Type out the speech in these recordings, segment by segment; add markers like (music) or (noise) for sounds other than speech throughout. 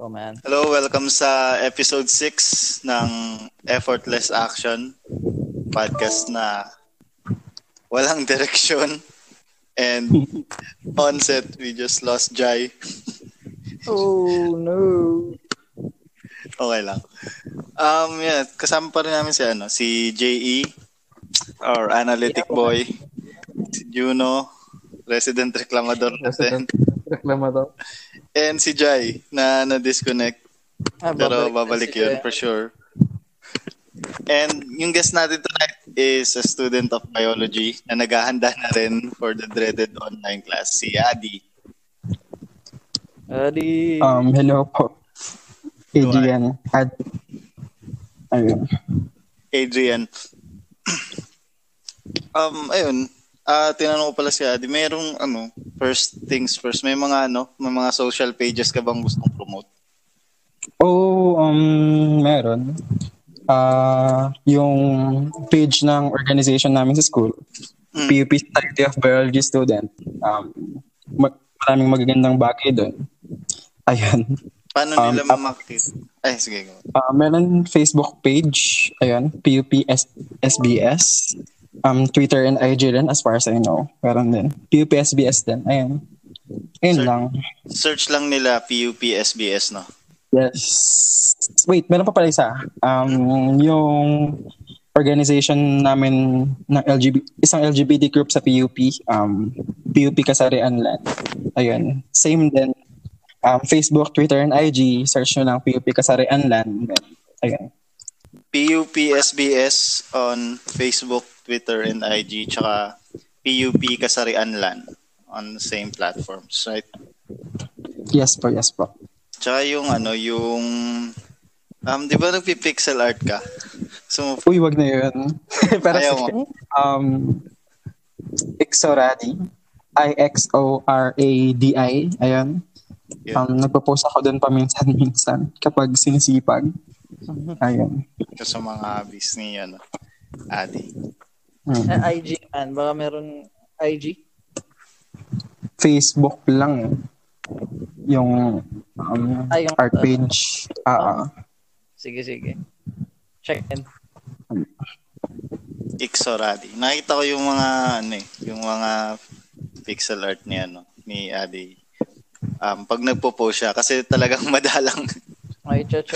Oh man. Hello, welcome sa episode 6 ng Effortless Action podcast na walang direksyon and (laughs) on set we just lost Jai. Oh no. Okay lang. Um yeah, kasama pa rin namin si ano, si JE our analytic boy, si Juno, resident reclamador natin, Reklamador. and si Jai na na-disconnect Ah, Pero babalik si yun Jay. for sure. And yung guest natin tonight is a student of biology na naghahanda na rin for the dreaded online class, si Adi. Adi. Um, hello po. Adrian. Ad Ayun. Adrian. (clears throat) um, ayun. Ah, tinanong ko pala si Adi, merong ano, first things first, may mga ano, may mga social pages ka bang gustong promote? Oh, um, meron. Ah, yung page ng organization namin sa school, Mm. PUP Society of Biology Student. Um, ma- maraming magagandang bagay doon. Ayun. Paano Um, nila up- mamakit? Ay, sige. Ah, meron Facebook page, ayun, PUP S- SBS. Um, Twitter and IG din, as far as I know. Meron din. PUP SBS din, ayun. Ayun Sir- lang. Search lang nila PUP SBS, no? Yes. Wait, meron pa pala isa. Um, yung organization namin ng LGBT, isang LGBT group sa PUP, um, PUP Kasarian Land. Ayun. Same din. Um, Facebook, Twitter, and IG, search nyo lang PUP Kasarian Land. Ayun. PUP SBS on Facebook, Twitter, and IG, tsaka PUP Kasarian Lan on the same platforms, right? Yes po, yes po. Tsaka yung ano, yung um, di ba nagpi-pixel art ka? So, Uy, wag na yun. (laughs) Pero Ayaw sige. Um, Ixoradi. I-X-O-R-A-D-I. Ayun. yun. Um, nagpo-post ako doon paminsan-minsan kapag sinisipag. (laughs) Ayun. Ito sa mga hobbies ni ano, Adi. Mm. Eh, IG man. Baka meron IG. Facebook lang yung um, Ah, yung- art page. Ah, ah. Sige, sige. Check in. Ixoradi. Nakita ko yung mga ano eh, yung mga pixel art ni ano, ni Adi. Um, pag nagpo-post siya kasi talagang (laughs) madalang Ay, check.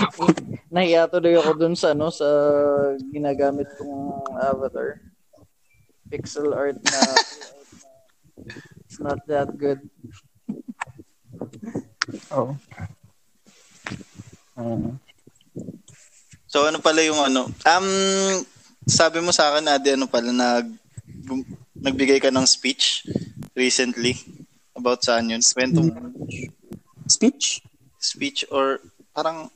(laughs) Nahiya tuloy ako dun sa, ano, sa ginagamit kong avatar. Pixel art na it's not that good. oh. Um, So ano pala yung ano? Um sabi mo sa akin Adi ano pala nag nagbigay ka ng speech recently about saan yun? Kwento mo. speech? Speech or parang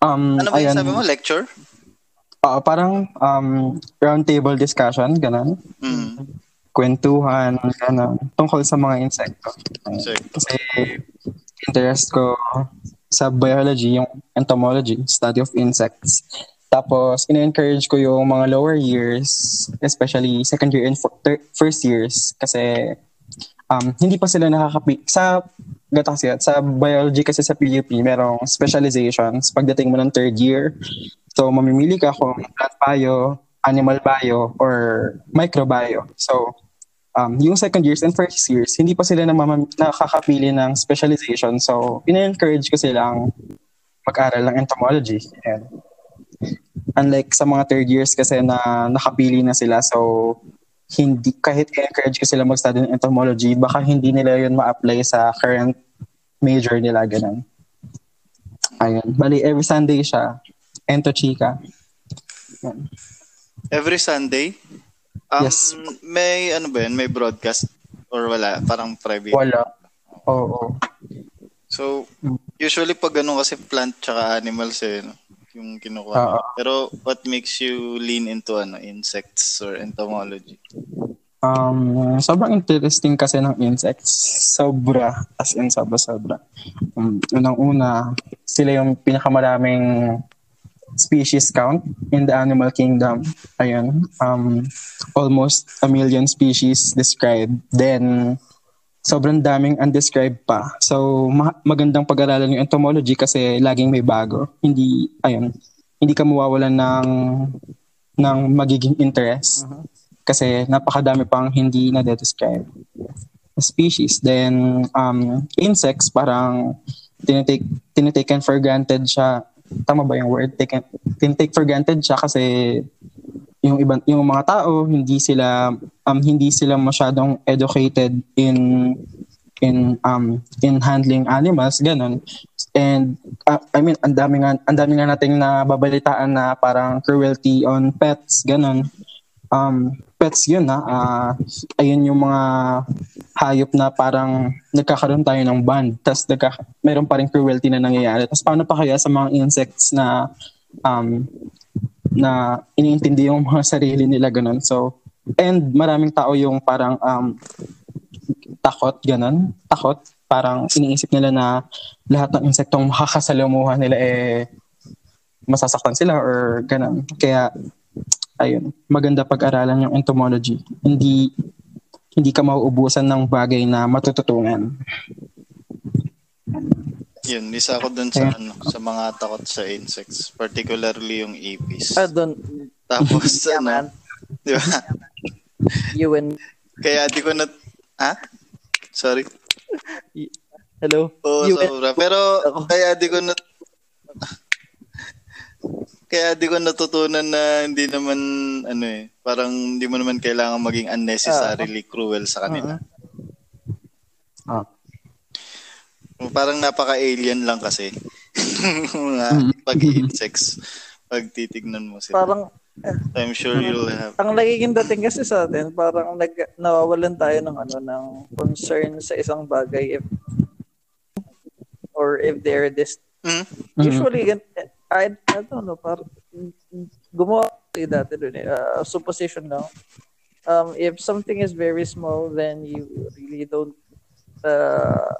Um, ano ba yung sabi mo lecture? Ah, parang um, round table discussion, ganun. Mm. Kwentuhan, ganun. Tungkol sa mga insekto. Kasi interest ko sa biology, yung entomology, study of insects. Tapos, ina-encourage ko yung mga lower years, especially second year and first years, kasi um, hindi pa sila nakakapi... Sa, gato kasi, sa biology kasi sa PUP, merong specializations pagdating mo ng third year. So, mamimili ka kung plant bio, animal bio, or microbio. So, um, yung second years and first years, hindi pa sila namam- nakakapili ng specialization. So, ina-encourage ko silang mag-aral ng entomology. And unlike sa mga third years kasi na nakapili na sila, so hindi kahit i-encourage ko sila mag-study ng entomology, baka hindi nila yun ma-apply sa current major nila, ganun. Ayun. Bali, every Sunday siya. Ento Chica. Yan. every Sunday um, Yes. may ano ba yun? May broadcast or wala? Parang private. Wala. Oo. So, Mm. usually pag ganun kasi plant tsaka animals eh, no? Yung kinukuha. Oo. Pero what makes you lean into ano insects or entomology? Um, sobrang interesting kasi ng insects. Sobra. As in, sobra-sobra. Um, unang-una, sila yung pinakamaraming species count in the animal kingdom. Ayun. Um, almost a million species described. Then, sobrang daming undescribed pa. So, ma- magandang pag-aralan yung entomology kasi laging may bago. Hindi, ayun, hindi ka mawawalan ng, ng magiging interest. Mhm. Kasi napakadami pang hindi na describe species. Then, um, insects, parang tinitake, tinitaken for granted siya. Tama ba yung word? Taken, tinitake for granted siya kasi yung ibang yung mga tao hindi sila um hindi sila masyadong educated in in um in handling animals ganun. And uh, I mean ang dami nga ang dami nga nating nababalitaan na parang cruelty on pets ganun. Um pets yun na ah ayun yung mga hayop na parang nagkakaroon tayo ng bond tas nagka, meron pa rin cruelty na nangyayari. Tas paano pa kaya sa mga insects na um na iniintindi yung mga sarili nila ganun. So, and maraming tao yung parang um, takot ganun. Takot. Parang iniisip nila na lahat ng insektong makakasalamuhan nila eh masasaktan sila or ganun. Kaya, ayun, maganda pag-aralan yung entomology. Hindi hindi ka mauubusan ng bagay na matututunan. Yun, isa ako dun sa, ano, sa mga takot sa insects. Particularly yung apis. Ah, doon. Tapos, (laughs) Yeah, ano, man. di ba? You and... Kaya di ko na... Ha? Sorry. Hello? Oo, you and... sobra. Pero, Ako. kaya di ko na... kaya di ko natutunan na hindi naman, ano eh, parang hindi mo naman kailangan maging unnecessarily cruel sa kanila. Ah. Parang napaka-alien lang kasi. (laughs) mga Mm. pag-insects. Pag titignan mo sila. Parang, I'm sure you'll have... ang nagiging dating kasi sa atin, parang nag, nawawalan tayo ng ano ng concern sa isang bagay if or if they're this Hmm? Mhm. usually I, I don't know parang gumawa tayo dati dun eh uh, supposition lang um if something is very small then you really don't uh,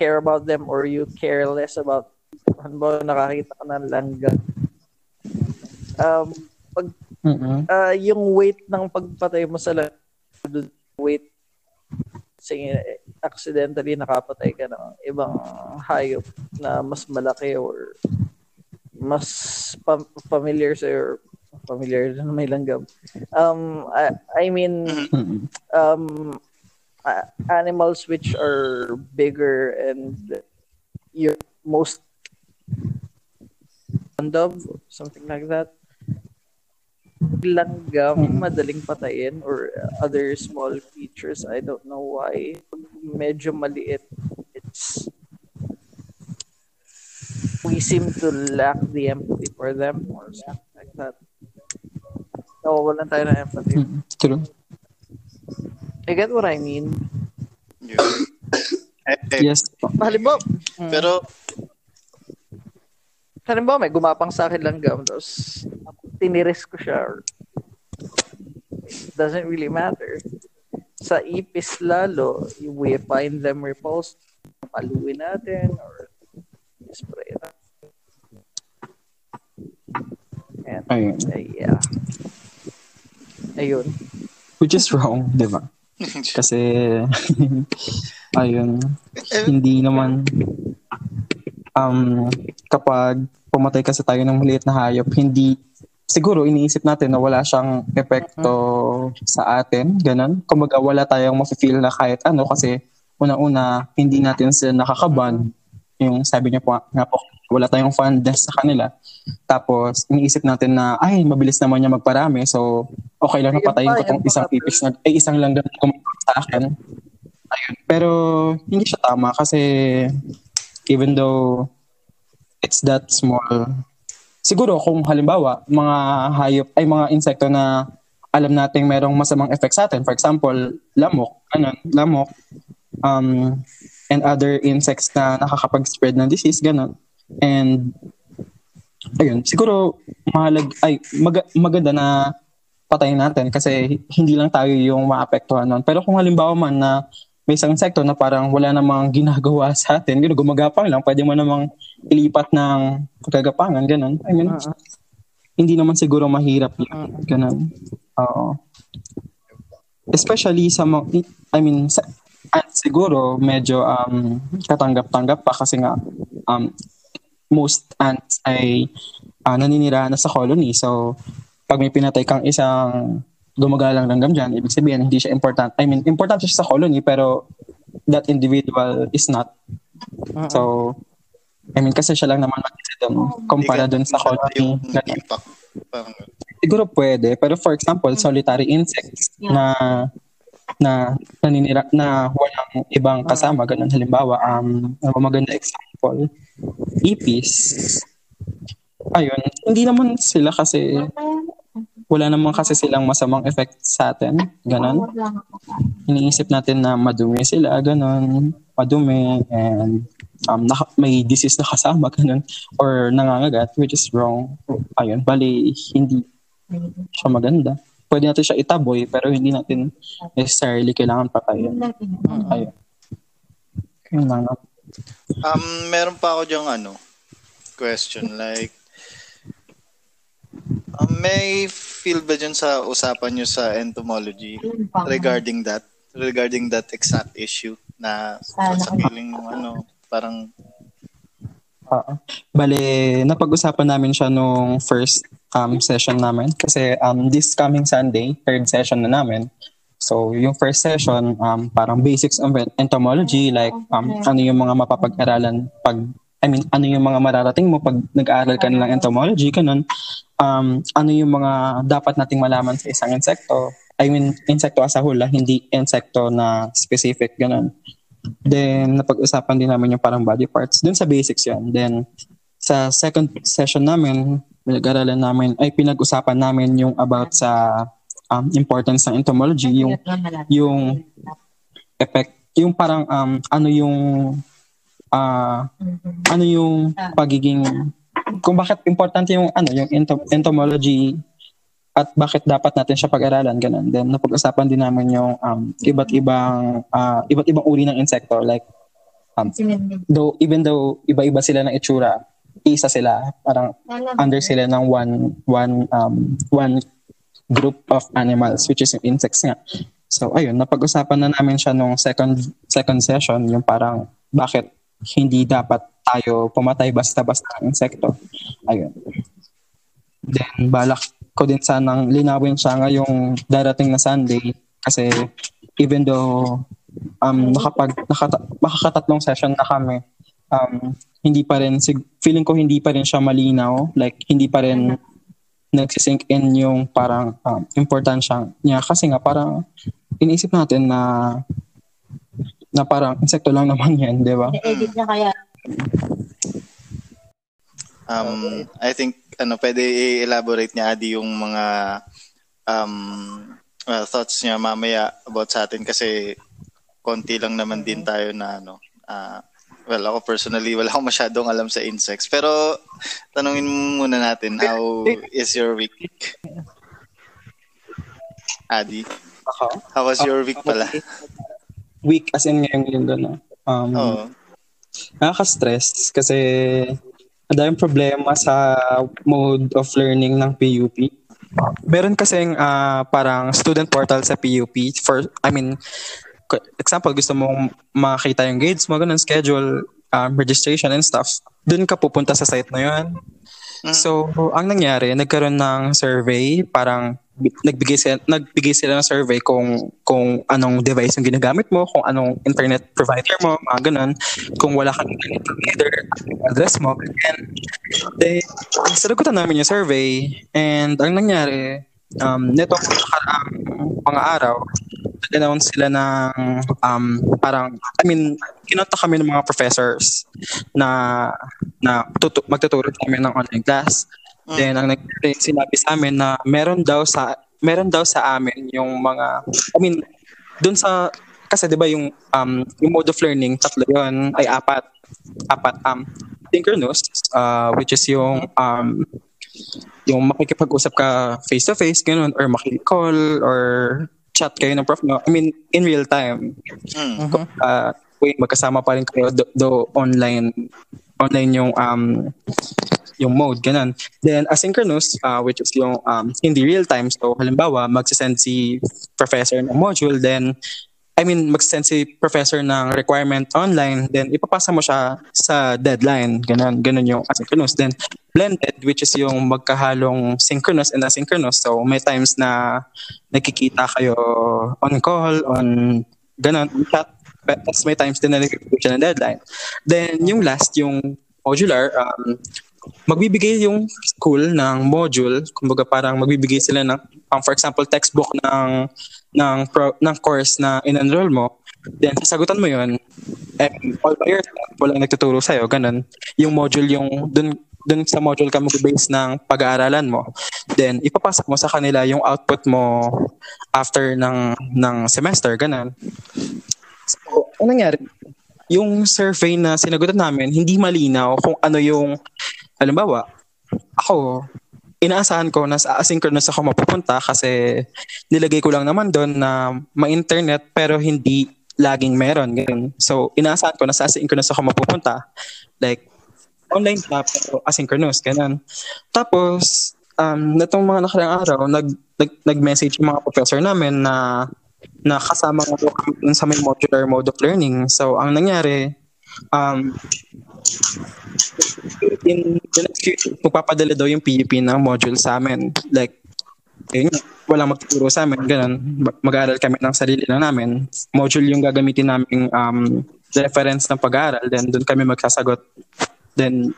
care about them or you care less about ano ba nakakita ka ng langga? Um pag Mhm. ah yung weight ng pagpatay mo sa lang weight sige accidentally nakapatay ka ng ibang hayop na mas malaki or mas pam- familiar sa or familiar na may langgam um I, I mean um a- animals which are bigger and you're most fond of something like that. Langgam madaling patayin or other small creatures. I don't know why. Medyo maliit. It's we seem to lack the empathy for them or something like that. Nawawalan tayo ng empathy. Mhm. True. I get what I mean Yun. (coughs) Eh, eh, Yes. halimbawa Pero, halimbawa may gumapang sa akin langgam tapos tiniris ko siya or it doesn't really matter sa ipis lalo we find them repulsed paluin natin or spray na and Ayun. uh, yeah ayun Which is wrong, di ba? (laughs) Kasi, (laughs) ayun, hindi naman, um, kapag pumatay kasi tayo ng maliit na hayop, hindi, siguro iniisip natin na wala siyang epekto sa atin, ganun. Kumbaga wala tayong mafe-feel na kahit ano kasi una-una, hindi natin sila nakakaban. Yung sabi niya po nga po, wala tayong fondness sa kanila. Tapos, iniisip natin na, ay, mabilis naman niya magparami. So, okay lang na patayin pa, ko tong yun pa. isang pipis na, ay, isang lang na kumakain sa akin. Ayun. Pero, hindi siya tama kasi even though it's that small, siguro kung halimbawa, mga hayop, ay mga insekto na alam nating merong masamang effect sa atin. For example, lamok, ano, lamok, um, and other insects na nakakapag-spread ng disease, ganun. And, ayun, siguro, mahalag, ay, mag- maganda na patayin natin kasi hindi lang tayo yung maapektuhan nun. Pero kung halimbawa man na may isang insekto na parang wala namang (laughs) ginagawa sa atin, gano'n, gumagapang lang, pwede mo namang ilipat ng kagapangan, ganun. I mean, Uh-uh. hindi naman siguro mahirap yun. Uh-uh. Ganun. Oo. Especially sa mga, I mean, sa, at siguro medyo um, katanggap-tanggap pa kasi nga um, most ants ay uh, naninirahan na sa colony. So, pag may pinatay kang isang gumagalang langgam dyan, ibig sabihin, hindi siya important. I mean, important siya sa colony, pero that individual is not. So, I mean, kasi siya lang naman mag-isa doon, kumpara doon sa colony. Yung impact. Parang, Siguro pwede, pero for example, solitary insects na na naninira na walang ibang kasama ganun. Halimbawa um maganda example ipis. Ayun hindi naman sila kasi wala naman kasi silang masamang effect sa atin ganun. Iniisip natin na madumi sila ganun. Madumi and um, naka, may disease na kasama (laughs) ganun. Or nangangagat which is wrong. Ayun bali hindi siya maganda pwede natin siya itaboy pero hindi natin necessarily kailangan patayin ayun yun lang no? um, meron pa ako diyang ano, question. Like, um, may feel ba dyan sa usapan nyo sa entomology regarding that? Regarding that exact issue na sa feeling mo ano, parang Oo. Bale, napag-usapan namin siya nung first um, session namin. Kasi um, this coming Sunday, third session na namin. So, yung first session, um, parang basics of entomology, like um, ano yung mga mapapag-aralan pag, I mean, ano yung mga mararating mo pag nag-aaral ka ng entomology, ganun. Um, ano yung mga dapat nating malaman sa isang insekto. I mean, insekto as a whole, ah, hindi insekto na specific, ganun. Then, napag-usapan din namin yung parang body parts. Dun sa basics yan. Then, sa second session namin, pinag-aralan namin, ay pinag-usapan namin yung about sa um, importance ng entomology, yung yung effect, yung parang um, ano yung ah ano yung pagiging kung bakit importante yung ano yung ento- entomology at bakit dapat natin siya pag-aralan ganun. Then napag-usapan din namin yung um, iba't ibang ah, iba't ibang uri ng insekto like um, though even though iba-iba sila ng itsura, isa sila parang under sila ng one one um one group of animals which is yung insects nga. So ayun, napag-usapan na namin siya nung second second session yung parang bakit hindi dapat tayo pumatay basta-basta ng insekto. Ayun. Then balak ko din sanang linawin siya ngayong darating na Sunday kasi even though um nakapag nakata, makakatatlong session na kami um hindi pa rin sig- feeling ko hindi pa rin siya malinaw like hindi pa rin nagsisink in yung parang um, importansya niya kasi nga parang iniisip natin na na parang insekto lang naman yan, di ba? edit na kaya. Um, I think ano pwede i-elaborate niya Adi yung mga um, well, thoughts niya mamaya about sa atin kasi konti lang naman din tayo na ano ah, well ako personally wala akong masyadong alam sa insects pero tanungin muna natin how is your week Adi Ako? how was your week pala Week as in ngayong linggo na. Um, oh Nakaka-stress kasi ang problema sa mode of learning ng PUP. Meron kasing ah, parang student portal sa PUP for I mean example gusto mong makita yung grades mo ganun schedule um, registration and stuff doon ka pupunta sa site na yun Mm. so ang nangyari nagkaroon ng survey parang bi- nagbigay sila nagbigay sila ng survey kung kung anong device yung ginagamit mo kung anong internet provider mo mga ganun kung wala kang internet provider address mo and then sinagutan namin yung survey and ang nangyari um neto nakaraang mga araw nag-announce sila ng um, parang, I mean, kinonta kami ng mga professors na na tutu- magtuturo sa amin ng online class. Mm. Then, ang nangyari, sinabi sa amin na meron daw sa meron daw sa amin yung mga, I mean, dun sa, kasi di ba yung, um, yung mode of learning, tatlo yun, ay apat. Apat. Um, synchronous, uh, which is yung, um, yung makikipag-usap ka face-to-face, ganun, or makikall, or chat kayo ng prof mo. I mean, in real time. mm. Uh, wait, magkasama pa rin kayo do, do online online yung um yung mode ganun. Then asynchronous uh, which is yung um hindi real time so halimbawa magsisend si professor ng module then I mean, mag-send si professor ng requirement online, then ipapasa mo siya sa deadline. Ganun, ganun yung asynchronous. Then, blended, which is yung magkahalong synchronous and asynchronous. So, may times na nakikita kayo on call, on ganun, chat. Tapos may times din na siya ng deadline. Then, yung last, yung modular, um, magbibigay yung school ng module, kumbaga parang magbibigay sila ng, um, for example, textbook ng ng pro, ng course na in-enroll mo, then sasagutan mo yun, and all by yourself, walang nagtuturo sa'yo, ganun. Yung module yung, dun, dun sa module ka mag-base ng pag-aaralan mo. Then, ipapasok mo sa kanila yung output mo after ng, ng semester, ganun. So, ano nangyari? Yung survey na sinagutan namin, hindi malinaw kung ano yung, halimbawa, ako, inaasahan ko na sa asynchronous ako mapupunta kasi nilagay ko lang naman doon na ma-internet pero hindi laging meron. Ganun. So, inaasahan ko na sa asynchronous ako mapupunta. Like, online pa pero asynchronous. Ganun. Tapos, um, natong mga nakarang araw, nag, nag, nag-message yung mga professor namin na na kasama ko kami sa may modular mode of learning. So, ang nangyari, um, in the next few days, magpapadala daw yung PUP ng module sa amin. Like, ayun, walang magtuturo sa amin, ganun. Mag-aaral kami ng sarili lang namin. Module yung gagamitin namin um, reference ng pag-aaral, then doon kami magsasagot. Then,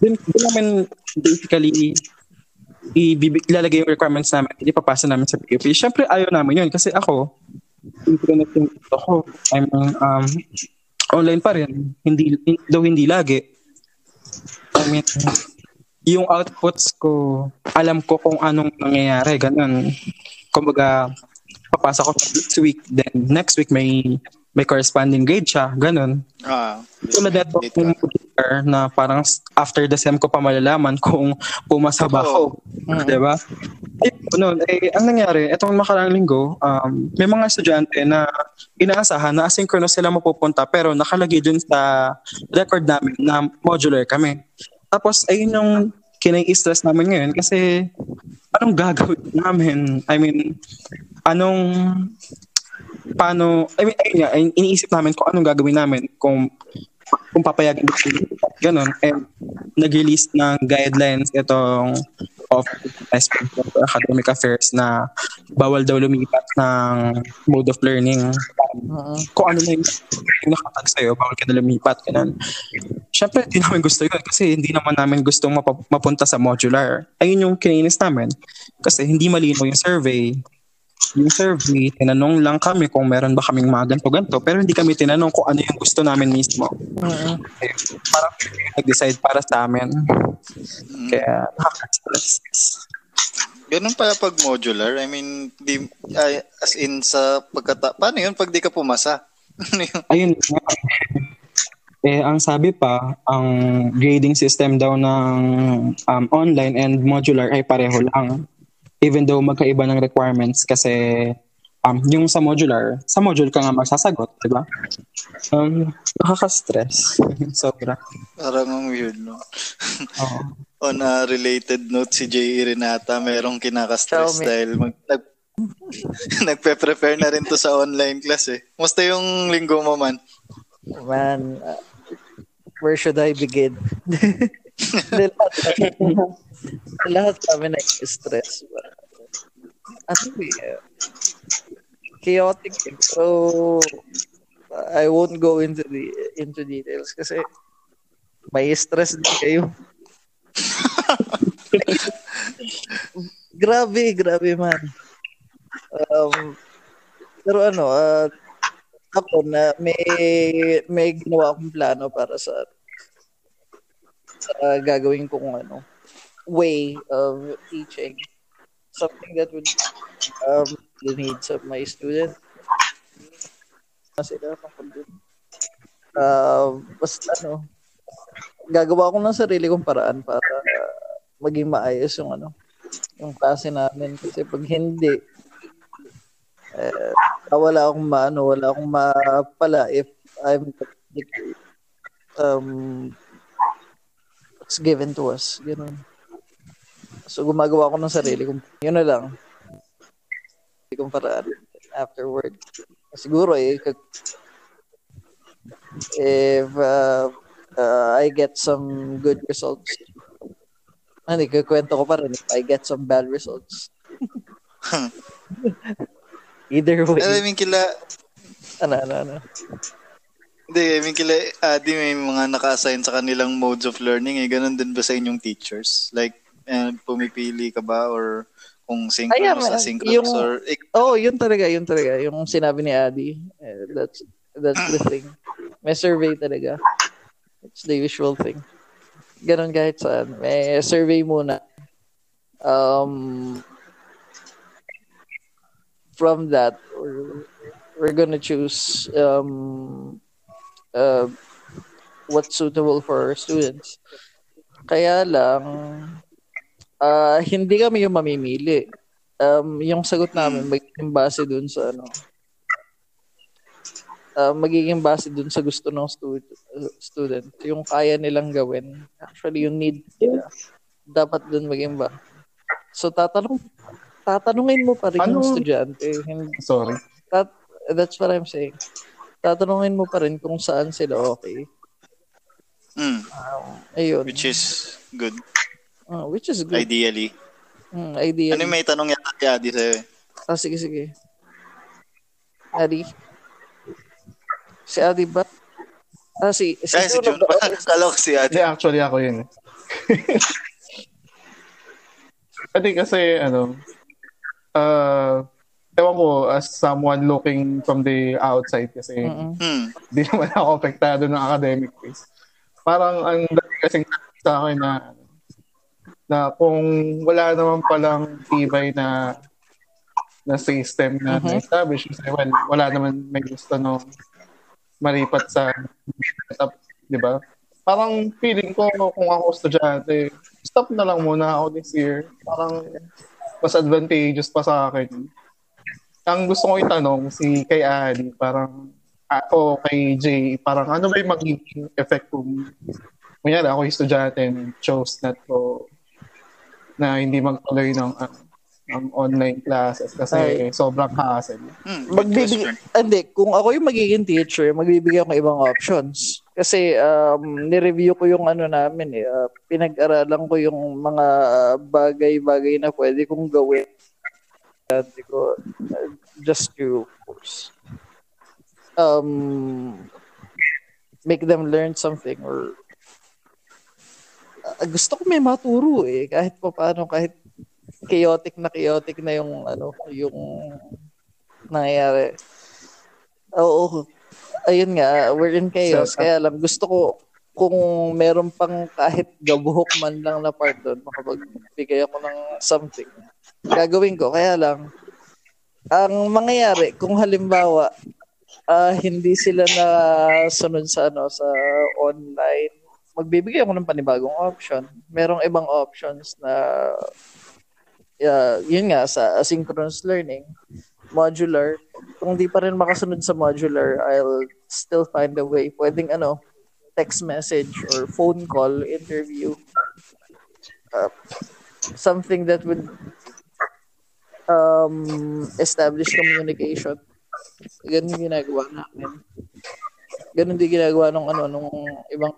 doon, doon namin basically ibibig, yung requirements namin, hindi papasa namin sa PUP. Siyempre, ayaw namin yun kasi ako, internet yung gusto ko. I mean, um, online pa rin. Hindi, though hindi lagi. I mean, yung outputs ko, alam ko kung anong nangyayari. Ganun. Kumbaga, papasa ko this week, then next week may may corresponding grade siya. Ganun. Ah, Tulad neto computer na parang after the SEM ko pa malalaman kung pumasa ba ako. Mm. Di ba? Nun, eh, ang nangyari, etong makarang linggo, um, may mga estudyante na inaasahan na asynchronous sila mapupunta pero nakalagay dun sa record namin na modular kami. Tapos, ayun yung kinai-stress namin ngayon kasi anong gagawin namin? I mean, anong paano, I mean, ayun nga, iniisip namin kung anong gagawin namin kung kung papayagan. Ganon. And nag-release ng guidelines itong of academic affairs na bawal daw lumipat ng mode of learning. Oo. Kung ano na yung, yung nakatag sa'yo, bawal ka na lumipat. Ganun. Siyempre, hindi namin gusto yun kasi hindi naman namin gustong mapa- mapunta sa modular. Ayun yung kinainis namin. Kasi hindi malinaw yung survey yung survey, tinanong lang kami kung meron ba kaming mga ganto-ganto, pero hindi kami tinanong kung ano yung gusto namin mismo. Oo. Parang nag-decide para sa amin. mm, Kaya nakaka-stress. ganun pala pag modular. I mean, di, ay, as in sa pagkata... Paano yun pag di ka pumasa? (laughs) Ano yun? Ayun. Eh, ang sabi pa, ang grading system daw ng um, online and modular ay pareho lang. Even though magkaiba ng requirements kasi um, yung sa modular, sa module ka nga magsasagot, di ba? Um, nakaka-stress. (laughs) Sobra. Parang ang weird, no? (laughs) Oo. On a related note, si J.E. Renata, merong kinaka-stress dahil mag, nag, (laughs) nagpe-prepare na rin to sa online class eh. Musta yung linggo mo man? Man, uh, where should I begin? (laughs) Lahat, kami na-stress. Ano eh, chaotic. eh. So, I won't go into the into details kasi may stress din kayo. (laughs) grabe, grabe man. Um, pero ano, ah, ako na may may ginawa akong plano para sa sa gagawin kong ano way of teaching. Something that would um the needs of my student. Sila. Uh, basta ano gagawa ko ng sarili kong paraan para maging maayos yung ano yung klase namin. Kasi pag hindi eh, wala akong maano, wala akong mapala if I'm um it's given to us. Ganun. So gumagawa ko ng sarili kong yun na lang. Sarili kong paraan afterward. siguro eh, if uh, uh, I get some good results, hindi, kukwento ko pa rin if I get some bad results. (laughs) Either way. I mean, kila, Ano, ano, ano. Hindi, I mean, kila, Adi, may mga naka-assign sa kanilang modes of learning, eh, ganun din ba sa inyong teachers? Like, eh, pumipili ka ba or kung synchronous, Ayan, asynchronous, yung- or, Oh, yun talaga, yun talaga. Yung sinabi ni Adi. eh, that's that's the (coughs) thing. May survey talaga. It's the usual thing. Ganon kahit saan. May survey muna. Um, from that, we're, we're gonna choose um, uh, what's suitable for our students. Kaya lang, ah hindi kami yung mamimili um, yung sagot namin magiging base dun sa ano uh, magiging base dun sa gusto ng stu- uh, student yung kaya nilang gawin actually yung need nila dapat dun maging ba so tatanong tatanungin mo pa rin yung Ano? estudyante hindi, Sorry. that, that's what I'm saying tatanungin mo pa rin kung saan sila okay mm, ayun which is good, Ah, which is good ideally. mm, idea Ano yung may tanong yata si Adi sa'yo? eh? Ah, sige, sige. Adi? Si Adi ba? Ah, si... Si, Ay, si Juno Jun. ba? (laughs) Kala ko si Adi. Hindi, actually ako yun. eh. (laughs) Kasi kasi, ano, uh, ewan ko, as someone looking from the outside kasi. Hmm. di naman ako apektado ng academic phase. Parang ang dami kasing sa akin na na kung wala naman palang tibay na na system na Mhm. na-establish kasi well, wala naman may gusto no maripat sa setup, di ba? Parang feeling ko kung ako estudyante, stop na lang muna ako this year. Parang mas advantageous pa sa akin. Ang gusto ko itanong si kay Ali, parang ako kay Jay, parang ano ba yung magiging effect kung kunyari ako yung estudyante and chose not to na hindi magtuloy ng ano, ng online classes kasi Ay. sobrang hassle. Hmm. Question. Hindi, kung ako yung magiging teacher, magbibigay ako ng ibang options. Kasi um, nireview ko yung ano namin eh. ah, pinag-aralan ko yung mga bagay-bagay na pwede kong gawin. Dati ko, ah, just to course. Um, make them learn something or Ah, gusto ko may maturo eh kahit pa paano kahit chaotic na chaotic na yung ano yung nangyayari. Oo. Ayun nga, we're in chaos. So, Kaya lang, gusto ko kung meron pang kahit gabuhok man lang na part doon, makapagbigay ako ng something. Gagawin ko. Kaya lang, ang mangyayari, kung halimbawa, ah, hindi sila na sunod sa ano sa online, magbibigay ako ng panibagong option. Merong ibang options na yeah, yun nga sa asynchronous learning, modular. Kung di pa rin makasunod sa modular, I'll still find a way. Pwedeng ano, text message or phone call interview. Uh, something that would um, establish communication. Ganun yung ginagawa namin. Ganun din ginagawa nung ano nung ibang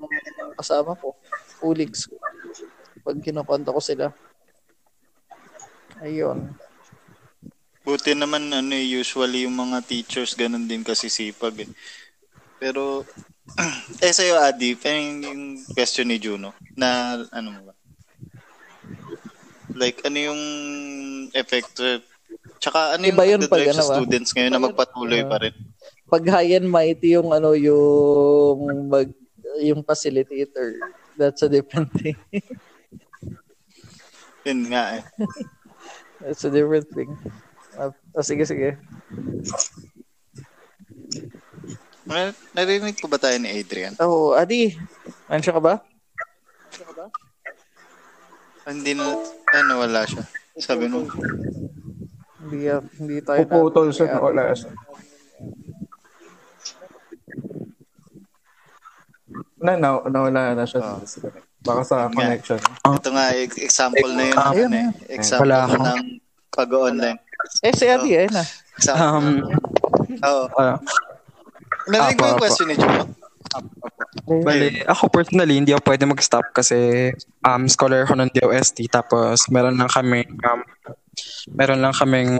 kasama ko, ko. Pag kinukonta ko sila. Ayun. Buti naman ano eh, usually yung mga teachers ganun din kasi sipag eh. Pero (clears throat) eh sa'yo Adi, yung question ni Juno na ano mo ba? Like ano yung effect eh, Tsaka ano yung yun pag ano sa ba? students ngayon na magpatuloy pa rin? Pag high and mighty yung ano yung mag yung facilitator, that's a different thing. (laughs) Yun nga eh. That's a different thing. Ah, ah, sige, sige. Nar- Narinig ko ba tayo ni Adrian? Oh, Adi, answer ka ba? Ah, Hindi na, ano wala siya. Sabi nung, Hindi, ah, hindi tayo Puputol siya Yeah. na. Na, na, nawala na siya. Oh. Baka sa nga. connection. ito nga, ex- example na yun. Ah, ayun eh. Example Wala ng pag-online. Eh, si Adi, ayun na. Example Um, Oo. Ah, Narinig mo yung question ni Joe? Bali, ako personally, hindi ako pwede mag-stop kasi um, scholar ako ng DOST tapos meron lang kami um, meron lang kaming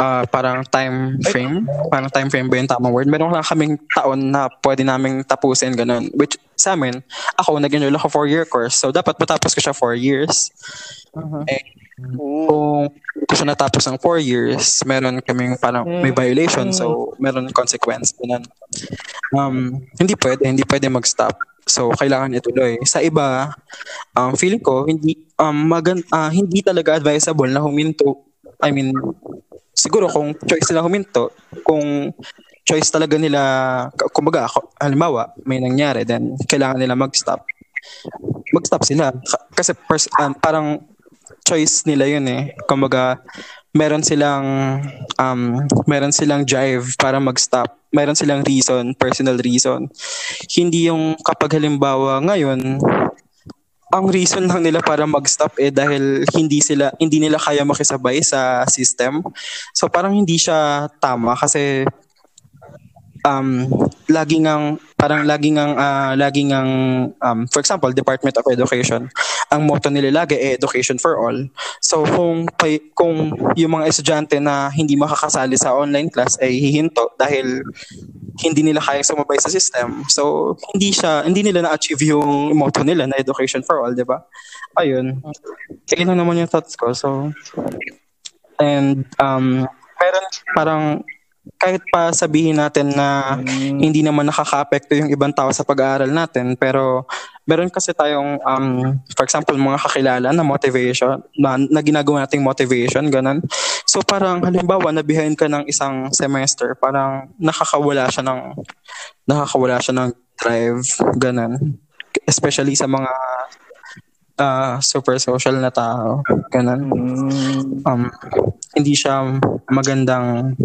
ah, parang time frame. Parang time frame ba yung tamang word? Meron lang kaming taon na pwede naming tapusin ganun. Which sa amin ako nag-enroll ako 4 year course. So dapat matapos ko siya 4 years. Eh, kung ko siya natapos ng 4 years meron kaming parang may violation so meron consequence ganun um, hindi pwede, hindi pwede mag-stop. So, kailangan ituloy. Sa iba, um, feeling ko, hindi, um, magan, ah, hindi talaga advisable na huminto. I mean, siguro kung choice nila huminto, kung choice talaga nila, kumbaga, ako- halimbawa, may nangyari, then kailangan nila mag-stop. Mag-stop sila. Ka- Kasi pers- um, parang choice nila yun eh. Kumbaga, meron silang um, meron silang drive para mag-stop. Meron silang reason, personal reason. Hindi yung kapag halimbawa ngayon, ang reason lang nila para mag-stop eh dahil hindi sila hindi nila kaya makisabay sa system. So parang hindi siya tama kasi um lagi ngang parang lagi ngang ah, lagi ngang um, for example Department of Education ang motto nila lagi eh education for all. So kung pay- kung yung mga estudyante na hindi makakasali sa online class ay hihinto dahil hindi nila kaya sumabay sa system. So hindi siya hindi nila na-achieve yung motto nila na education for all di ba? Ayun. Kaya lang naman yung thoughts ko so and um meron parang kahit pa sabihin natin na hindi naman nakaka-apekto yung ibang tao sa pag-aaral natin pero meron kasi tayong um, for example mga kakilala na motivation na, na ginagawa nating motivation ganun. So parang halimbawa na behind ka ng isang semester parang nakakawala siya ng nakakawala siya ng drive ganun. Especially sa mga ah, super social na tao ganun. Um, hindi siya magandang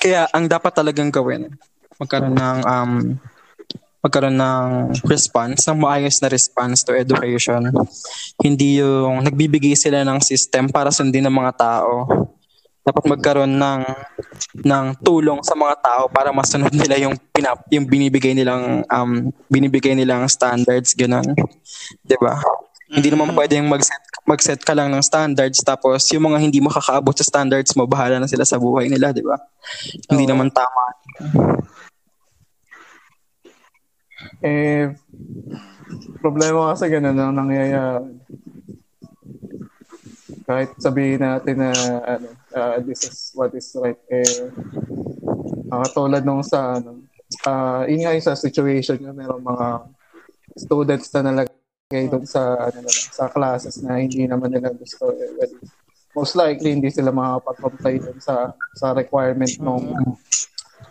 kaya ang dapat talagang gawin magkaroon ng um, magkaroon ng response, ng maayos na response to education. Hindi yung nagbibigay sila ng system para sundin ng mga tao. Dapat magkaroon ng ng tulong sa mga tao para masunod nila yung pinap yung binibigay nilang um binibigay nilang standards ganun. 'Di ba? Hindi naman pwedeng mag-set mag-set ka lang ng standards tapos yung mga hindi makakaabot sa standards mo bahala na sila sa buhay nila, 'di ba? Hindi naman tama. Eh, problema kasi ganun ang nangyayari. Kahit sabihin natin na ano, ah, this is what is right, eh, ah, tulad nung sa, ano, ah, yun nga yung sa situation nga, merong mga students na nalagay doon sa, ano, na sa classes na hindi naman nila gusto. Eh, well, most likely, hindi sila makapag-comply dun sa, sa requirement nung,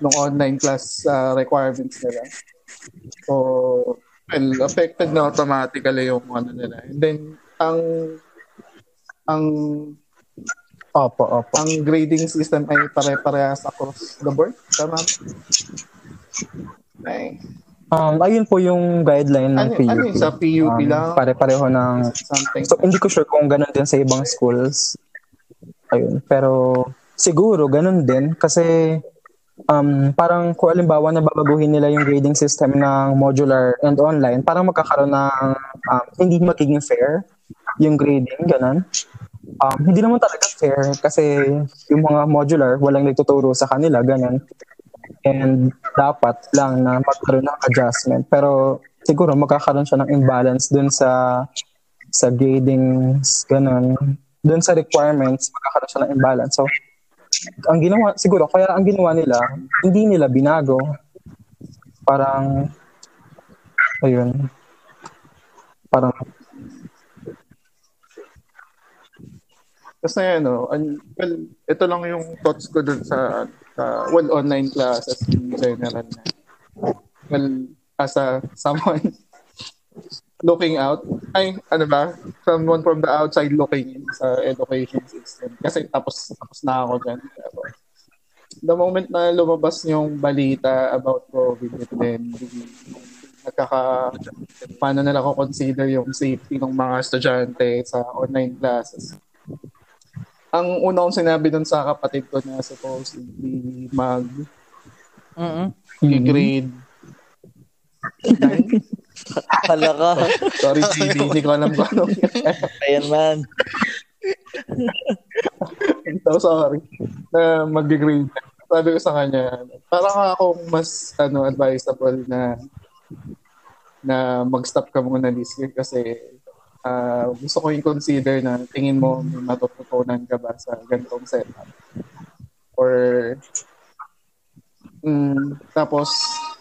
nung online class ah, requirements nila. So, well, affected na automatically yung ano nila. And then, ang ang Opo, opo. ang grading system ay pare-parehas across the board. Tama? Ay, Um, ayun po yung guideline ng ano, PUP. ano yun, sa PUP Um, lang? Pare-pareho ng Something. So, hindi ko sure kung ganun din sa ibang schools. Ayun. Pero, siguro, ganun din. Kasi, um, parang kung alimbawa na babaguhin nila yung grading system ng modular and online, parang magkakaroon ng um, hindi magiging fair yung grading, ganun. Um, hindi naman talaga fair kasi yung mga modular, walang nagtuturo sa kanila, ganun. And dapat lang na magkaroon ng adjustment. Pero siguro magkakaroon siya ng imbalance dun sa sa gradings, ganun. Dun sa requirements, magkakaroon siya ng imbalance. So, ang ginawa, siguro, kaya ang ginawa nila, hindi nila binago. Parang, ayun, parang, Kasi ano, an- well, ito lang yung thoughts ko dun sa, sa well, online classes in general. Well, as a someone (laughs) looking out, ay, ano ba, someone from the outside looking in sa education system. Kasi tapos, tapos na ako dyan. The moment na lumabas yung balita about COVID and then nagkaka paano nila ko consider yung safety ng mga estudyante sa online classes ang una kong sinabi dun sa kapatid ko na supposedly mag Mm-mm. grade Kala (laughs) ka. Sorry, GB, hindi ko alam kung anong (laughs) Ayan man. so sorry. Na mag-grade. Sabi ko sa kanya, parang ako mas ano advisable na na mag-stop ka muna this year kasi ah, gusto ko yung consider na tingin mo may matututunan ka ba sa ganitong setup. Or mm, tapos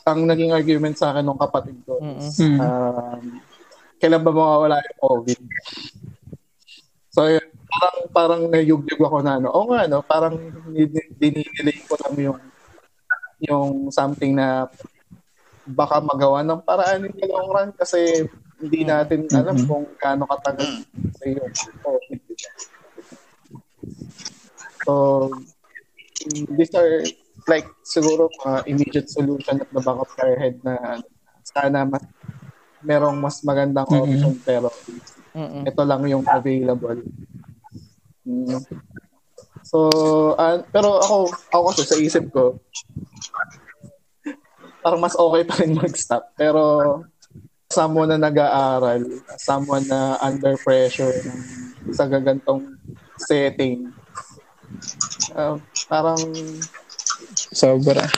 ang naging argument sa akin ng kapatid ko is, Mm. um, kailan ba mawawala yung COVID? So, yun, parang, parang nayugyug ako na ano, o nga, no, parang din- dinidelay ko lang yung yung something na baka magawa ng paraan the long run kasi hindi natin alam kung gaano katagal sa yung COVID. So, mm, these are like siguro mga immediate solution at the back of our head na sana mas merong mas magandang option pero Mm-mm. ito lang yung available. Mm. So, ah, pero ako, ako kasi sa isip ko, parang mas okay pa rin mag-stop. Pero someone na nag-aaral, someone na under pressure sa gagantong setting, ah, parang Sobra.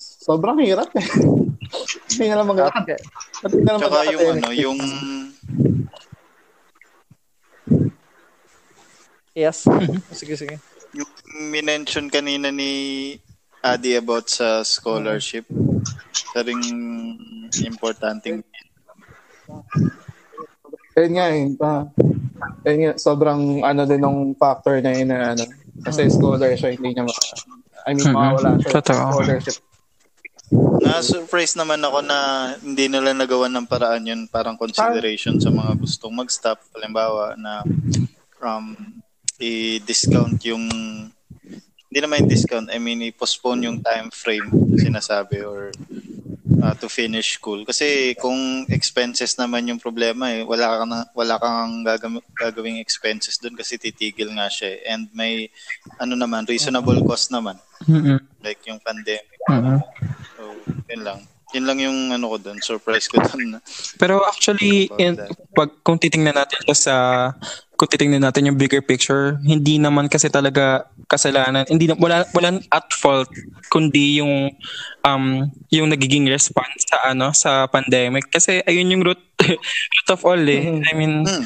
sobrang hirap eh. (laughs) Hindi na lang mag Okay. Hindi na lang Tsaka yung ano, yung Yes. (laughs) sige, sige. yung minention kanina ni Adi about sa scholarship. Sa ring importanteng Ayun nga eh. Pa, ayun nga, sobrang ano din ng factor na yun na ano. Kasi scholar siya, hindi niya ma- I mean, Mhm. mawawala siya. Totoo. Scholarship. Na-surprise naman ako na hindi nila nagawa ng paraan yun parang consideration sa mga gustong mag-stop. Halimbawa na um, i-discount yung hindi naman yung discount, I mean i-postpone yung time frame na sinasabi or uh, to finish school. Kasi kung expenses naman yung problema eh, wala kang na, wala kang gagam- gagawing expenses doon kasi titigil nga siya eh. And may ano naman reasonable cost naman Mm-mm. like yung pandemic. Mm-mm. So, yun lang. Yun lang yung ano ko doon, surprise ko doon. Pero actually, in, pag, kung titingnan natin sa, kung titingnan natin yung bigger picture, hindi naman kasi talaga kasalanan, hindi na, wala, wala at fault, kundi yung, um, yung nagiging response sa, ano, sa pandemic. Kasi ayun yung root, (laughs) root of all eh. I mean, Hmm.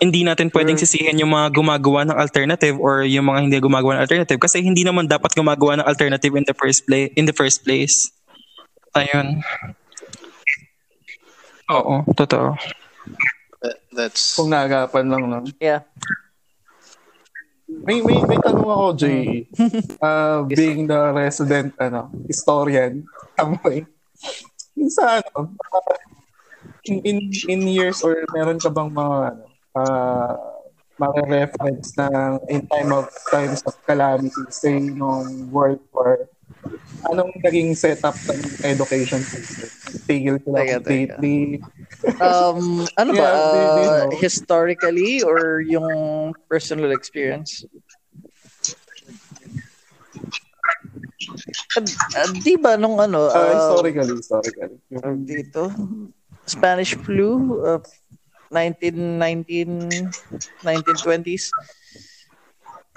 hindi natin pwedeng sisihin yung mga gumagawa ng alternative or yung mga hindi gumagawa ng alternative kasi hindi naman dapat gumagawa ng alternative in the first place in the first place. Ayun. Oo, totoo. That- That's Kung naagapan lang, no? Yeah. May, may, may tanong ako, Jay. (laughs) Uh, being the resident, ano, historian, amoy. Sa ano, uh, in, in, in years or meron ka bang mga, ano, uh, mga reference na in time of times of calamity, say, nung World War, anong naging setup ng education system? Tigil sila Teka, teka. completely. Um, ano ba? (laughs) Yeah, uh, historically or yung personal experience? Uh, uh, di ba nung ano, Uh, uh, historically, historically. dito, Spanish flu of 1919, 1920s.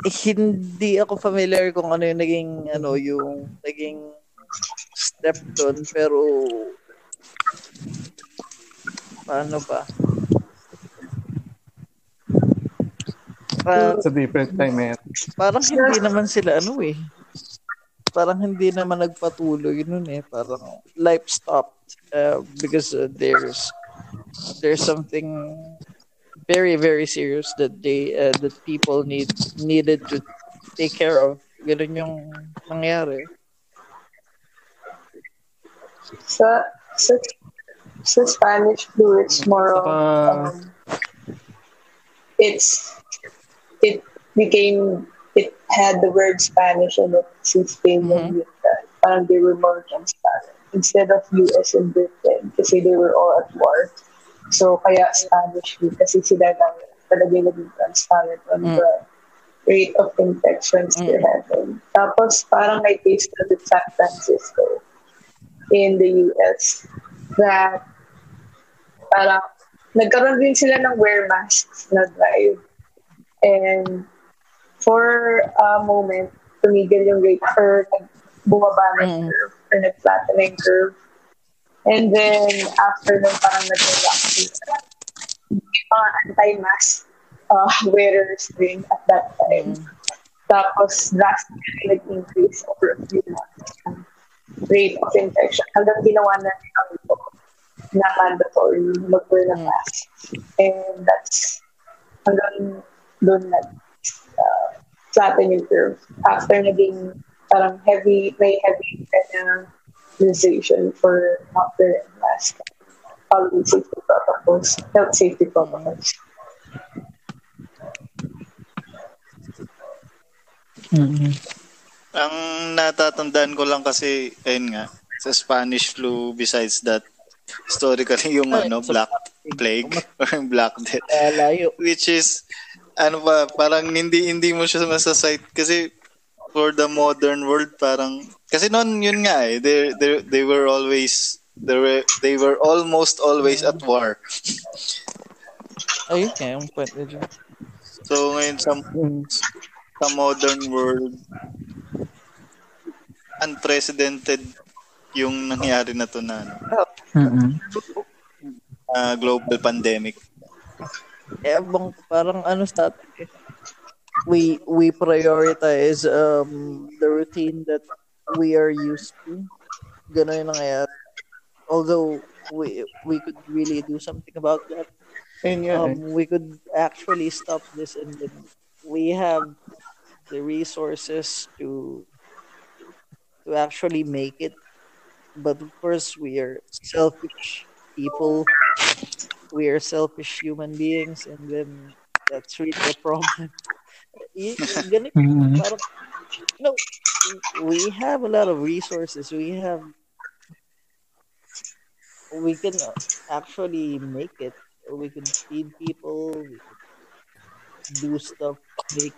Eh, hindi ako familiar kung ano yung naging ano yung naging step doon pero paano ba? Pa- It's a different time, man. parang hindi naman sila ano eh. Parang hindi naman nagpatuloy nun eh. Parang life stopped uh, because uh, there's there's something very very serious that they uh, that people need needed to take care of. Ganun yung nangyari. Sa, sa, sa Spanish flu, it's more of, um, it's, it became, it had the word Spanish in it since they were Mhm. Parang they were more against Spanish. Instead of US and Britain, kasi they were all at war. So, kaya Spanish flu, kasi sila lang talaga yung naging transparent on Mm. the rate of infections they're having. Tapos parang may case na with San Francisco in the US that parang nagkaroon din sila ng wear masks na drive. And for a moment, tumigil yung rate or bumaba yung Mm. curve or nag-flatten curve. And then, after nun, parang nag-vaccine. May mga anti-mask uh, wearers din at that time. Mm. Tapos, drastically nag-increase over a few months ang rate of infection. Hanggang ginawa na nila ito na mandatory mag-wear ng Mm. mask. And that's hanggang doon na uh, flatten yung curve. After naging parang heavy, may heavy kanya realization for not wearing mask. Following safety protocols, health safety protocols. Mm-mm. Ang natatandaan ko lang kasi, ayun nga, sa Spanish flu, besides that, historically yung Ay, ano, Black Plague (laughs) or Black Death. Which is, ano pa, parang hindi hindi mo siya masasite kasi for the modern world parang kasi noon yun nga eh they they they were always they were they were almost always at war. Ayun nga, yung na dyan. So ngayon sa sa modern world unprecedented yung nangyari na to na ano, Mm-mm. ah, global pandemic. Eh, bang, parang ano sa atin eh. We, we prioritize um, the routine that we are used to. Ganun nangyayari. Although, we, we could really do something about that. Nga eh. um, we could actually stop this and then we have the resources to to actually make it but of course we are selfish people we are selfish human beings and then that's really the (laughs) problem Y- y- ganun, Mm-mm. parang, no we have a lot of resources. We have we can actually make it. We can feed people. We could do stuff make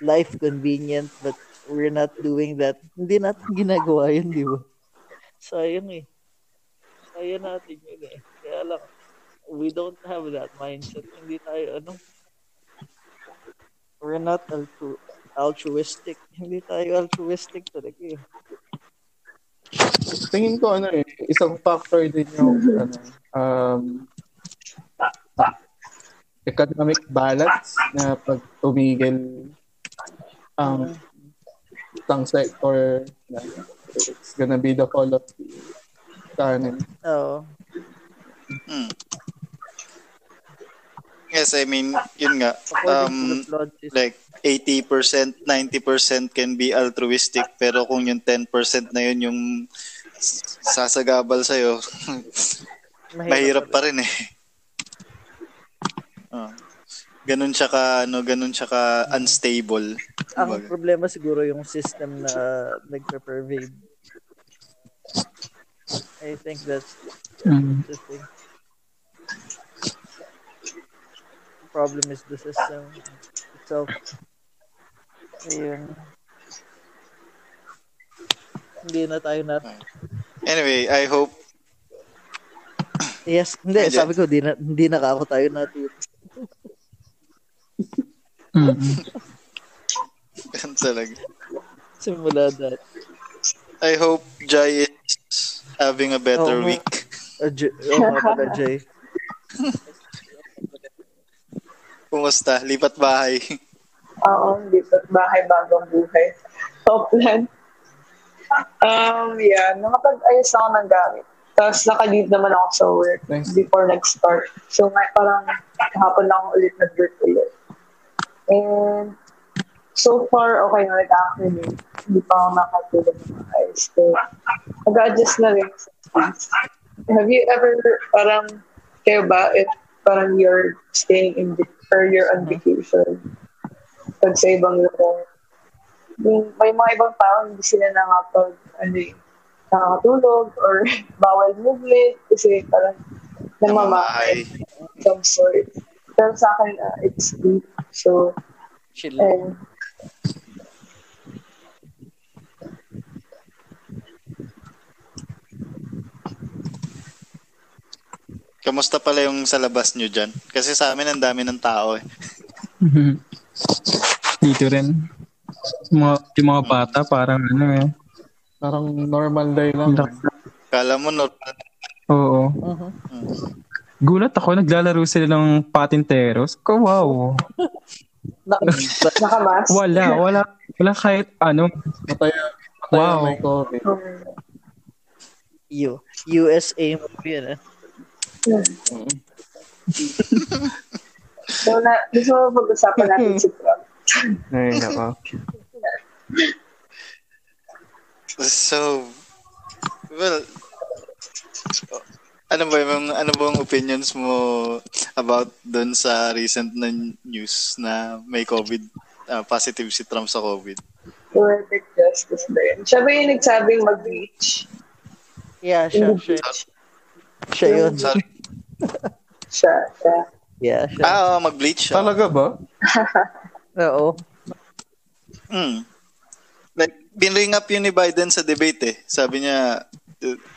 life convenient but we're not doing that. Hindi natin ginagawa yun di ba? Sayang eh. Sayang natin yun eh. Kaya lang we don't have that mindset. Hindi tayo ano we're not altru- altruistic (laughs) hindi tayo altruistic talaga eh Tingin ko ano eh, isang factor din yung ano, um, economic balance na pag tumigil ang isang sector na it's gonna be the fall of the economy. oo Hmm. Yes, I mean, yun nga. Um, like 80%, 90% can be altruistic pero kung yung 10% na yun yung sasagabal sa'yo, (laughs) mahirap pa rin eh. Oh. Ganun siya ka, ano, ganun siya ka unstable. ang Kumbaga. problema siguro yung system na nagpe-pervade. I think that's Mm. the thing. The problem is the system itself. Ayun. Hindi na tayo na... Anyway, I hope Yes, hindi. Hindi. Sabi ko, hindi na, hindi na ako tayo natin. Mm-mm. ganun (laughs) talaga. Simula that. I hope Jai is having a better nga. week. Uh, J- oh, nga pala, Jay. (laughs) Kumusta? Lipat bahay. (laughs) Oo, dito, bahay bagong buhay. Toplan. Um, yeah, nakapag-ayos ako ng gamit. Tapos naka-leave naman ako sa work Nice. before nag-start. So, may parang kahapon lang ako ulit nag-work ulit. And so far, okay na actually. Hindi pa ako makatulog ng ayos. So, nag-adjust na rin sa. Have you ever, parang, kayo ba, if parang you're staying in, vac- or you're on vacation, pag sa ibang lugar, yung, may mga ibang tao, hindi sila nakapag, ano eh, nakakatulog or (laughs) bawal movement kasi parang namamahay Namamahay. some sort. Pero sa akin, uh, it's deep. So, Chill. and Kamusta pala yung sa labas nyo dyan? Kasi sa amin ang dami ng tao eh. Dito rin. Yung mga, yung mga bata, parang ano eh. Parang normal day lang. Kala mo normal. Oo. Mhm. Gulat ako, naglalaro sila ng patinteros. Ko, wow. Na- nakamas. Wala, wala, wala kahit ano. Mataya, mataya Wow. may COVID. U- USA movie yan eh. So, na, gusto mo pag-usapan natin si Trump. (laughs) Ay, nako. So, well, ano ba yung ano bang opinions mo about doon sa recent na news na may COVID ah, positive si Trump sa COVID? Poetic justice ba yun? Siya ba yung nagsabing mag-reach? Yeah, siya, Hindi siya. Siya yun. Sorry. Siya, siya. Yeah, siya. Ah, oo, mag-bleach siya. Talaga ba? (laughs) Oo. Mm. Like, binring up yun ni Biden sa debate eh. Sabi niya,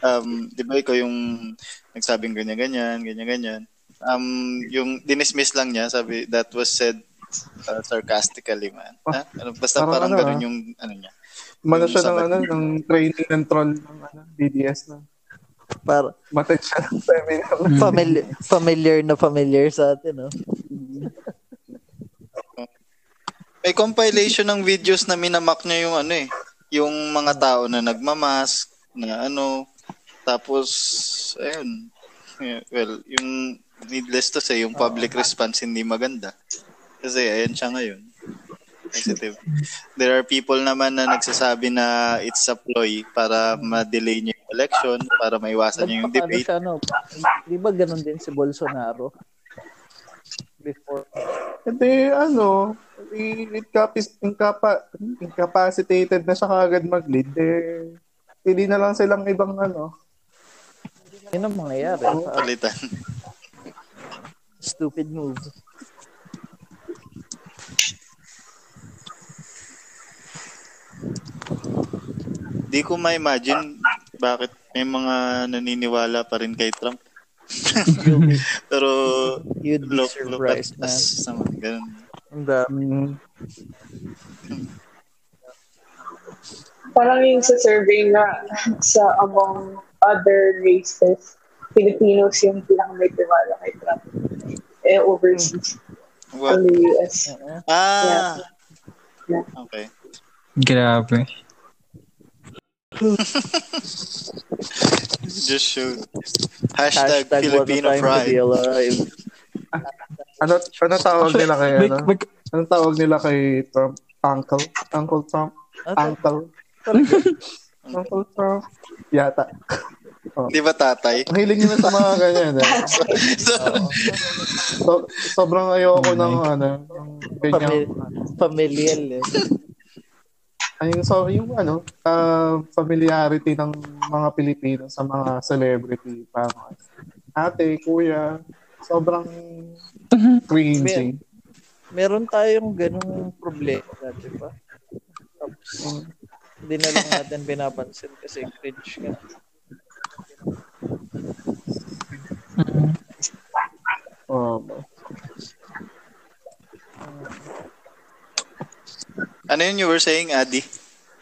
um, di ba ikaw yung nagsabing ganyan-ganyan, ganyan-ganyan. Um, yung dinismiss lang niya, sabi, that was said uh, sarcastically, man. Ha? Ano, basta Parang parang ano, ganun ah. yung ano niya. Mana siya ng, ano, ng training ng troll ng ano, BDS na. Para Matag siya ng seminar. (laughs) familiar, familiar na familiar sa atin, no? May compilation ng videos na minamak niya yung ano eh, yung mga tao na nagmamask, na ano, tapos, ayun, well, yung needless to say, yung public response hindi maganda. Kasi ayan siya ngayon. Positive. There are people naman na nagsasabi na it's a ploy para ma-delay niya yung election, para maiwasan niya yung debate. siya, no? Di ba ganun din si Bolsonaro? Before. Hindi, ano, incapis, incapa, incapacitated na siya kagad mag-lead. Eh, hindi na lang silang ibang ano. Yun ang mangyayari. Palitan. Stupid move. Di ko ma-imagine bakit may mga naniniwala pa rin kay Trump. (laughs) Pero you'd be look, look at surprised, man. us naman. Ganun. Ang dami. Mm, (laughs) Parang yung sa survey na sa among other races, Filipinos yung pinaka may tiwala kay Trump. Eh, overseas. What? From the US. Ah! Yeah. Okay. Grabe. Just shoot. Hashtag, Hashtag Filipino pride. ano, ano tawag nila kay, ano? may- Ano tawag nila kay Trump? Uncle? Uncle Trump? Ah, Uncle? Uncle Trump? Yata. Di ba tatay? Ang hiling nila sa mga ganyan. Eh. (laughs) so, So, sobrang ayoko ng ano, ng ganyan. Pamil- familial eh. Ay, so, yung ano, uh, familiarity ng mga Pilipino sa mga celebrity. Parang ate, kuya, sobrang (laughs) cringy. Meron tayong ganung problema dati pa. Tapos, hindi na lang natin pinapansin kasi cringe nga. Oh, ano yun you were saying, Adi?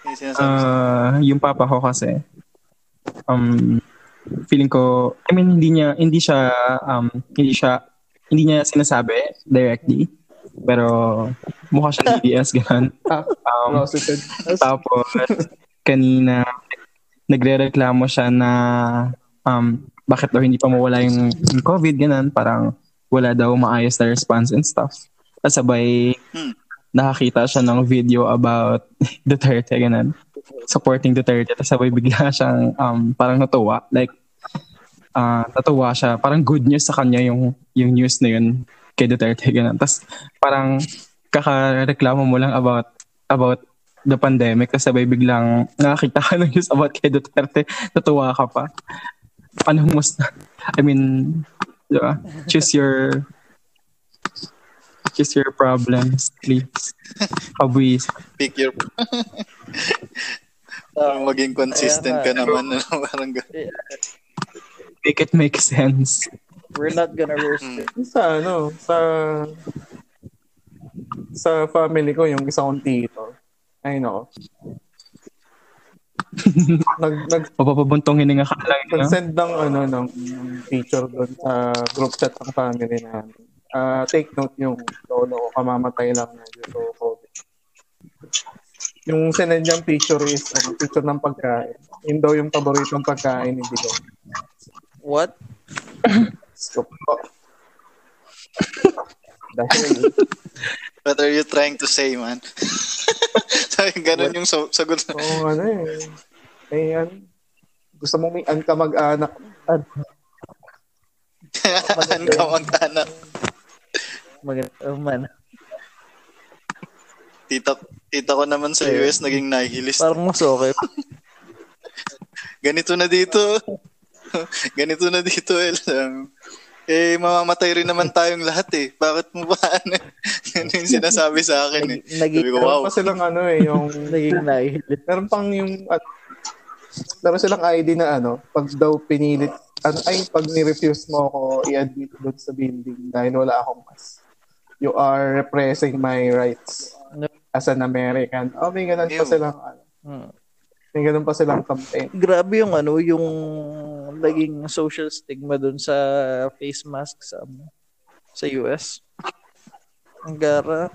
Yung? Ah, yung papa ko kasi um feeling ko I mean hindi niya hindi siya um hindi siya hindi niya sinasabi directly pero mukha siya DDS (laughs) ganun. ah, Um, closeted. tapos kanina nagrereklamo siya na um bakit daw hindi pa mawala yung, yung COVID ganun parang wala daw maayos na response and stuff. At sabay Hmm. Nakakita siya ng video about (laughs) Duterte ganun. Supporting Duterte tapos sabay bigla siyang um, parang natuwa. Like ah natuwa siya. Parang good news sa kanya yung yung news na yun kay Duterte ganun. Tapos parang kakareklamo mo lang about about the pandemic tapos sabay biglang nakakita ka (laughs) ng news about kay Duterte. Natuwa ka pa. Anong mas I mean di ba? choose your Choose your problems, please. Kabwis. Pick your... (laughs) Parang maging consistent ka naman. Ano, (laughs) parang gan- Make it make sense. We're not gonna roast Hmm. it. Sa ano, sa sa family ko, yung isa kong tito. Ay, no. (laughs) nag, nag, Mapapabuntong hininga ka lang. Nag-send ng, ano, ng picture doon sa group chat ng family namin. Ah, take note yung lolo ko, kamamatay lang na due to COVID. Yung sinend niyang picture is, ano, picture ng pagkain. Yun daw yung paboritong pagkain ni Digong. What? So, dahil, (laughs) What are you trying to say, man? (laughs) Sabi, ganun yung sa- sagot. Oo, ano eh. May ano, gusto mong may an ka mag-anak. (laughs) An, An ka mag-anak. Maganda oh, man. Tita, tita ko naman sa US naging nihilist. Parang mas okay. (laughs) Ganito na dito. (laughs) Ganito na dito, El. Um, eh, mamamatay rin naman tayong lahat eh. Bakit mo ba (laughs) ano? Yan yung sinasabi sa akin eh. Nag- naging, Sabi ko, wow. meron pa silang ano eh, yung, naging nahihilit. meron pang yung, at, meron silang ID na ano, pag daw pinilit, ano, ay, pag ni-refuse mo ako i-admit doon sa building dahil wala akong mask. You are repressing my rights as an American. Oh, may ganun pa silang, ano, Hmm. may ganun pa silang campaign. Grabe yung ano, yung naging social stigma dun sa face mask sa ano, sa US. Ang gara.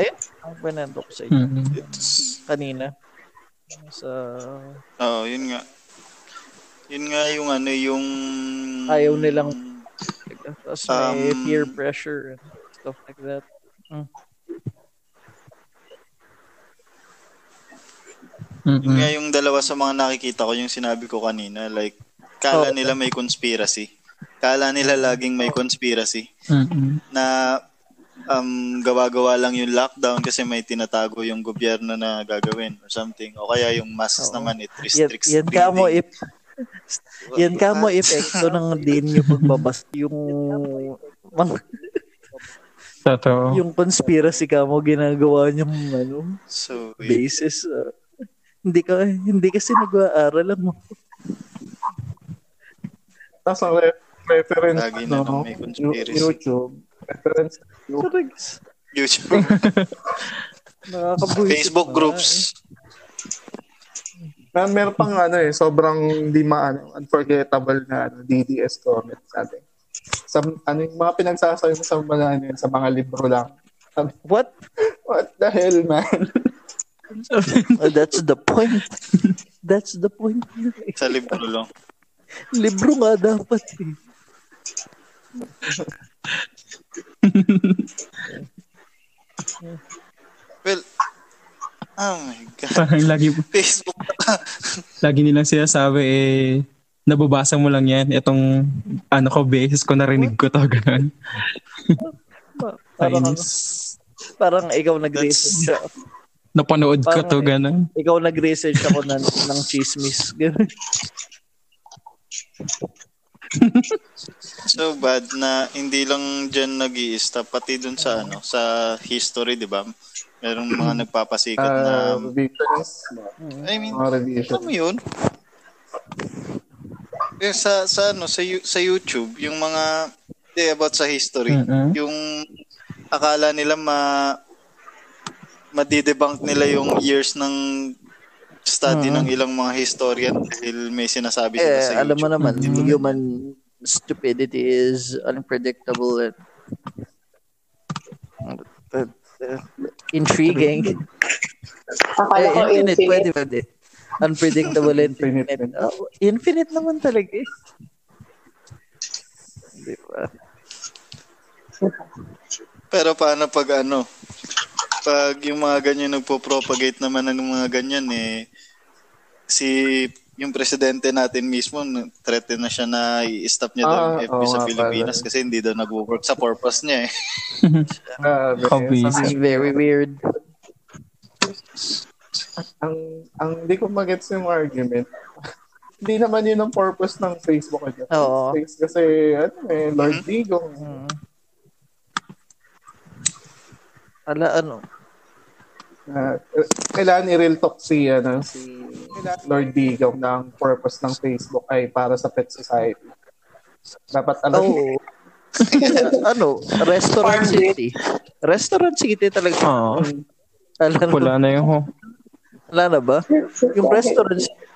Ayun, ang pinanto ko sa inyo Mm. It's, kanina. Sa oh, yun nga. Yun nga yung ano, yung... Ayaw nilang- tapos may Um, peer pressure and stuff like that. Yun Mm-mm. nga yung dalawa sa mga nakikita ko, yung sinabi ko kanina. Like, kala Oo. nila may conspiracy. Kala nila laging may conspiracy. Mm-mm. na um, gawa-gawa lang yung lockdown kasi may tinatago yung gobyerno na gagawin or something. O kaya yung masks Oo. naman, it Yan, restricts yan ka mo if yan ka mo epekto ng din yung pagbabas yung mga- Totoo. yung conspiracy ka mo ginagawa niyang ano So, wait. basis ah. hindi ka hindi kasi nag-aaral lang mo Tapos ang re- reference, Lagi na no, may conspiracy. YouTube, reference. YouTube, (laughs) (laughs) Nakakabuisit Facebook na. groups. Na meron pang ano eh, sobrang di maano, unforgettable na ano, DDS comment sa atin. Sa, ano yung mga pinagsasabi mo sa mga, ano, sa mga libro lang. Sabi, What? What the hell, man? Oh, that's the point. That's the point. Sa libro lang. Libro nga dapat eh. Well, oh my God. Parang lagi, Facebook. Lagi nilang sinasabi eh, nababasa mo lang yan. Itong, ano ko, basis ko, narinig ko to, (laughs) ganun. Parang, ano, parang ikaw nag-research ako. Napanood ko Parang to, eh. ganun. Ikaw nag-research ako ng, ng chismis. Ganun. So bad na hindi lang dyan nag stop pati dun sa ano sa history, di ba? Merong mga (clears throat) nagpapasikat na Uh, revisions, I mean, alam mo yun? Eh, sa sa ano sa sa YouTube, yung mga eh, about sa history, Mm-mm. yung akala nila ma madidebunk nila yung years ng study ng ilang mga historian dahil may sinasabi sila Eh, sa alam mo YouTube. naman, Mm. human stupidity is unpredictable and uh, uh, intriguing. Akala Eh, ko infinite, infinite. pwede, pwede. Unpredictable and Infinite. infinite. Oh, infinite naman talaga eh. Di ba? Pero paano pag ano, pag yung mga ganyan nagpo-propagate naman ng mga ganyan eh, si yung presidente natin mismo, threaten na siya na i-stop niya daw Ah, FB oo sa Pilipinas pala. kasi hindi daw nag-work sa purpose niya eh. This is very weird. ang ang hindi ko magets yung argument. hindi naman yun ang purpose ng Facebook. Ano? Oo. Face kasi, ano eh, Lord Digong. Mm. Ala, ano? Uh, kailangan i-real talk si, ano, si Lord Digong na ang purpose ng Facebook ay para sa pet society. Dapat alam Oo. (laughs) ano? Restaurant Farm City. Restaurant City talaga. Oo. Alam mo, Wala na yung, wala na ba? Yung restaurant City.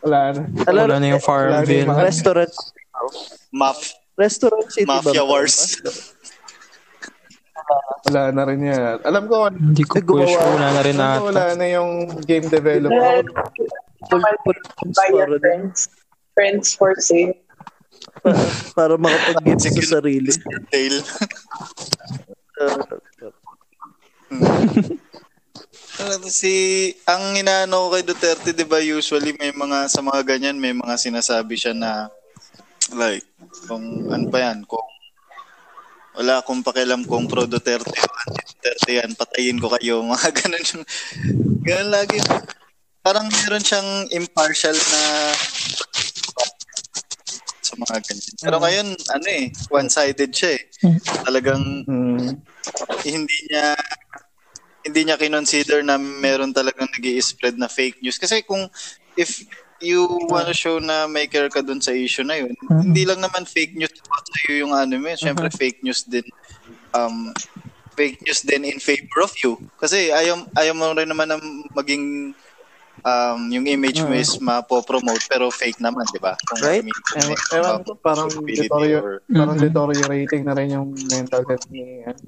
wala na. Alam, wala na yung Farmville. Wala na yung Restaurant Maf Restaurant City ba? Mafia ba? Wars. (laughs) Wala na rin yan. Alam ko, alam Hindi ko Gumawa. push. Wala na rin ata. wala na yung game developer. Para, friends. Friends for sale. para makapag-get sa sarili. Tail. Ano, (laughs) si ang inaano kay Duterte 'di ba usually may mga sa mga ganyan may mga sinasabi siya na like kung ano pa yan kung wala akong pakialam kung pro Duterte o anti Duterte yan. Patayin ko kayo (laughs) mga ganun. Yung ganun lagi. Parang meron siyang impartial na sa mga ganyan. Pero ngayon ano eh one-sided siya eh. Talagang Hmm. hindi niya hindi niya kinonsider na meron talagang nag spread na fake news. Kasi kung if you wanna show na may care ka dun sa issue na yun, hindi lang naman fake news about sa'yo yung ano mo yun. Siyempre fake news din um, fake news din in favor of you. Kasi ayaw, ayaw mo rin naman na maging um, yung image mo is mapopromote pero fake naman, di ba? Kung Right. I mean, kung Ewan, ewan ko, parang deterior, or- parang deteriorating na rin yung mental health ni ano.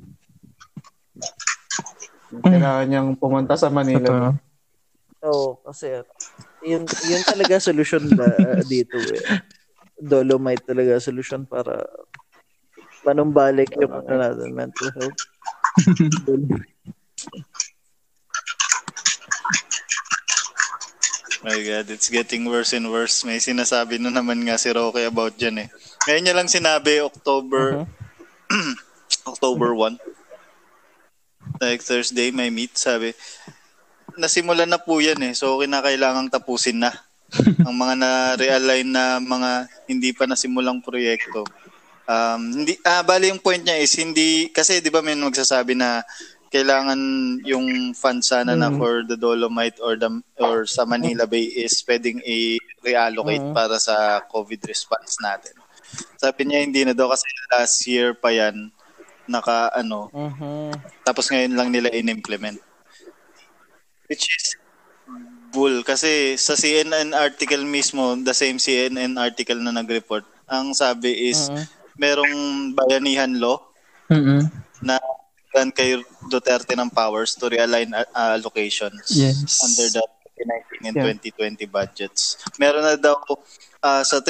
Kailangan niyang pumunta sa Manila. Oo, kasi yun, yun talaga solution ba dito eh. Dolomite talaga solution para panumbalik yung ano natin, mental health. My God, it's getting worse and worse. May sinasabi na naman nga si Roque about dyan eh. Ngayon niya lang sinabi, October, (clears throat) October 1. Like Thursday, may meet, sabi, nasimulan na po yan eh. So, kinakailangang tapusin na. (laughs) Ang mga na-realign na mga hindi pa nasimulang proyekto. Um, hindi, ah, bali yung point niya is hindi, kasi di ba may magsasabi na kailangan yung fund sana na for the Dolomite or the or sa Manila Bay is pwedeng i-reallocate Mhm. para sa COVID response natin. Sabi niya hindi na daw kasi last year pa yan naka ano Mhm. tapos ngayon lang nila in-implement. Which is bull kasi sa CNN article mismo, the same CNN article na nag-report, ang sabi is Mhm. merong bayanihan law Mm-mm. na grant kay Duterte ng powers to realign uh, allocations Yes. under the 2019 and Yeah. 2020 budgets. Meron na daw uh, sa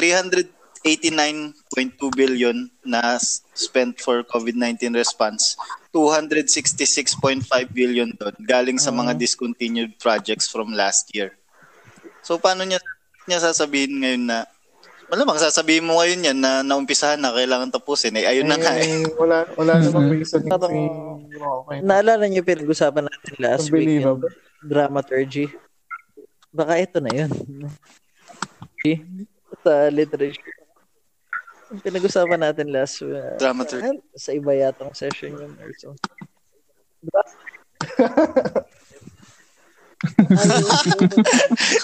389.2 billion na spent for COVID-19 response, 266.5 billion doon galing sa mga discontinued projects from last year. So paano niya niya sasabihin ngayon na malamang sasabihin mo ngayon yan na naumpisahan na kailangan tapusin eh ayun na nga eh. Eh, wala, wala namang reason yung Parang- Roque. Naalala niyo pinag-usapan natin last week yung dramaturgy. Baka ito na yun. sa literature. Yung Pinag-usapan natin last uh, Dramaturgy. sa iba yatang session yun or so. (laughs)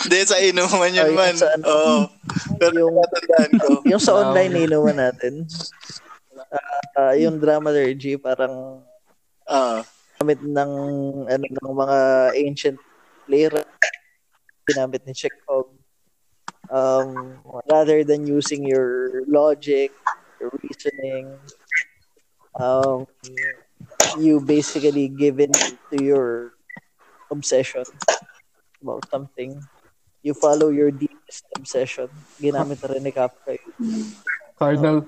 Hindi, sa inuman yun man. sa ano? Oo. Pero Yung- natandaan ko. (laughs) Yung sa online inuman natin, ah, yung dramaturgy parang Oo. gamit ng ano ng mga ancient playwright ginamit ni Chekhov um rather than using your logic your reasoning um you basically give in to your obsession about something you follow your deepest obsession ginamit na rin ni Kafka. Cardinal,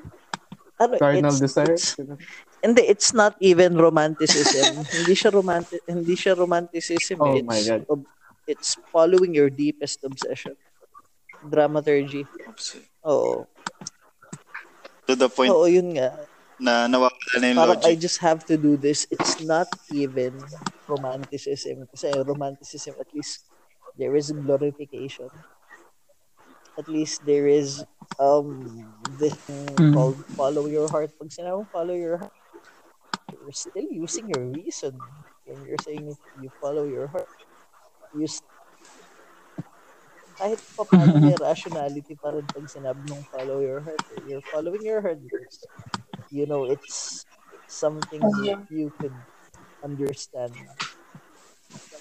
ano, cardinal it's- desire. it's- Hindi, it's not even romanticism. (laughs) hindi siya romantic hindi siya romanticism. Oh it's, my God. ob- it's following your deepest obsession. Dramaturgy. Oo. To the point Oo, yun nga. na nawawala na yung Parang I just have to do this. It's not even romanticism. Kasi romanticism, at least, there is glorification. at least there is um this thing Mm. called follow your heart. Pag sinabing follow your heart, you're still using your reason when you're saying you follow your heart. You s- kahit pa paano may rationality pa rin pag sinabi mong follow your heart. eh. You're following your heart because you know it's something that you could understand.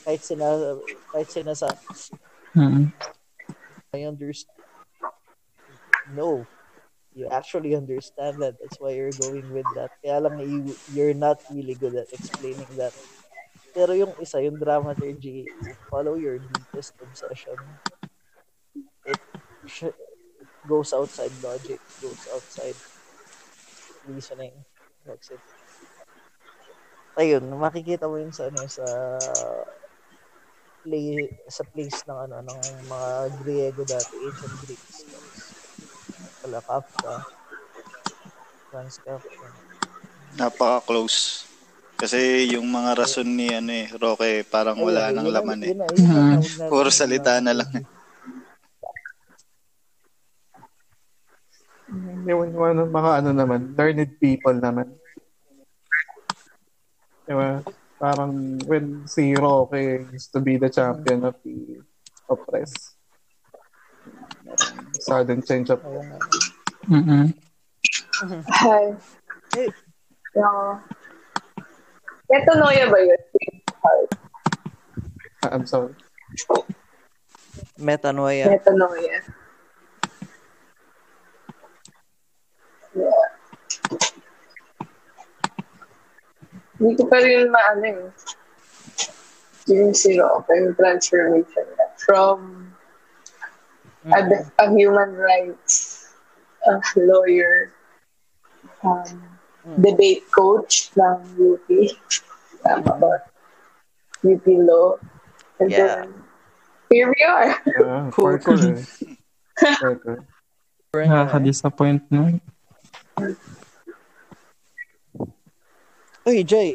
Kahit sina kahit sinasa Mm. I understand. No, you actually understand that. That's why you're going with that. Kaya lang you, you're not really good at explaining that. Pero yung isa, yung dramaturgy, follow your deepest obsession. Sh- goes outside logic, goes outside reasoning. That's it. Ayun, makikita mo yun sa ano sa play sa place ng ano ng mga Griego dati, ancient Greeks. Wala Kafka. Kafka. Napaka-close. Kasi yung mga rason ni ano eh, Roque, parang wala nang yun laman eh. yun yun (laughs) Puro sa salita na lang. Yung mga, mga ano naman, learned people naman. Diba? Parang when si Roque used to be the champion of the oppressed. Sudden change of Oo nga. Mm-mm. Hi. Eh, Yung... Ito Noya ba yun? Ah, I'm sorry. metanoia. Metanoia. Yeah. Hindi ko pa rin maano eh. Yung sino, yung transformation niya. From a, a human rights uh, lawyer, um, debate coach ng UP. Tama ba? UP Law. And Yeah. then, here we are. Yeah, Cool, parkour eh. Parkour. (laughs) Nakaka-disappoint no? Uy, Jay.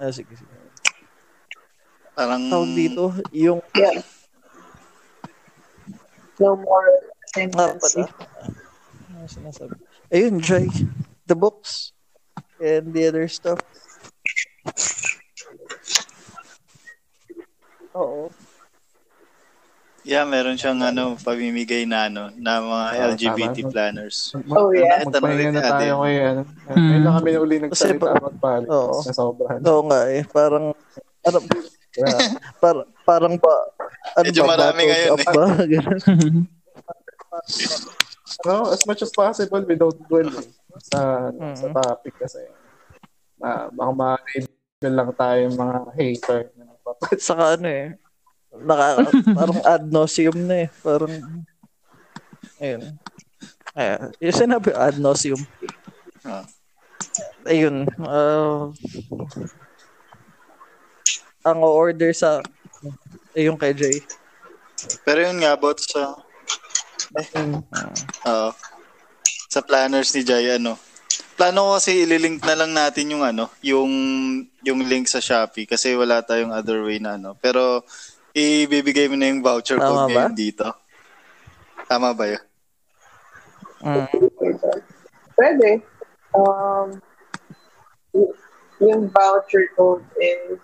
Ah, sige, sige. Parang Tawag dito, yung Yeah. No more tendency. Ano sinasabi? Ayun, Jay. The books and the other stuff. Oo. Yeah, meron siyang ano, pamimigay na ano, na mga Ah, LGBT tama. planners. Oh, yeah. Magpahinga na tayo natin. kay ano. Hmm. Ngayon lang kami uli Kasi nagsalita pa- magpalit. Oo. Na sobrahan. Oo nga eh. Parang, ano, (laughs) par, parang ba, ano Medyo ba, marami ngayon eh. ba? (laughs) No, as much as possible, we don't dwell eh, sa, sa Mhm. topic kasi uh, baka ma-label lang tayo mga hater. na Saka ano eh, naka, parang ad nauseum na eh. Parang, ayun. Ay, yung sinabi, ad nauseum. Ah. Ayun. Uh, ang order sa, eh, yung kay Jay. Pero yun nga, about sa... Eh, oo. sa planners ni Jay, ano, plano ko kasi ililink na lang natin yung ano, yung yung link sa Shopee kasi wala tayong other way na ano. Pero ibibigay mo na yung voucher Tama code ba? ngayon dito. Tama ba yun? Mm. Pwede. Um, y- yung voucher code is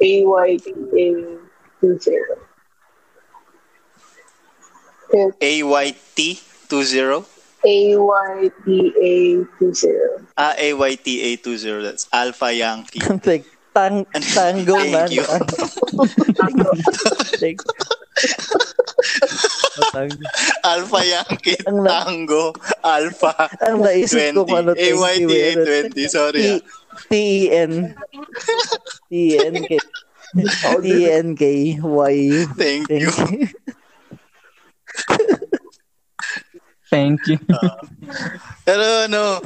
AYTA20. It's AYT20? AYTA20. Ah, AYTA20. That's Alpha Yankee. (laughs) Like, tang, tango Thank man. you. Thank tango. (laughs) Alpha Yankee Ang na- Tango Alpha Ang naisip ko 20. kung ano thank you. eh. AYTA20. Sorry. ah. T-E-N. T-E-N-K. T-E-N-K-Y. Thank Thank you. you. Thank you. Pero ano,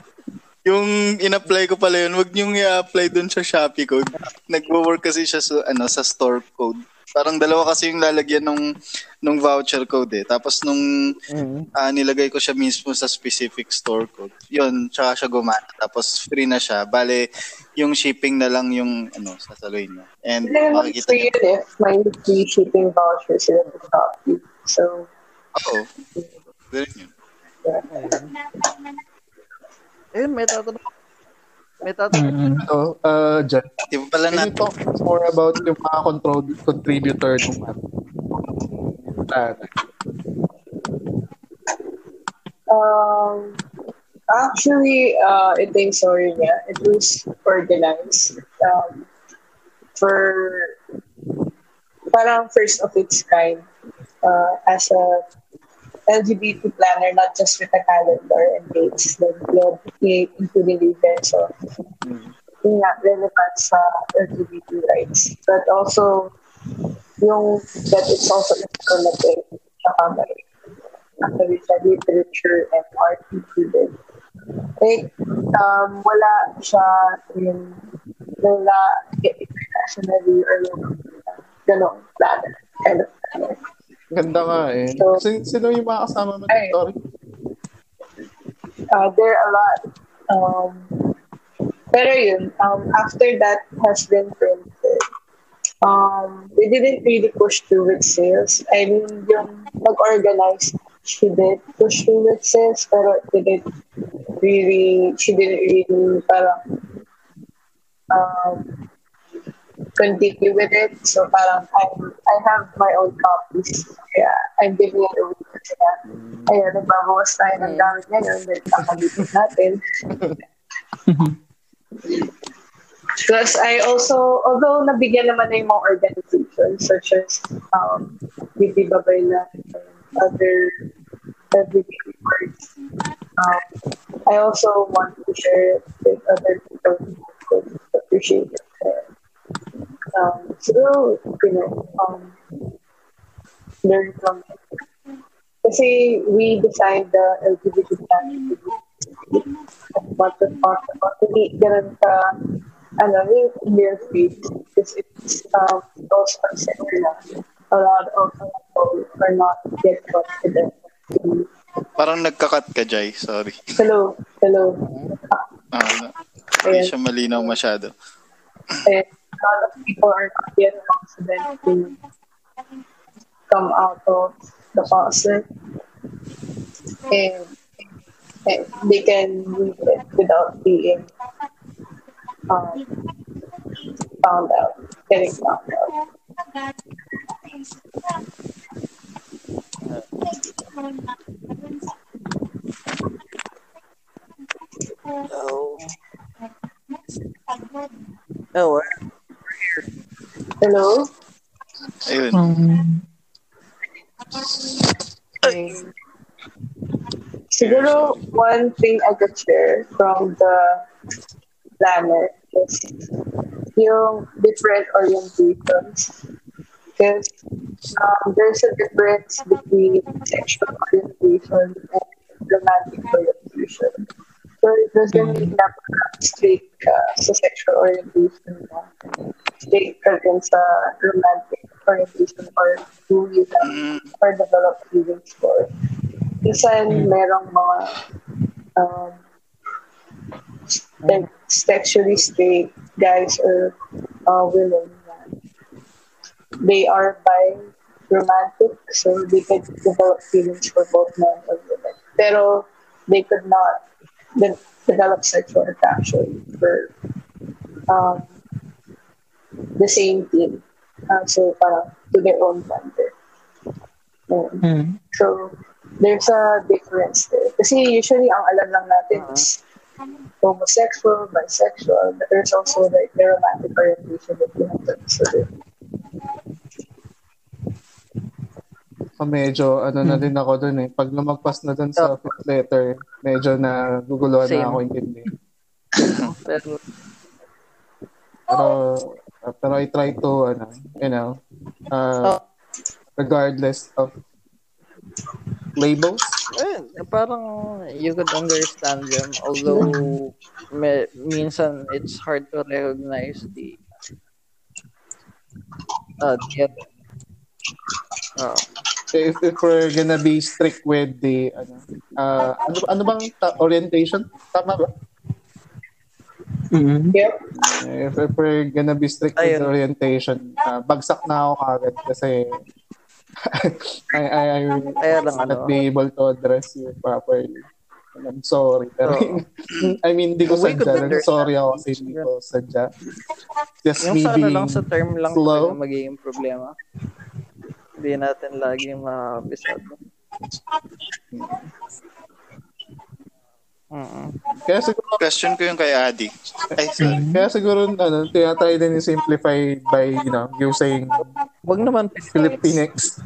yung in-apply ko pala yun, wag niyong i-apply dun sa Shopee code. Nagwo-work kasi siya sa, ano, sa store code. Parang dalawa kasi yung lalagyan nung, nung voucher code eh. Tapos nung Mm. ah, nilagay ko siya mismo sa specific store code. Yun, tsaka siya gumana. Tapos free na siya. Bale, yung shipping na lang yung ano, sasaluhin mo. And makikita free niyo. yun if may free shipping voucher sila sa Shopee. So, Oo. Rin yun. Ayun. Ayun, may tatanong. May tatanong. Mm-mm. So, uh, Jan, Di ba pala can you natin? talk more about yung mga control, contributor ng ano? plan? Um, actually, uh, ito yung story niya. It was organized um, for parang first of its kind uh, as a LGBT planner, not just with a calendar and dates, but with- including the events yung nga, relevant sa LGBT rights. But also, yung that it's also informative, tsaka may actually sa literature and art included. Like, um, wala siya in, wala internationally or locally na ganong planner, kind of planner. Ganda nga eh. So- Sin- sino yung mga kasama mo Ay. dito? Uh, there are a lot. Um, pero yun, um, after that has been printed, um, we didn't really push through with sales. I mean, yung mag-organize, she did push through with sales, pero it didn't really, she didn't really parang um, continue with it. So parang I'm, I have my own copies. Kaya I'm giving it away kasi nga, ayun, nagbabawas tayo ng gamit ngayon dahil kakalitin natin. (laughs) Plus, I also, although nabigyan naman na yung mga organizations such as um, BP Babayla and other everyday works, um, I also want to share it with other people who could appreciate it. Um, siguro, you know, um, learn from it. Kasi we designed the LGBT plan to be what to talk about. Hindi ganun ka, ano, yung Indian faith. Because it's um, also considered na a lot of people are not yet confident. to- Parang nagkakat ka, Jai. Sorry. Hello, hello. Ah, Ayan. hindi siya malinaw masyado. And a lot of people are not yet confident to come out of the closet. And, and they can leave it without being um, found out, getting found out. Oh. Oh, Hello? Ayun. Um, Siguro, one thing I could share from the planner is yung different orientations. Because um, there's a difference between sexual orientation and romantic orientation. So it doesn't mean na parang straight ka sa sexual orientation mo. Straight ka din sa romantic orientation or who you have Mm, or develop feelings for. Minsan, merong mga um, like sexually straight guys or uh, women they are bi romantic so they could develop feelings for both men and women. Pero they could not de- develop sexual attraction for um, the same team. Uh, so parang to their own gender. Um, mm, So, there's a difference there. Kasi usually, ang alam lang natin is homosexual, bisexual, but there's also like the romantic orientation that you have to consider. So medyo ano na din ako dun eh. Pag lumagpas na dun sa fifth letter, medyo na guguluhan Same. na ako intindi. (laughs) pero, Pero uh, pero I try to ano, you know, uh, regardless of labels. ayun, parang you could understand them. Although, me, minsan it's hard to recognize the uh, the. Uh, If, if we're gonna be strict with the ano, uh, ano, ano bang ta- orientation? Tama ba? Mm, Yep. If, if we're gonna be strict with Ayun. the orientation, uh, bagsak na ako kagad kasi (laughs) I, I, I Kaya lang not ano. be able to address you properly. And I'm sorry. Pero, Oo. (laughs) I mean, hindi ko We sadya. understand. Sorry ako kasi hindi ko sadya. Just Yung me ano being lang sa term lang slow. talaga magiging problema. Hindi natin laging makakabisado. Mm. Kaya siguro, Question ko yung kay Adi. Ay, sorry. kaya siguro, ano, tinatry din simplify by, you know, using Wag naman Philippines.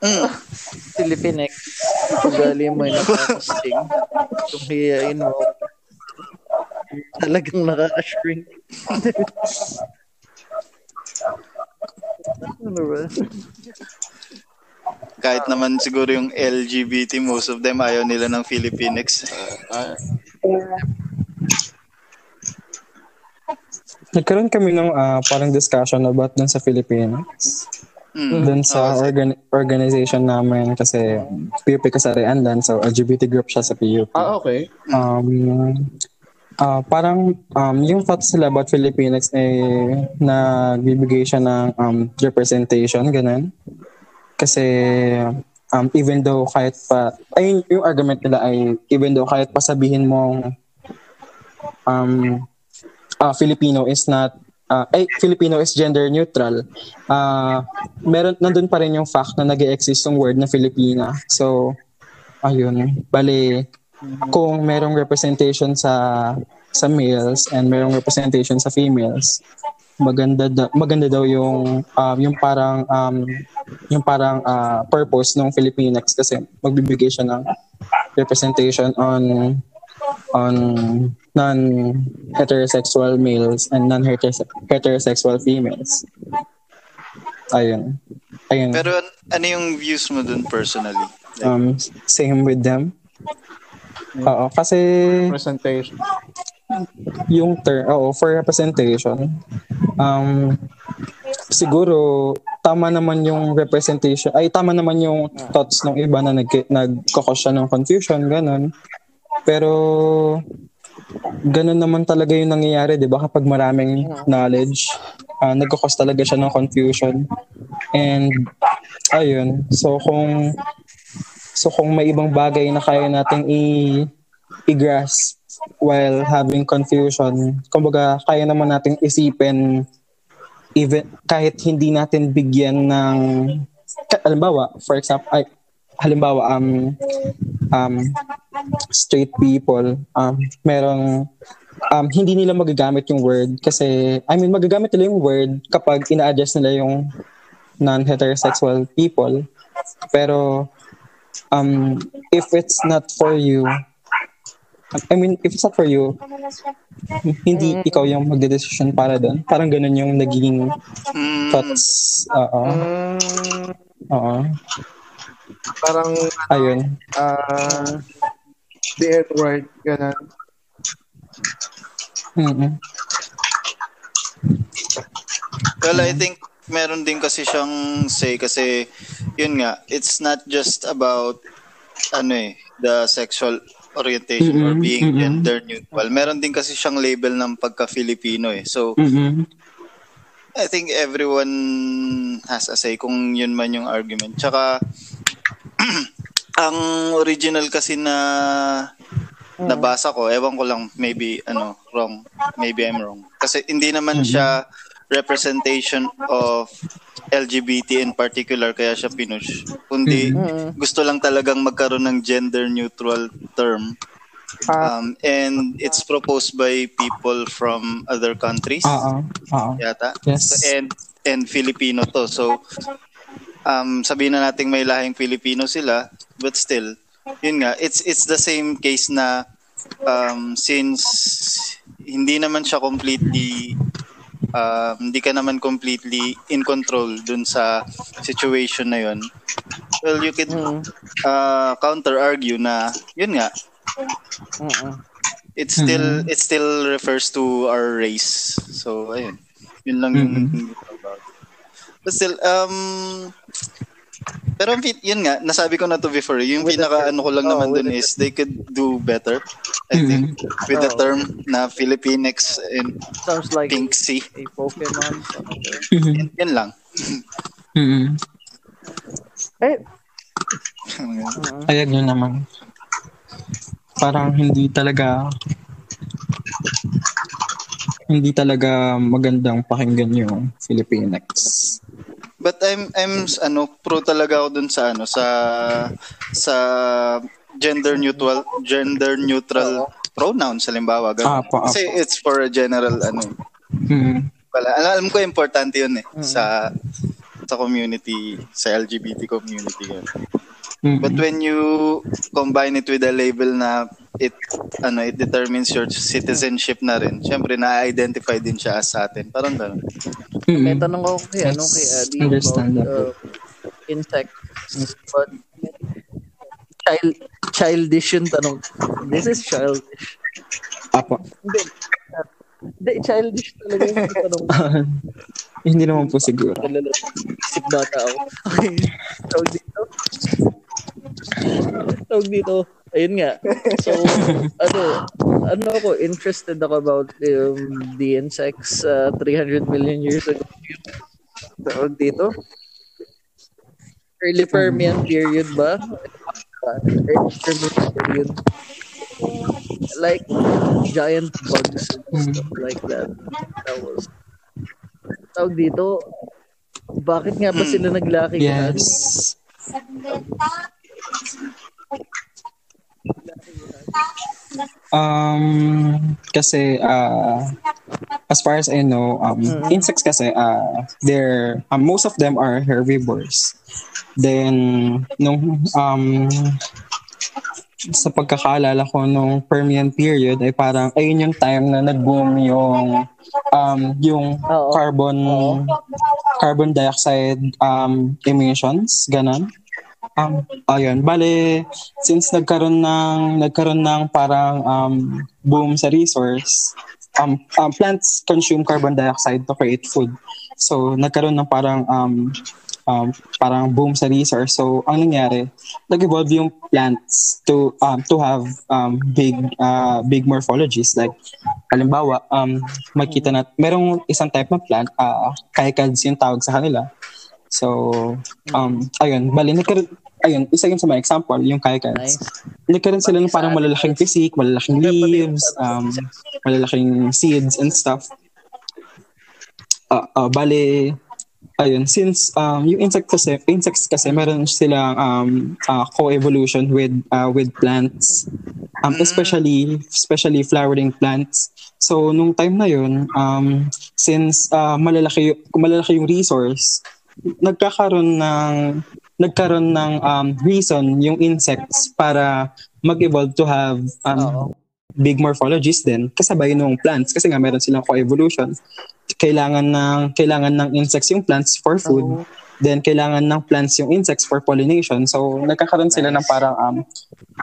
Mm. Philippinex. Ugali mo yung nakakasting. Kung hiyain mo. Talagang nakaka-shrink. (laughs) ano ba? Kahit naman siguro yung LGBT, most of them ayaw nila ng Filipinx. Ah, Yeah. Nagkaroon kami ng ah, parang discussion about dun sa Philippines. Mm. Dun sa Oh, organ- organization namin kasi PUP kasarian dan so LGBT group siya sa PUP. ah, okay. Um, ah, parang um, yung thoughts nila about Philippines eh nagbibigay siya ng um, representation, ganun. Kasi um, even though kahit pa, ay yung argument nila ay even though kahit pa sabihin mong um, ah, Filipino is not ah, ay Filipino is gender neutral. Ah, meron nandun pa rin yung fact na nag-exist yung word na Filipina. So ayun, bali kung merong representation sa sa males and merong representation sa females, maganda da, maganda daw yung um, yung parang um, yung parang ah, purpose ng Filipinax kasi magbibigay siya ng representation on on non-heterosexual males and non-heterosexual females. Ayun. Ayun. Pero an- ano yung views mo dun personally? Like, um, same with them. Oo, kasi Presentation. Yung term, oo, for representation, um, siguro, tama naman yung representation, ay tama naman yung thoughts ng iba na nag, nagkakos siya ng confusion, ganun. Pero, ganun naman talaga yung nangyayari, di ba? Kapag maraming knowledge, uh, nagkakos talaga siya ng confusion. And, ayun, so kung, so kung may ibang bagay na kaya nating i, i-grasp while having confusion, kumbaga, kaya naman nating isipin even kahit hindi natin bigyan ng halimbawa for example ay halimbawa um um straight people um merong um hindi nila magagamit yung word kasi I mean magagamit nila yung word kapag ina-address nila yung non-heterosexual people. Pero um if it's not for you I mean if it's not for you hindi ikaw yung magde-decision para doon. Parang ganun yung nagiging mm, thoughts. Oo. Mm, oo. Parang, ayun. ah, the word, ganun. mm Well, I think meron din kasi siyang say kasi yun nga, it's not just about ano eh, the sexual orientation or Mm-mm, being mm-mm. gender neutral. Meron din kasi siyang label ng pagka-Filipino eh. So, mm I think everyone has a say kung yun man yung argument. Tsaka, (clears throat) ang original kasi na nabasa ko, ewan ko lang, maybe, ano, wrong. Maybe I'm wrong. Kasi hindi naman siya representation of LGBT in particular, kaya siya pinush. Kundi, gusto lang talagang magkaroon ng gender neutral term. Um, and it's proposed by people from other countries Oo. Oo. yata. Yes. And and Filipino to. So um sabihin na nating may lahing Filipino sila, but still, yun nga, it's it's the same case na um since hindi naman siya completely um, hindi ka naman completely in control dun sa situation na yun. Well, you could uh, counter argue na yun nga, Mm-mm. it still it still refers to our race. So ayun. Yun lang yung about. But still um pero ang fit- yun nga, nasabi ko na to before. Yung With the pinaka ano ko lang oh, naman with dun the is they could do better. I think with the Oh. term na Filipinx and Sounds like Pinksy. a Pokemon. something. Yun, yun lang. mm Eh, mm, Ayag nyo naman. Parang hindi talaga hindi talaga magandang pakinggan yung Filipinx. But I'm I'm ano pro talaga ako dun sa ano sa sa gender neutral gender neutral pronouns halimbawa ganun. Apo, apo. Kasi it's for a general ano Hmm. pala. Alam, alam ko importante 'yun eh sa sa community, sa LGBT community. Yun. Hmm. But when you combine it with a label na it ano it determines your citizenship na rin. Syempre na-identify din siya as sa atin. Parang ganun. Hmm. may tanong ako kay, ano, kay Adi about uh, insects. But, child, childish yung tanong. This is childish. Apo. Hindi. Hindi, childish talaga yung tanong. (laughs) hindi naman po siguro. Isip bata ako. Okay. Tawag dito. Tawag dito. Ayun nga. So, (laughs) ano, ano ako, interested ako about um, the insects uh, 300 million years ago. Tawag dito. Early Permian period ba? Early Permian period. Like giant bugs and stuff like that. That was tawag dito, bakit nga ba sila naglaki Yes. Um, kasi uh, as far as I know, um, insects kasi uh, they're um, most of them are herbivores. Then nung um sa pagkakaalala ko nung Permian period ay parang ayun yung time na nag-boom yung um yung Oo. carbon Oo. carbon dioxide um emissions ganon um ayun bale since nagkaroon ng nagkaroon ng parang um boom sa resource um, um plants consume carbon dioxide to create food so nagkaroon ng parang um um, parang boom sa resource. So, ang nangyari, nag-evolve yung plants to um, to have um, big uh, big morphologies. Like, halimbawa, um, makita na, merong isang type ng plant, uh, caecads yung tawag sa kanila. So, um, ayun, bali, nagkaroon, ayun, isa yun sa mga example, yung. Nice. Nagkaroon sila ng parang malalaking physique, malalaking leaves, um, malalaking seeds and stuff. Uh, uh, bale, ayun, since um, yung insect kasi, insects kasi meron silang um, uh, co-evolution with uh, with plants, um, especially especially flowering plants. So nung time na yun, um, since uh, malalaki malalaki yung resource, nagkakaroon ng nagkaroon ng um, reason yung insects para mag-evolve to have um, Oo. big morphologies din kasabay nung plants. Kasi nga meron silang co-evolution. Kailangan ng kailangan ng insects yung plants for food. Oo. then kailangan ng plants yung insects for pollination. So nagkakaroon sila ng parang um,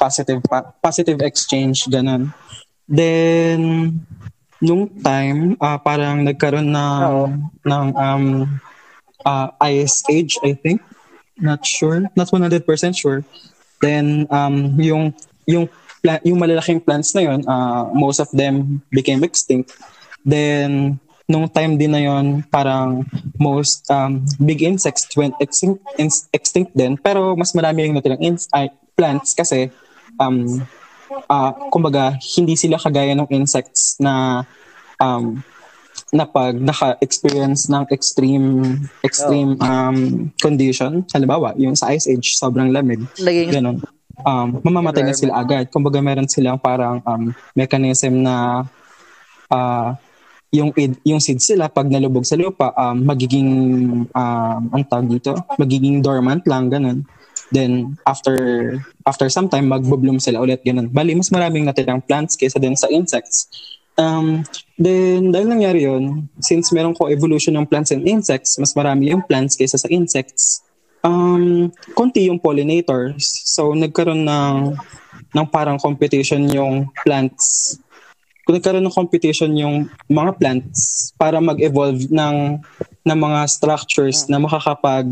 positive pa- positive exchange ganun. Then nung time ah, parang nagkaroon ng Oo. ng um uh, ice age I think not sure. Not 100% sure. Then um yung yung pla- yung malalaking plants na yun uh, most of them became extinct. Then nung time din na yun parang most um, big insects went extinct, ins- extinct din. Pero mas marami yung natirang ins- ay, plants kasi um ah, kumbaga hindi sila kagaya ng insects na um na pag naka-experience ng extreme extreme um condition. Halimbawa yung sa ice age sobrang lamig. Naging ganun. Um mamamatay na sila agad. Kumbaga meron silang parang um mechanism na ah yung id- yung seeds sila pag nalubog sa lupa um, magiging um ang tawag dito? Magiging dormant lang ganun. Then after after some time magbo-bloom sila ulit ganun. Bali mas maraming natirang plants kaysa din sa insects um then dahil nangyari yun since meron ko evolution ng plants and insects mas marami yung plants kaysa sa insects um konti yung pollinators so nagkaroon ng ng parang competition yung plants nagkaroon ng competition yung mga plants para mag-evolve ng ng mga structures na makakapag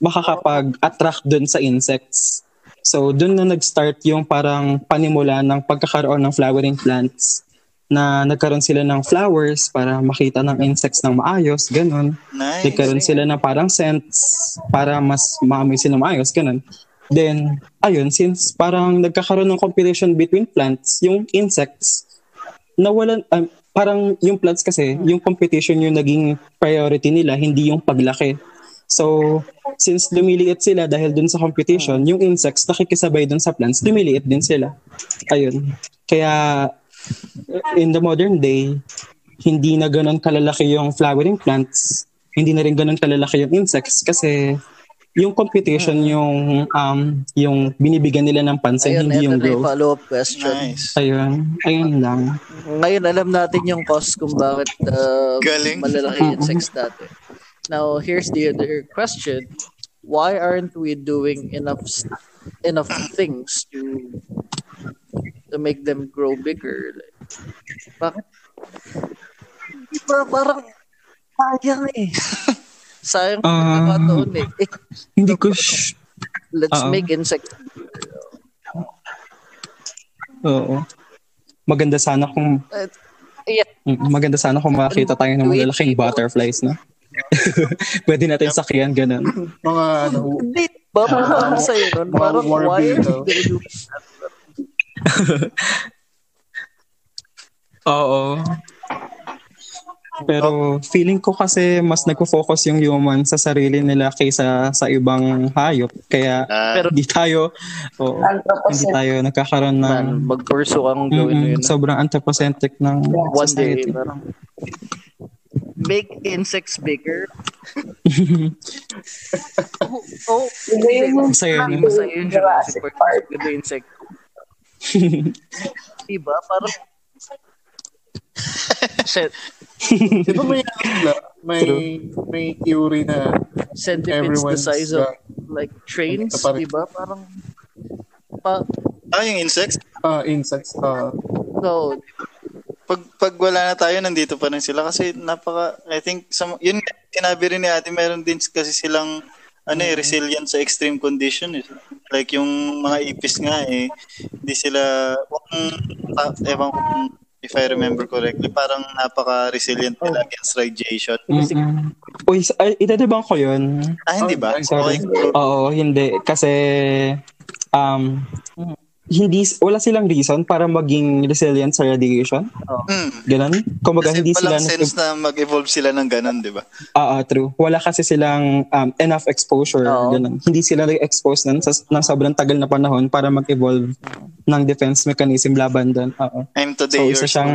makakapag-attract dun sa insects. So, dun na nag-start yung parang panimula ng pagkakaroon ng flowering plants. Na nagkaroon sila ng flowers para makita ng insects ng maayos, ganun. Nice. Nagkaroon sila ng parang scents para mas maamoy sila maayos, ganun. Then, ayun, since parang nagkakaroon ng competition between plants, yung insects, nawalan, um, parang yung plants kasi, yung competition yung naging priority nila, hindi yung paglaki. So, since lumiliit sila dahil dun sa competition, yung insects nakikisabay dun sa plants, lumiliit din sila. Ayun. Kaya, in the modern day, hindi na ganun kalalaki yung flowering plants, hindi na rin ganun kalalaki yung insects kasi yung competition yung um yung binibigyan nila ng pansin Ayun, hindi yung growth. follow-up question. Nice. Ayun, ayun lang. Ngayon, alam natin yung cause kung bakit uh, Galing. malalaki yung (laughs) sex dati. Now, here's the other question. Why aren't we doing enough enough things to to make them grow bigger? Like, bakit? Ba parang sayang eh. (laughs) sayang Ah. pagkakataon eh. eh. Hindi ko (laughs) sh- Let's Oo. make insects. Oo. Maganda sana kung Uh, yeah, mm, maganda sana kung makakita tayo ng malalaking butterflies na. (laughs) Pwede natin sakyan ganun. Mga ano, Hindi ba? Parang sa'yo nun. Mga Parang why are beetle. they doing (laughs) Oo. Pero feeling ko kasi mas nagfo-focus yung human sa sarili nila kaysa sa ibang hayop. Kaya Ah, Pero (laughs) hindi tayo oo, hindi tayo nagkakaroon ng man, mag-pursue kang gawin Mm-mm, yun. sobrang anthropocentric ng One day, society. parang make insects bigger. (laughs) oh, oh, Masaya yun. masaya yun Jurassic Park. Ganda yung insect. (laughs) diba? Parang Shit. di ba may, ano may, may theory na Centipedes the everyone's size of like trains, Ito pa rin. diba? Parang pa, ah, yung insects? uh, insects. Uh, so, Pag, pag wala na tayo, nandito pa rin sila kasi napaka, I think, sa, yun nga, sinabi rin ni ate, meron din kasi silang ano eh, resilient sa extreme condition. Eh. Like yung mga ipis nga eh, hindi sila, kung, ewan ko kung if I remember correctly, parang napaka-resilient nila against radiation. Mm-mm. Uy, ay, itadibang ko yun. Ah, hindi ba? Sorry. Okay. Oo, hindi. Kasi, um, hindi, wala silang reason para maging resilient sa radiation. Hmm. Ganun. Kumbaga, Kasi hindi sila... sense na mag-evolve sila ng ganun, di ba? Ah, ah, true. Wala kasi silang um, enough exposure. Oo. Ganun. Hindi sila expose nun sa, ng sobrang tagal na panahon para mag-evolve ng defense mechanism laban doon. Oo. I'm So, today isa yours. siyang...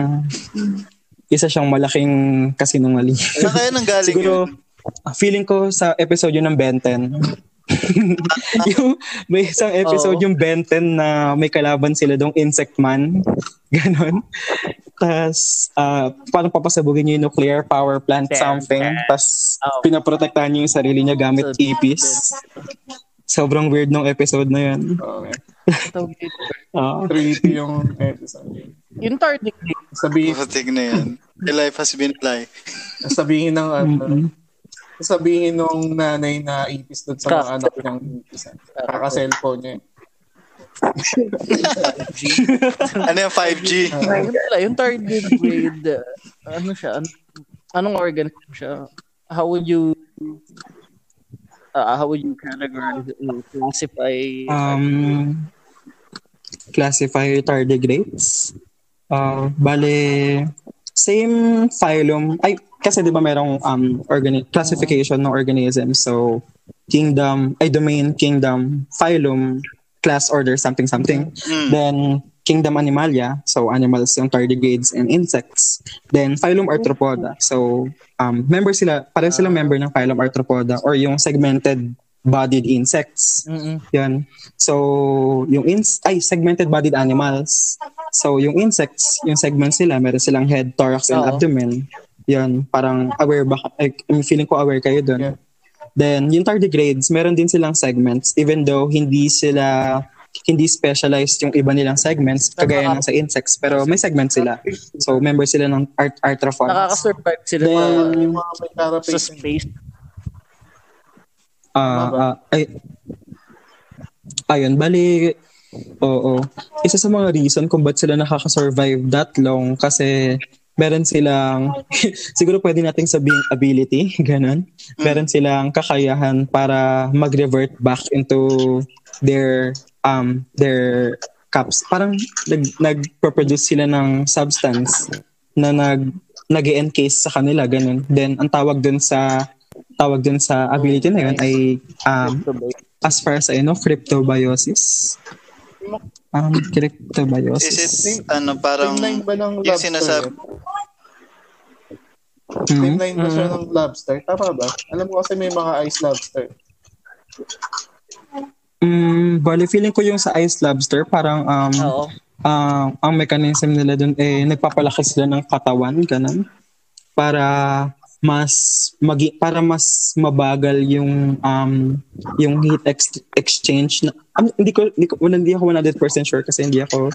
Isa siyang malaking kasinungaling. Saan kaya nang galing (laughs) Siguro, yun? ah, feeling ko sa episode yun ng Ben 10. Yung, may isang episode Oo. yung Ben 10 na may kalaban sila dong Insect Man. (laughs) Ganon. Tapos, ah, parang papasabugin niya yung nuclear power plant Damn, something. Tapos, Oh. pinaprotektahan niya yung sarili niya gamit So, ipis. Sobrang weird nung episode na yun. okay. tawag (laughs) dito. Ah. Creepy yung episode. yung target Sabihin, Putik na yan. The life has been lie. sabihin ng ano, Mm-mm. Sabihin nung nanay na ipis doon sa mga anak niyang ipis. Kaka-cellphone niya. (laughs) Ano yung 5G? Yun pala, yung target grade, uh, ano siya? An- anong organism siya? How would you uh, how would you categorize uh, classify Um, classify tardigrades. Uh, bale, same phylum. Ay, kasi di ba merong um, organi- classification ng organism. So, kingdom, ay domain, kingdom, phylum, class, order, something, something. Hmm. Then, kingdom animalia. So, animals yung tardigrades and insects. Then, phylum arthropoda. So, um, member sila, pareho silang member ng phylum arthropoda or yung segmented bodied insects. Mm-mm. Yan. So, yung ins ay segmented bodied animals. So, yung insects, yung segments sila, meron silang head, thorax, and Oo. abdomen. Yan, parang aware ba? Ay, I'm feeling ko aware kayo doon. Yeah. Then, yung tardigrades, meron din silang segments even though hindi sila hindi specialized yung iba nilang segments kagaya ng sa insects pero may segments sila. So, member sila ng art arthropods. Nakaka-survive sila Then, sa, Yung mga may sa carapace. space. Ah, ah, ay, ayun, bali, Oo. Isa sa mga reason kung ba't sila nakaka-survive that long kasi meron silang, (laughs) siguro pwede nating sabihin ability, (laughs) ganun. Meron silang kakayahan para mag-revert back into their um their cups. Parang nag nag-produce sila ng substance na nag nag encase sa kanila ganun. Then ang tawag dun sa tawag dun sa ability na yun ay um as far as I know cryptobiosis. Um, cryptobiosis. Is it, ano, parang, Timeline ba ng yung lobster? sinasabi. Timeline ba siya ng lobster? Tama ba? Alam mo kasi may mga ice lobster. Mm, bali, feeling ko yung sa ice lobster, parang um, Oo. ah, ang mechanism nila dun eh nagpapalaki sila ng katawan ganun para mas magi para mas mabagal yung um yung heat ex- exchange na um, hindi ko hindi ko wala- hindi ako 100% sure kasi hindi ako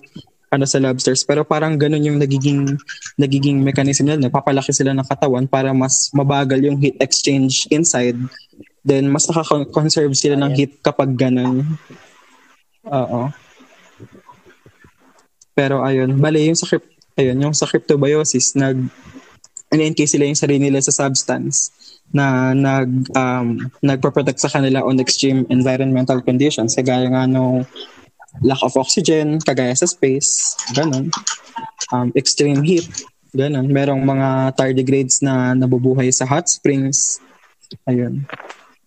ano sa lobsters. Pero parang ganun yung nagiging nagiging mechanism nila. Nagpapalaki sila ng katawan para mas mabagal yung heat exchange inside. Then mas nakaka-conserve sila ng heat kapag ganun. Oo. Pero ayun, bale yung sa crypt, ayun, yung sa cryptobiosis nag in-encase sila yung sarili nila sa substance na nag um, nagpo-protect sa kanila on extreme environmental conditions kagaya nga nung lack of oxygen, kagaya sa space, ganun. Um, extreme heat, ganun. Merong mga tardigrades na nabubuhay sa hot springs. Ayun.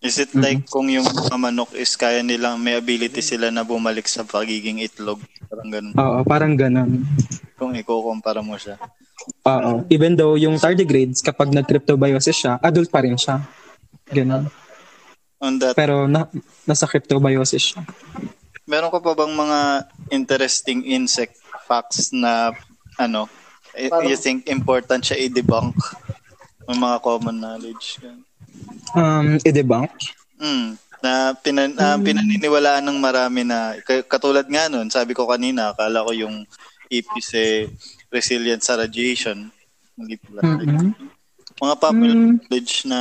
Is it like kung yung mga manok is kaya nilang may ability sila na bumalik sa pagiging itlog? Parang ganun. Oo, parang ganun. Kung ikukumpara mo siya. Oo. Even though yung tardigrades, kapag nag-cryptobiosis siya, adult pa rin siya. Ganun. On that, Pero na, nasa cryptobiosis siya. meron ka pa bang mga interesting insect facts na ano, Parang- you think important siya i-debunk? Yung mga common knowledge. Ganun. Um, i-debunk. Mm, na pinan, ah, pinaniniwalaan ng marami na katulad nga nun, sabi ko kanina, akala ko yung ipis eh resilient sa radiation. Mhm. Mga popular Mm. knowledge na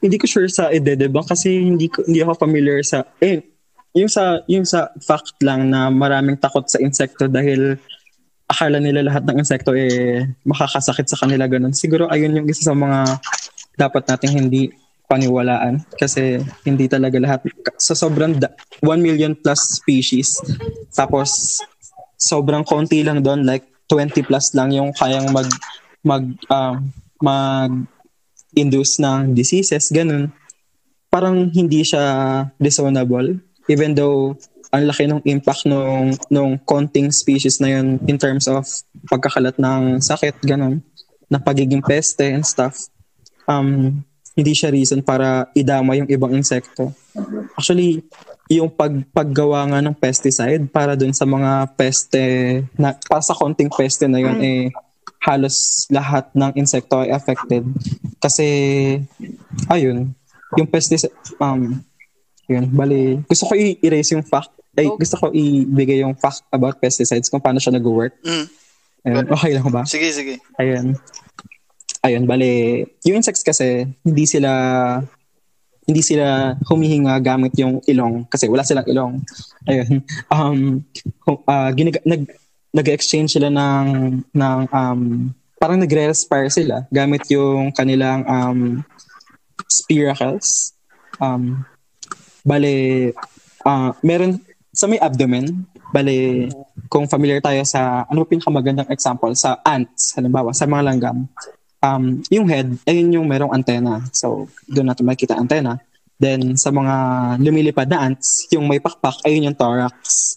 Hindi ko sure sa i-debunk kasi hindi ko hindi ako familiar sa eh yung sa yung sa fact lang na maraming takot sa insekto dahil akala nila lahat ng insekto eh makakasakit sa kanila ganun. Siguro ayun yung isa sa mga dapat nating hindi paniwalaan kasi hindi talaga lahat sa sobrang da- 1 million plus species tapos sobrang konti lang doon like 20 plus lang yung kayang mag mag um, mag induce ng diseases ganun parang hindi siya discernible even though ang laki ng impact nung nung konting species na yun in terms of pagkakalat ng sakit ganun na pagiging peste and stuff. Um hindi siya reason para idama yung ibang insekto. Actually yung pag paggawa nga ng pesticide para dun sa mga peste na para sa konting peste na yun eh halos lahat ng insekto ay affected. Kasi ayun yung pesticide um yun bali gusto ko i-erase yung fact ay gusto ko ibigay yung fact about pesticides kung paano siya nag-work. Mm, ayun, okay lang ba? Sige sige. ayun. Ayun bali yung insects kasi hindi sila hindi sila humihinga gamit yung ilong kasi wala silang ilong. Ayun. (laughs) Um hu- ah, ginaga- nag nag-exchange sila ng ng um parang nagre-respire sila gamit yung kanilang um spiracles. Um bale ah meron sa may abdomen bale kung familiar tayo sa ano ba pinakamagandang example sa ants halimbawa sa mga langgam um yung head ayun yung merong antena so doon natin makikita antena then sa mga lumilipad na ants yung may pakpak ayun yung thorax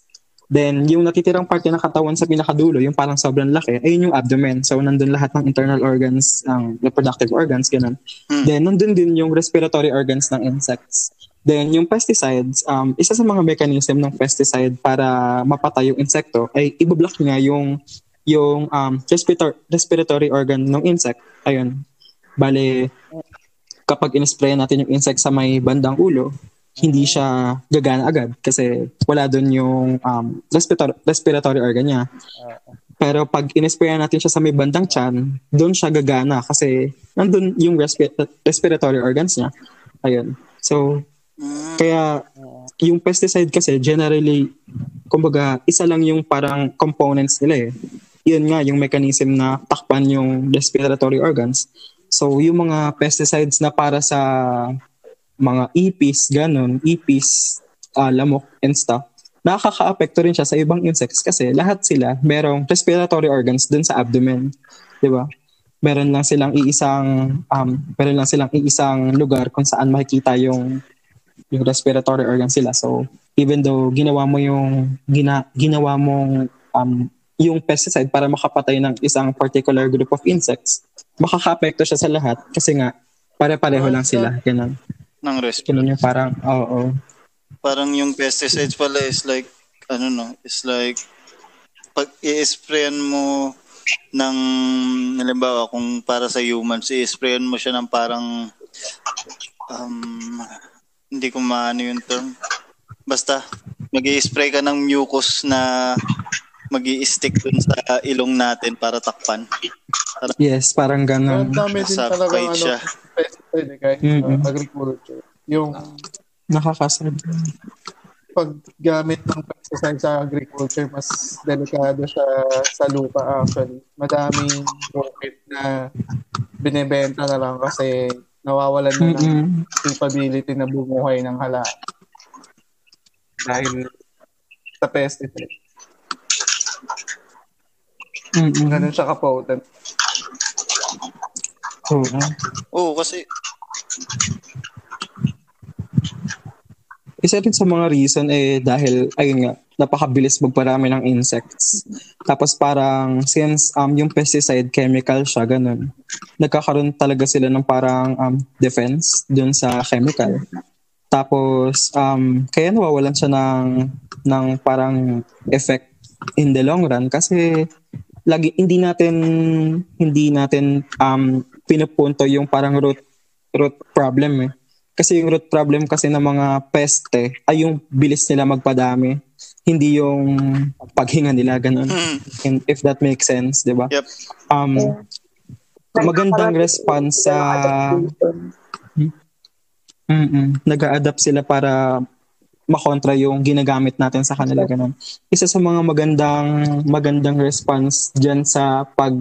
Then, yung natitirang parte ng katawan sa pinakadulo, yung parang sobrang laki, ayun yung abdomen. So, nandun lahat ng internal organs, ng reproductive organs, ganun. Hmm. Then, nandun din yung respiratory organs ng insects. Then, yung pesticides, um, isa sa mga mechanism ng pesticide para mapatay yung insekto ay ibablock niya yung yung um, respirator- respiratory organ ng insect. Ayun. Bale, kapag in-spray natin yung insect sa may bandang ulo, hindi siya gagana agad kasi wala doon yung um, respirator- respiratory organ niya. Pero pag in-spray natin siya sa may bandang tiyan, doon siya gagana kasi nandun yung respi- respiratory organs niya. Ayun. So. Kaya yung pesticide kasi generally kumbaga isa lang yung parang components nila eh. Yun nga yung mechanism na takpan yung respiratory organs. So yung mga pesticides na para sa mga ipis, ganun, ipis, ah, lamok and stuff, nakaka-apekto rin siya sa ibang insects kasi lahat sila merong respiratory organs dun sa abdomen. 'Di ba? Meron lang silang iisang um, meron lang silang iisang lugar kung saan makikita yung yung respiratory organ sila. So, even though ginawa mo yung gina, ginawa mong um, yung pesticide para makapatay ng isang particular group of insects, makaka-apekto siya sa lahat kasi nga pare-pareho lang sila. Ganun. Ng respiratory. Ganun yung parang, oo. Parang yung pesticides pala is like, ano no, is like, pag i-sprayan mo ng, halimbawa, kung para sa humans, i-sprayan mo siya ng parang, um, hindi ko maano yung term. Basta, mag spray ka ng mucus na mag stick dun sa ilong natin para takpan. Yes, parang Ang ganun. dami din talaga ano, siya. pesticide eh, kahit Mm-mm. sa agriculture. Yung Nakakasad. paggamit ng pesticide sa agriculture, mas delikado siya sa lupa actually. Madaming profit na binebenta na lang kasi nawawalan na ng capability na bumuhay ng halaman. Dahil sa pesticide. Mm-mm. Ganun siya ka-potent. Oo. Oo, kasi, Isa rin sa mga reason eh dahil ayun nga napakabilis magparami ng insects. Tapos parang since um yung pesticide chemical siya ganun. Nagkakaroon talaga sila ng parang um defense dun sa chemical. Tapos um kaya nawawalan siya ng ng parang effect in the long run kasi lagi hindi natin hindi natin um pinupunto yung parang root root problem eh. Kasi yung root problem kasi ng mga peste ay yung bilis nila magpadami. Hindi yung paghinga nila, ganun. And if that makes sense, di ba? Yep. Um, magandang response sa... Mm-mm, nag-a-adapt sila para makontra yung ginagamit natin sa kanila, ganun. Isa sa mga magandang magandang response dyan sa pag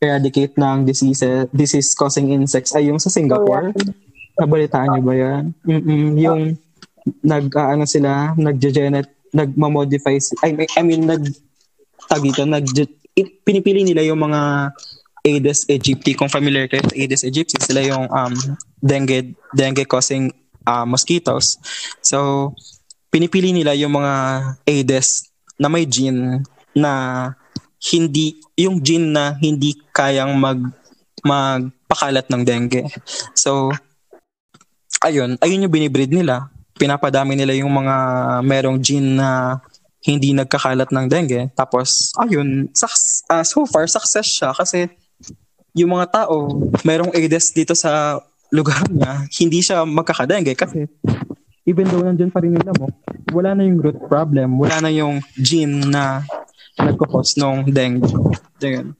eradicate ng disease, disease-causing insects ay yung sa Singapore. Nabalitaan niyo ba yan? Mm-mm, yung nag ano sila, nagge-genet, nagma-modify I mean, I mean nag tag dito, nag pinipili nila yung mga Aedes aegypti. Kung familiar kayo sa Aedes aegypti, sila yung um, dengue dengue causing uh, mosquitoes. So, pinipili nila yung mga Aedes na may gene na hindi yung gene na hindi kayang mag magpakalat ng dengue. So, ayun, ayun yung binibreed nila. Pinapadami nila yung mga merong gene na hindi nagkakalat ng dengue. Tapos, ayun, suc- ah, so far, success siya kasi yung mga tao, merong Aedes dito sa lugar niya, hindi siya magkakadengue kasi even though nandyan pa rin yung lamok, wala na yung root problem, wala na yung gene na nagkakos ng dengue. Ganyan.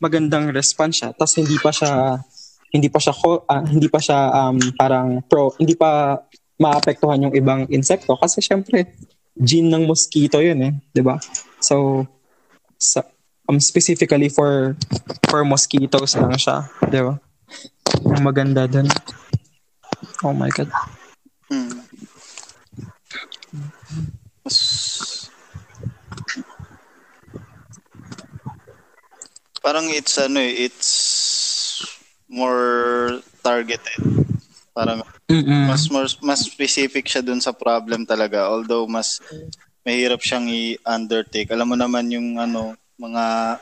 Magandang response siya. Tapos hindi pa siya hindi pa siya ah, hindi pa siya um, parang pro, hindi pa maapektuhan yung ibang insekto kasi syempre gene ng mosquito yun eh, 'di ba? So sa um, specifically for for mosquitoes lang siya, 'di ba? Ang maganda dun. Oh my god. hmm. Parang it's ano eh, it's more targeted. Parang Mm-mm. mas more, mas specific siya dun sa problem talaga although mas mahirap siyang i-undertake. Alam mo naman yung ano mga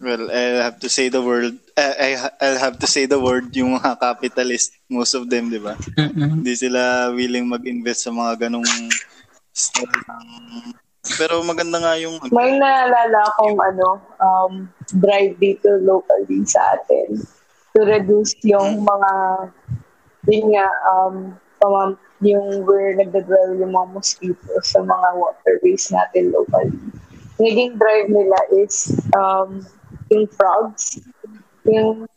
well, I'll have to say the word eh, I, I'll have to say the word yung mga capitalist most of them, di ba? Hindi sila willing mag-invest sa mga ganong style ng pero maganda nga yung May naalala akong ano, um, drive dito locally sa atin to reduce yung mga, yun nga, um, pamam- yung where nagdadwell yung mga mosquitoes sa mga waterways natin locally. Naging drive nila is um, yung frogs. Yung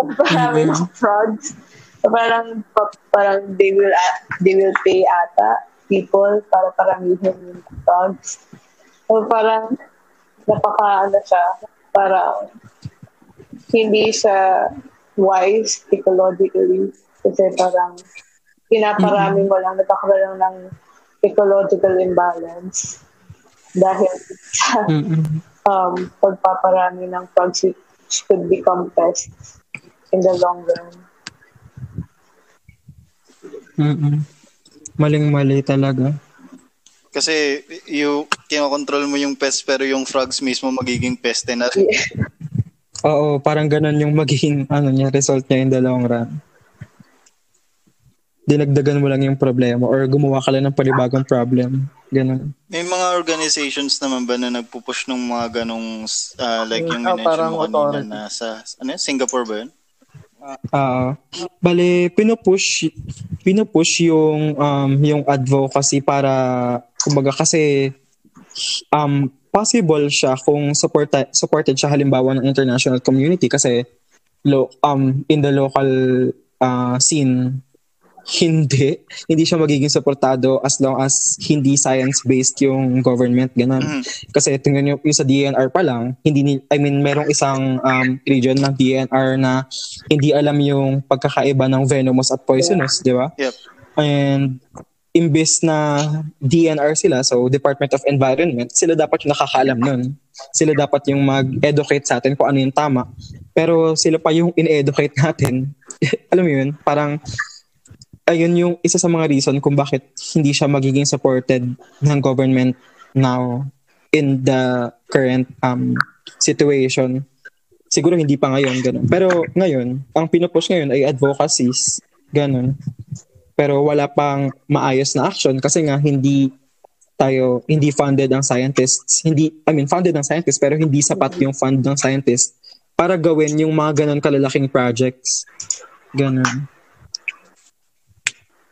marami ng frogs. So parang, pa- parang they will, a- they will pay ata people para paramihin yung dogs. So parang, napaka, ano siya, parang, hindi siya wise ecologically. Kasi parang, pinaparami mo lang, nagkakaroon ng ecological imbalance dahil sa Mm-mm. um, pagpaparami ng frogs which could become pests in the long run. Mm-mm. Maling-mali talaga. Kasi yung kinokontrol mo yung pest pero yung frogs mismo magiging peste na rin. (laughs) Oo, parang ganun yung magiging ano niya, result niya in the long run. Dinagdagan mo lang yung problema or gumawa ka lang ng panibagong problem. Ganun. May mga organizations naman ba na nagpupush ng mga ganong ah, like yung Ah, minention parang mo kanina authority. na sa ano yun? Singapore ba yun? Ah, bale pinupush pinupush yung um yung advocacy para kumbaga kasi um possible siya kung supporta, supported siya halimbawa ng international community kasi lo, um in the local uh, scene hindi. Hindi siya magiging suportado as long as hindi science based yung government ganun. Mhm. kasi tingnan niyo yung sa DNR pa lang hindi ni, I mean merong isang um, region ng DNR na hindi alam yung pagkakaiba ng venomous at poisonous di ba? Yep. and imbes na DNR sila so Department of Environment sila dapat yung nakakaalam nun. Sila dapat yung mag-educate sa atin kung ano yung tama. Pero sila pa yung in-educate natin. (laughs) Alam mo yun? Parang ayun yung isa sa mga reason kung bakit hindi siya magiging supported ng government now in the current um situation. Siguro hindi pa ngayon ganun. Pero ngayon, ang pinupush ngayon ay advocacies, ganun. Pero wala pang maayos na action kasi nga hindi tayo hindi funded ang scientists. Hindi I mean funded ang scientists pero hindi sapat yung fund ng scientists para gawin yung mga ganun kalalaking projects. Ganun.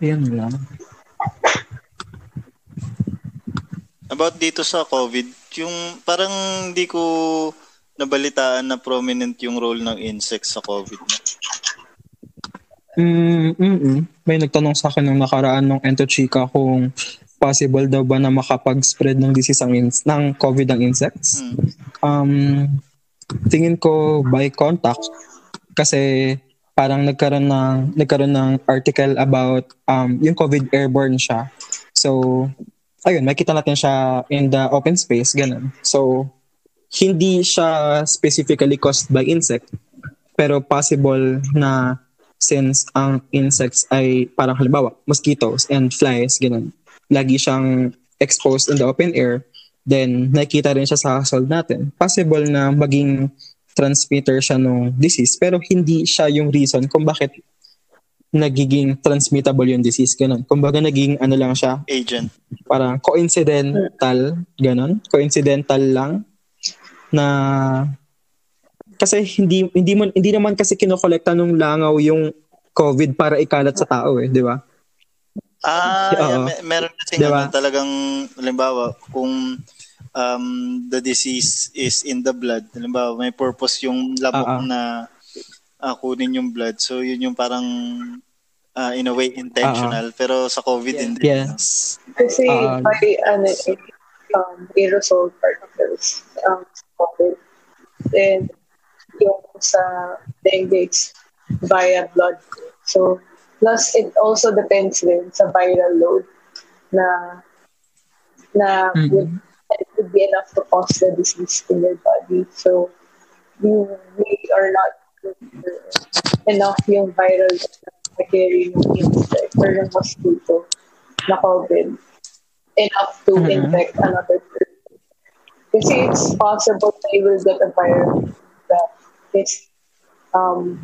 Ayan lang. About dito sa COVID, yung parang hindi ko nabalitaan na prominent yung role ng insects sa COVID. na. Mm, mm May nagtanong sa akin nung nakaraan ng Entochica kung possible daw ba na makapag-spread ng disease ang ins- ng COVID ang insects. Mm. Um, tingin ko by contact kasi parang nagkaroon ng nagkaroon ng article about um yung COVID airborne siya. So ayun, makita natin siya in the open space ganun. So hindi siya specifically caused by insect pero possible na since ang insects ay parang halimbawa mosquitoes and flies ganun lagi siyang exposed in the open air then nakikita rin siya sa household natin possible na maging transmitter siya ng disease pero hindi siya yung reason kung bakit nagiging transmittable yung disease ganun kumbaga naging ano lang siya Agent. parang coincidental ganun coincidental lang na kasi hindi hindi man hindi naman kasi kinokolekta nung langaw yung COVID para ikalat sa tao eh, di ba? Ah, yeah, me- meron kasi Diba? ano, talagang, halimbawa, kung um, the disease is in the blood, halimbawa, may purpose yung lamok ah. na ah, kunin yung blood. So, yun yung parang, ah, in a way, intentional. Pero sa COVID, hindi. Yes. Kasi Ah. by ano, um, aerosol particles um, COVID. And yung sa dengue it's via blood. So, plus it also depends din sa viral load na na Mhm. would, it would be enough to cause the disease in your body. So, you, we are not enough yung viral na carry yung insect or yung mosquito na COVID enough to Mhm. infect another person. Kasi it's possible that you will get a virus that is um,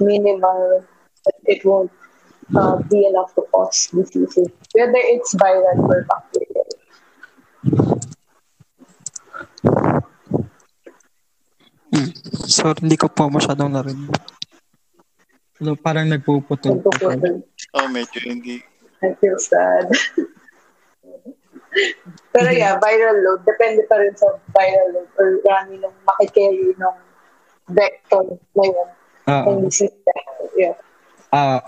minimal, but it won't uh, be enough to cause diseases, whether it's viral or bacterial. So, hindi ko po masyadong narinig. Hello, parang nagpuputol. Nagpuputol. Oh, medyo hindi. I feel sad. Pero yeah, viral load. Depende pa rin sa viral load or rami ng makikerry ng vector na yun. Ah, vector. Yeah. ah,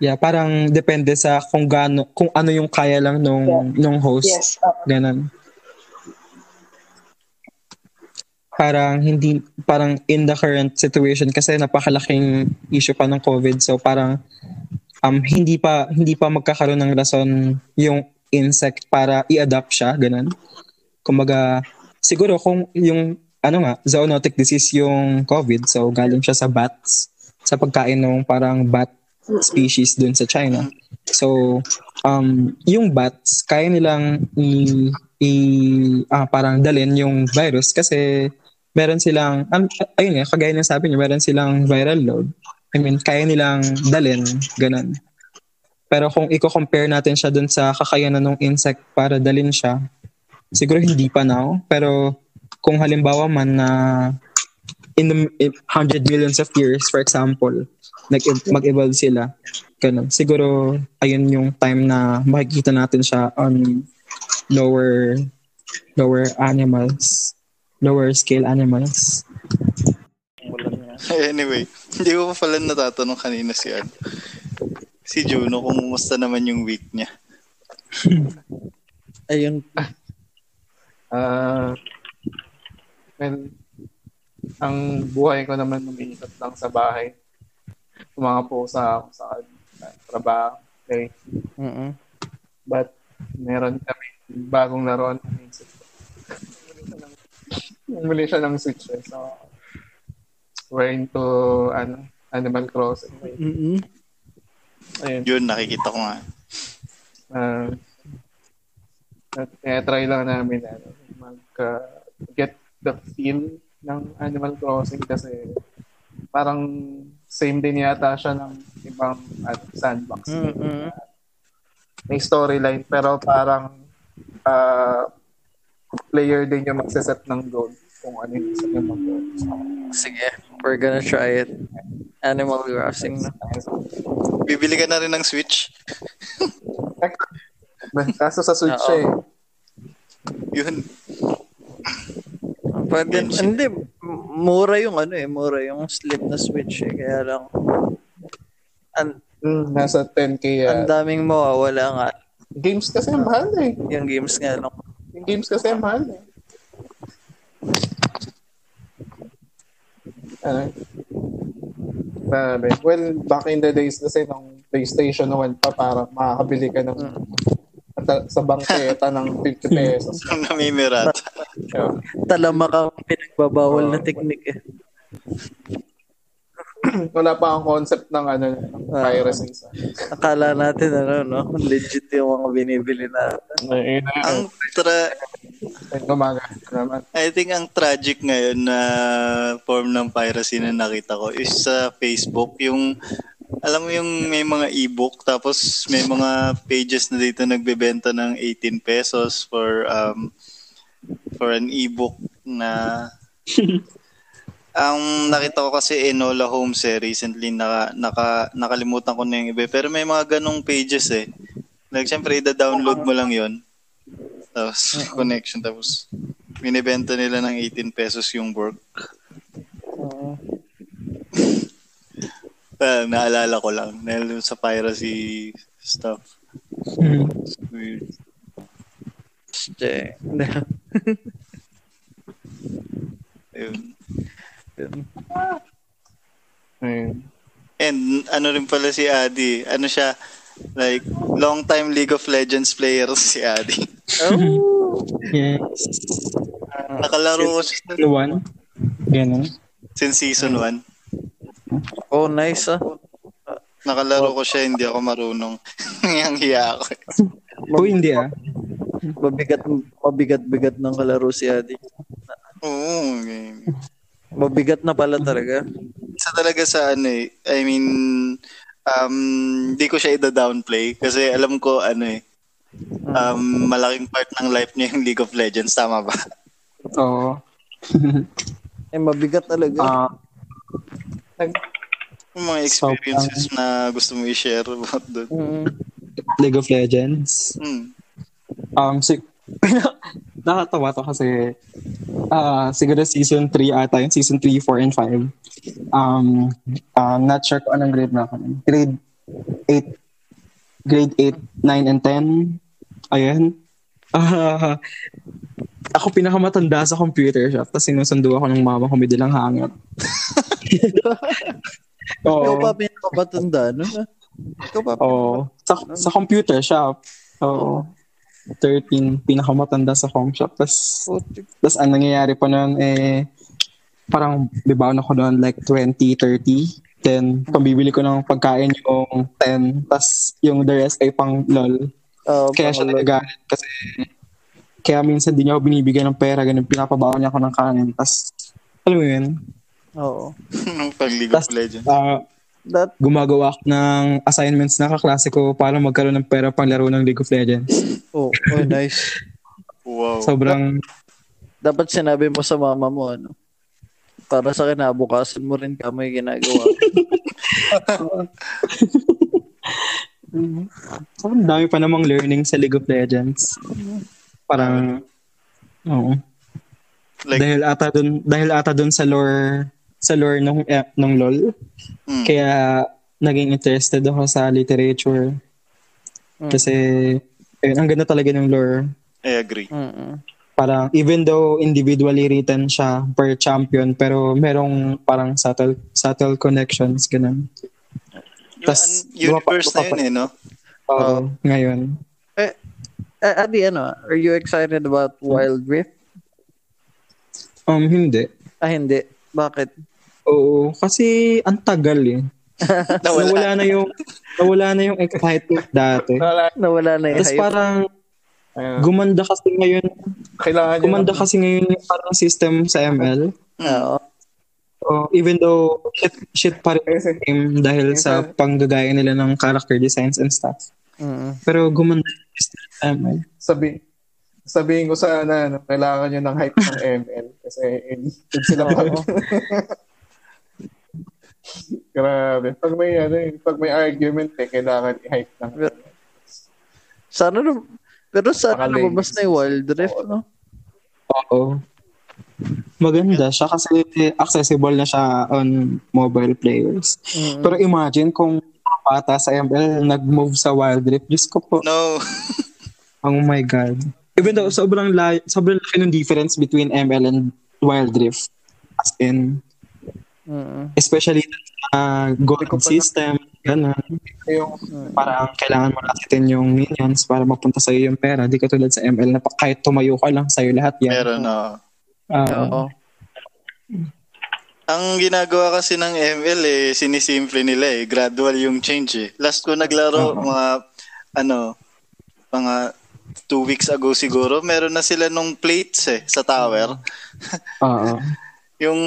Yeah, parang depende sa kung gaano kung ano yung kaya lang nung nung host. Yes. Uh, Ganun. Parang hindi parang in the current situation kasi napakalaking issue pa ng COVID so parang um hindi pa hindi pa magkakaroon ng rason yung insect para i-adapt siya, ganun. Kumbaga siguro kung yung ano nga, zoonotic disease yung COVID so galing siya sa bats sa pagkain ng parang bat species dun sa China. So, um, yung bats, kaya nilang i, i ah, parang dalin yung virus kasi meron silang, um, ayun nga, kagaya ng sabi niyo, meron silang viral load. I mean, kaya nilang dalin, ganun. Pero kung i-compare natin siya dun sa kakayanan ng insect para dalin siya, siguro hindi pa now. Pero kung halimbawa man na in the in 100 millions of years, for example, mag-evolve sila, ganun. Siguro, ayun yung time na makikita natin siya on lower lower animals, lower scale animals. Anyway, (laughs) hindi ko pa pala natatanong kanina si ano. Si Juno kung kumusta naman yung week niya. (laughs) Ayun. Ah, well, ang buhay ko naman umiikot lang sa bahay. Mga po sa, sa, sa trabaho. Okay. Mm-mm. But meron kami bagong laruan. Bumili siya ng Switch eh. So, we're into ano, Animal Crossing. Mm-mm. Ayun. Yun, nakikita ko nga. Uh, at eh, try lang namin ano, mag uh, get the feel ng Animal Crossing kasi parang same din yata siya ng ibang ano, sandbox. Mm-mm. May storyline pero parang uh, player din yung magsaset ng goal kung ano yung gusto niya mag-goal. Sige, we're gonna try it. Animal Crossing na. Bibili ka na rin ng Switch? Kaso sa Switch Oo. eh. Yun. Pwede, hindi, mura yung ano eh, mura yung slim na Switch eh, kaya lang, ang, Mm, nasa 10k ang yan. daming mawawala nga Games kasi mahal eh. yung games nga lang. Games kasi mahal eh. Ano? Grabe. Well, back in the days kasi nung PlayStation 1 pa, parang makakabili ka ng ta- sa bangketa ng 50 (laughs) pesos. Namimirat. Yun. Talamak ang pinagbabawal na teknik eh. (clears throat) Wala pa ang concept ng ano ng piracy. sa- Akala natin ano, no? Legit yung mga binibili natin. Ayun na Ang tra-. Gumaga naman. I think ang tragic ngayon na form ng piracy na nakita ko is sa Facebook. Yung, alam mo yung may mga ebook tapos may mga pages na dito nagbebenta ng 18 pesos for um for an ebook na (laughs) ang nakita ko kasi Enola Holmes eh, recently naka, naka, nakalimutan ko na yung iba pero may mga ganong pages eh like syempre ida-download mo lang yon tapos connection tapos binibenta nila ng 18 pesos yung work Oo. Ah, naalala ko lang dahil sa piracy stuff Hmm. weird Sige. Ayun. Ayun. and ano rin pala si Adi ano siya like long time League of Legends player (laughs) si Adi oh, Yes. nakalaro ko siya Season one. Ganun. since season 1 oh, nice ah. nakalaro ko siya hindi ako marunong (laughs) yung hiya ako Oh, hindi ah. Mabigat, mabigat-bigat ng kalaro si Adi. oo game Mabigat na pala talaga. isa talaga sa ano eh. I mean, um, di ko siya ida-downplay kasi alam ko ano eh, um, malaking part ng life niya yung League of Legends. Tama ba? Oo. (laughs) Eh, mabigat talaga. Ah, Yung mga experiences na gusto mo i-share about doon. Mm. League of Legends. Hmm. Um, si- (laughs) nakatawa to kasi ah siguro season 3 ata yun. Season 3, 4, and 5. Um, um, not sure kung anong grade na ako. Grade 8, grade 8, 9, and 10. Ayan. (laughs) Ah, ako pinakamatanda sa computer shop, tapos sinusundo ako ng mama ko may dilang hangin. (laughs) Oo. Ikaw pa pinakamatanda, no? Ikaw pa Oo. Sa, sa computer shop. Oo. 13, pinakamatanda sa home shop. Tapos, tapos ang nangyayari pa noon, eh, parang bibaon ako doon like 20, 30. Then, pambibili ko ng pagkain yung 10. Tapos, yung the rest ay pang lol. Oo, Kaya siya nagagalit kasi kaya minsan di niya ako binibigyan ng pera, ganun, pinapabaon niya ako ng kanin. Tapos, alam mo yun, Oo. Pag League of Legends. ah, That, gumagawa ako ng assignments na kaklase ko para magkaroon ng pera pang laro ng League of Legends. (laughs) oh, oh, nice. Wow. Sobrang, Dapat sinabi mo sa mama mo, ano? Para sa kinabukasan mo rin kami ginagawa. (laughs) sobrang dami pa namang learning sa League of Legends. Parang, oo. Like, dahil ata dun, dahil ata dun sa lore, sa lore nung, eh, nung LOL. mm, Kaya, naging interested ako sa literature. Mm. Kasi, ayun, ang ganda talaga ng lore. I agree. Mm-mm. Parang, even though individually written siya per champion, pero merong parang subtle, subtle connections, ganun. Tas, universe na lumapa- yun eh, no? Oo, ngayon. Eh, Adi, ano, are you excited about Wild Rift? Um, hindi. Ah, hindi. Bakit? Oo, kasi ang tagal eh. (laughs) Nawala. Nawala na yung nawala na yung excitement dati. Wala, Nawala na yung Tapos parang ayun. gumanda kasi ngayon, kailangan gumanda kasi ngayon yung parang system sa ML. Oo. Oh, even though shit, shit pa rin yung game dahil sa panggagaya nila ng character designs and stuff. Mm-mm. Pero gumanda yung system sa ML. sabi sabihin ko sana ano, kailangan nyo ng hype ng ML kasi yun yun sila pag (laughs) Grabe. Pag may ano, eh, pag may argument eh, kailangan i-hype ng Pero- Sana na, pero sana Baka lumabas na yung Wild Rift, no? Oo. Maganda siya kasi accessible na siya on mobile players. Mm-mm. Pero imagine kung bata sa ML nag-move sa Wild Rift. Diyos ko po. No. (laughs) Oh my God. Even though sobrang, la- sobrang laki ng difference between ML and Wild Rift. As in, Mm-mm. especially sa golden system, ganun. yung Parang kailangan mo natin yung minions para mapunta sa'yo yung pera. Di katulad sa ML na pa- kahit tumayo ka lang sa'yo lahat yan. Meron, no. Ah, Oo. Ang ginagawa kasi ng ML eh, sinisimple nila eh. Gradual yung change eh. Last ko naglaro, Oo. mga, ano, mga two weeks ago siguro, meron na sila nung plates eh, sa tower. Oo. (laughs) Yung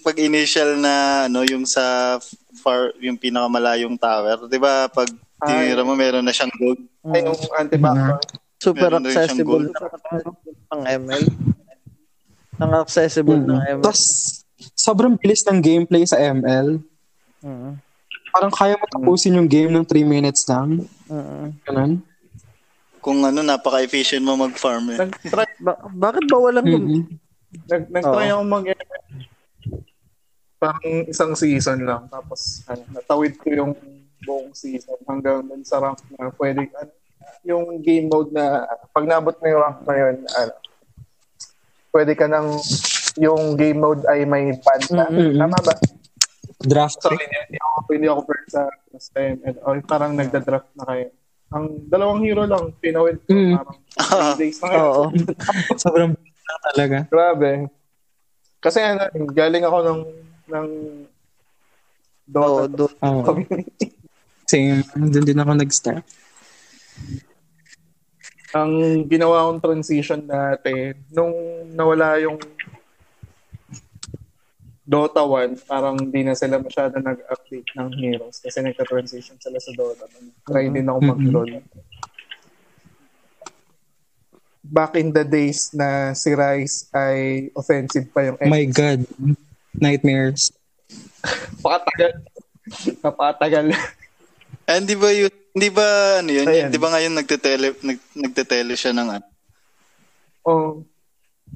pag initial na, ano, yung sa far, yung pinakamalayong tower, di ba, pag tinira mo, meron na siyang gold. ay, yung anti-backdoor. Super Meron accessible ng ML. Ang accessible ng ML. Tapos, sobrang bilis ng gameplay sa ML. Mm-mm. Parang kaya mo tapusin yung game ng 3 minutes lang. Ganun. Kung ano, napaka-efficient mo mag-farm eh. Ba- bakit ba walang Mm-mm. Nag, nag-try ako mag parang isang season lang. Tapos, ano, natawid ko yung buong season hanggang dun sa rank na pwede, ano, yung game mode na, pag nabot mo yung rank na yun, ano, pwede ka nang, yung game mode ay may ban na. Mm-mm. Tama ba? Draft Sorry, hindi ako, hindi ako first sa sa ML. O parang nagda-draft na kayo. Ang dalawang hero lang, pinawid ko Mm. parang days na kayo. (laughs) Oo. Sobrang lang talaga. Grabe. Kasi ano, galing ako ng ng Dota do- Oo. community. Same. Doon din ako nag-start. Ang ginawa kong transition dati, nung nawala yung Dota 1, parang di na sila masyado nag-update ng heroes kasi nagka-transition sila sa Dota. Try din ako mag-LOL. Back in the days na si Rice ay offensive pa yung My God. Nightmares. Napakatagal. Napakatagal. And di ba yun, di ba ano yun, Ayan. di ba ngayon nagtetele, nag, nagtetele siya ng ano? Oh,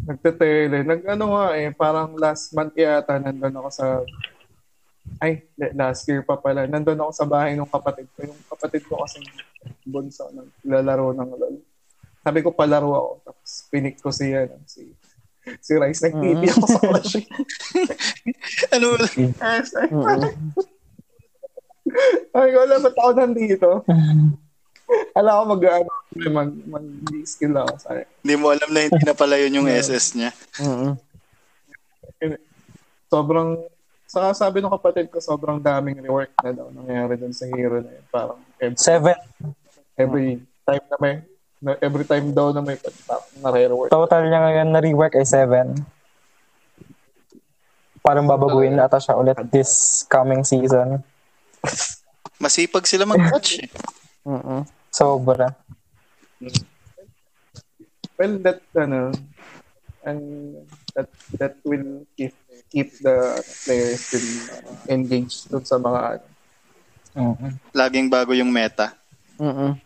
nagtetele. Nag ano nga eh, parang last month yata nandun ako sa ay, la- last year pa pala. Nandun ako sa bahay ng kapatid ko. Yung kapatid ko kasi bunso ng lalaro ng LOL. Sabi ko palaro ako. Tapos pinik ko si, ano, si, si Rice. Nag-TV ako sa crush. (laughs) Ano ba? Mm-mm. (laughs) Ay, wala, ba't ako nandito? Alam ko mag, ano, mag, mag, skill ako. Sorry. Hindi mo alam na hindi na pala yun yung SS niya. Mm-mm. Sobrang, sa sabi ng kapatid ko, sobrang daming rework na daw nangyayari dun sa hero na yun. Parang every, Seven. every time na may, na, every time daw na may patap, nare-rework. Total niya ngayon na rework ay seven. Parang babaguhin ata siya ulit this coming season. Masipag sila mag-watch eh. Mm-mm. Sobra. Well, that, ano, and that, that will keep, keep the players still uh, engaged dun sa mga, ano, Oo. Laging bago yung meta. Mm-mm.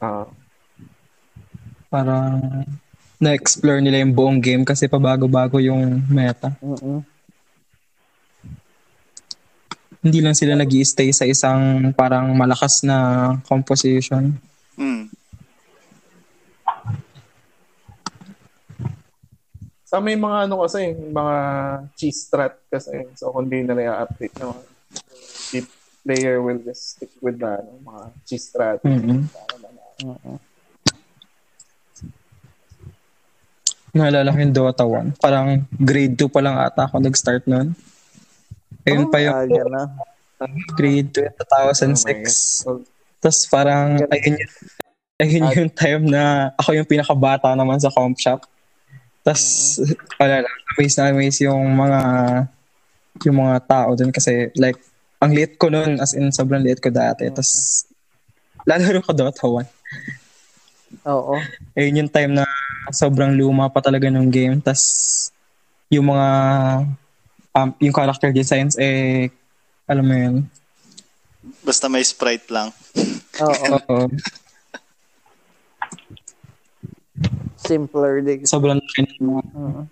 Ah, Parang na-explore nila yung buong game kasi pabago-bago yung meta. Mm-mm. Hindi lang sila nag stay sa isang parang malakas na composition. Hmm. Sa may mga ano kasi, mga cheese strat kasi. So, kung di nila i-update no, the player will just stick with the ano, mga cheese strat. Mhm. Mm-mm. Naalala ko yung Dota 1. Parang grade 2 pa lang ata ako nag-start nun. Ayun pa yung na. grade 2 2006. So, Tapos parang ayun yung, ayun yung time na ako yung pinakabata naman sa comp shop. Tapos wala lang, amaze na amaze yung mga yung mga tao dun kasi like ang liit ko nun as in sobrang liit ko dati. Tapos lalaro ko Dota 1. Oo. Ayun yung time na sobrang luma pa talaga ng game. Tapos yung mga um, yung character designs eh alam mo yun. Basta may sprite lang. Oo. (laughs) Oo. Simpler din. sobrang laki na, Mm-mm.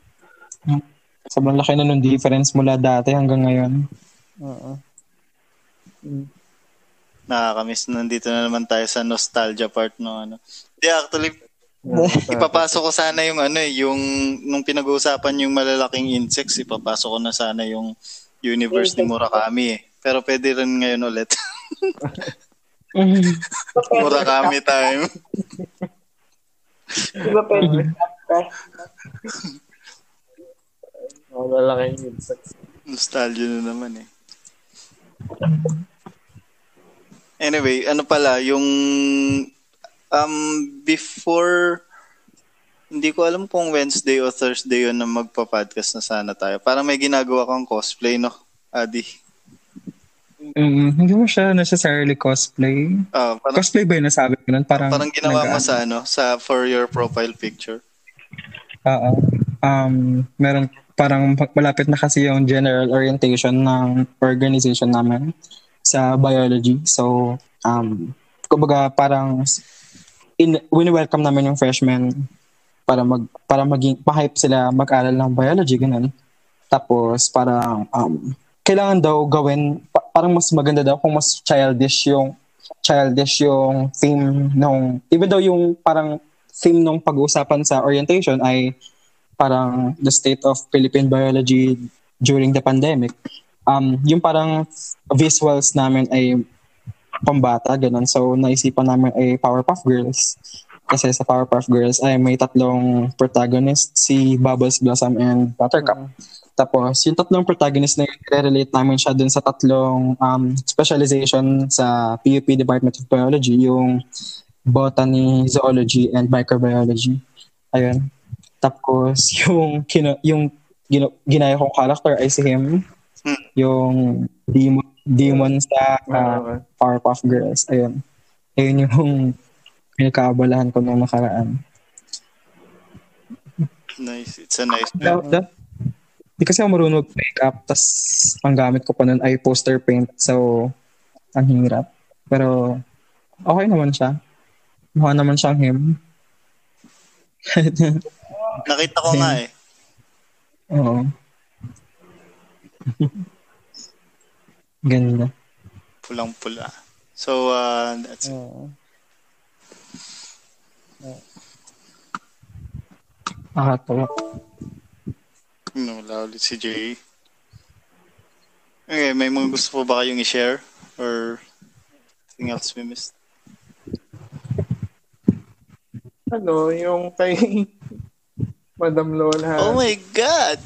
sobrang laki na nung difference mula dati hanggang ngayon. Oo. Nakakamiss. Nandito na naman tayo sa nostalgia part no ano. Di actually, ipapasok ko sana yung ano eh, yung nung pinag-uusapan yung malalaking insects, ipapasok ko na sana yung universe ni Murakami eh. Pero pwede rin ngayon ulit. (laughs) Murakami time. Di ba pwede? (laughs) oh, lalaking insects. Nostalgia na naman eh. Anyway, ano pala, yung um, before, hindi ko alam kung Wednesday o Thursday yun na magpa-podcast na sana tayo. Parang may ginagawa kang cosplay, no? Adi. Mm, hindi mo siya necessarily cosplay. Ah, parang, Cosplay ba yung nasabi ko nun? Parang, parang ginawa mo sa ano, sa for your profile picture. Oo. Um, meron parang malapit na kasi yung general orientation ng organization namin sa biology. So, um, kumbaga parang in, wini-welcome namin yung freshmen para mag para maging pa-hype sila mag-aral ng biology ganun. Tapos parang um, kailangan daw gawin pa- parang mas maganda daw kung mas childish yung childish yung theme nung even though yung parang theme nung pag-uusapan sa orientation ay parang the state of Philippine biology during the pandemic. Um, yung parang visuals namin ay pambata, ganun. So, naisipan namin ay Powerpuff Girls. Kasi sa Powerpuff Girls ay may tatlong protagonist, si Bubbles, Blossom, and Buttercup. Tapos, yung tatlong protagonist na yun, relate namin siya dun sa tatlong um, specialization sa PUP Department of Biology, yung botany, zoology, and microbiology. Ayun. Tapos, (laughs) yung, kino, yung gino, ginaya kong character ay si him. Hmm. Yung demon, demon sa uh, Okay. Powerpuff Girls. Ayun. Ayun yung (laughs) pinakaabalahan ko nung nakaraan. Nice. It's a nice Da, da, di kasi ako marunong mag-makeup, tas ang gamit ko pa nun ay poster paint. So, ang hirap. Pero, okay naman siya. Mukha naman siyang him. (laughs) Nakita ko nga eh. Oo. (laughs) Ganda. Pulang-pula. So, uh, that's it. Oo. Nakatawa. No, wala ulit si Jay. Okay, may mga gusto po ba kayong i-share? Or anything else we missed? Ano, yung kay (laughs) Madam Lola. Oh my God!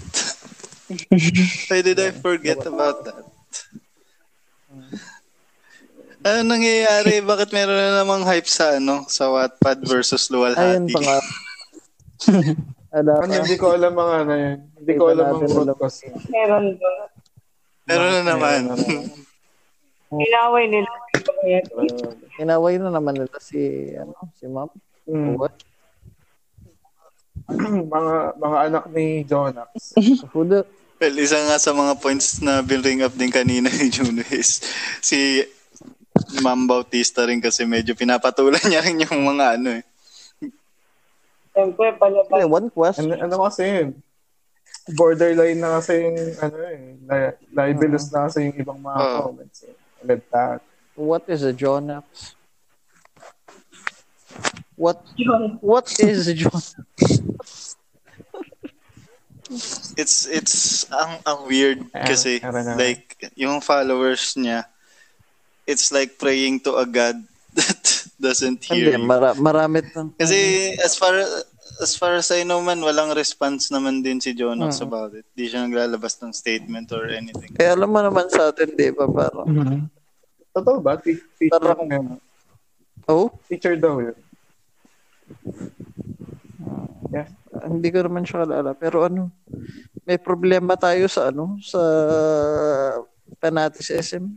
(laughs) Why did I forget about that? Ano nangyayari? Bakit meron na namang hype sa ano sa Wattpad versus Luwalhati? Ayun pa nga. (laughs) Ano, pa. hindi ko alam mga ano yun. Hindi ko alam alam. broadcast. Meron doon. Meron na naman. (laughs) Inaway nila. Inaway na naman nila si, ano, si ma'am. Mm. What? (clears throat) mga mga anak ni Jonax. (laughs) The, well, isa nga sa mga points na bring up din kanina ni Juno is si Ma'am Bautista rin kasi medyo pinapatulan niya rin yung mga ano eh. Siyempre, palabas. Hey, one question. ano, ano kasi yun? Borderline na kasi yung ano eh. Li- libelous na kasi yung ibang mga Oo. comments eh. What is a Jonax? What what is Jonax? (laughs) It's it's ang ang weird Ah, kasi know. like yung followers niya it's like praying to a god (laughs) that doesn't Hindi, hear you. mara, marami tang Kasi as far as far as I know man, walang response naman din si Jonas Mm. about it. Di siya naglalabas ng statement or anything. Eh, alam mo naman sa atin, di ba? Parang, Totoo ba? Te- teacher, Parang- ano, oh, teacher daw yun. Yeah. hindi ko naman siya kalala. Pero ano, may problema tayo sa ano, sa fanaticism.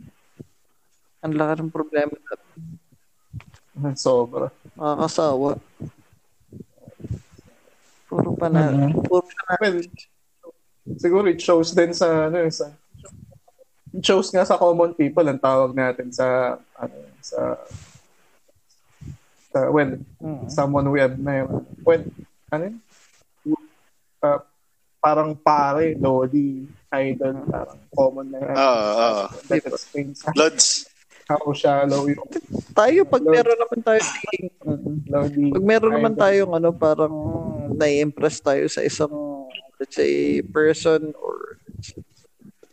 Ang laki ng problema natin. Sobra. Makakasawa. Puro pana, puro Well, siguro it shows din sa ano eh, sa it shows nga sa common people ang tawag natin sa ano sa sa well Mm. someone we admire well ano yun? Uh, parang pare lodi idol parang common na yan Oo, oo. that explains (laughs) Lods, how shallow yung Tayo, pag meron naman tayo Mm. lodi Pag meron naman tayong ano, parang nai-impress tayo sa isang, let's say, person or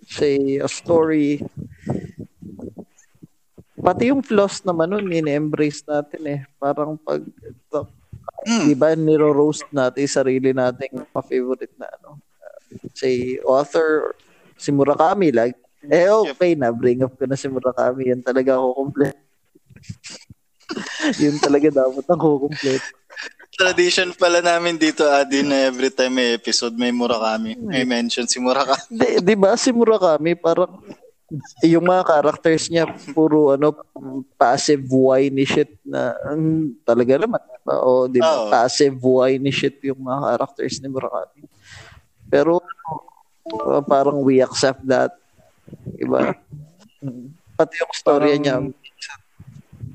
say, a story. Pati yung flaws naman nun, ini-embrace natin eh. Parang pag, to, Mm. di ba, niro-roast natin sarili nating pa-favorite na ano, uh, say, author, or si Murakami, like, eh okay na, bring up ko na si Murakami, yan talaga ako complete. (laughs) yun talaga dapat ako complete. tradition pala namin dito, Adi, na every time may episode, may Murakami. May mention si Murakami. Di, di ba si Murakami parang yung mga characters niya puro ano passive whiny shit na mm, talaga naman o di ba Oo. passive whiny shit yung mga characters ni Murakami pero uh, parang we accept that diba pati yung storya Parang- niya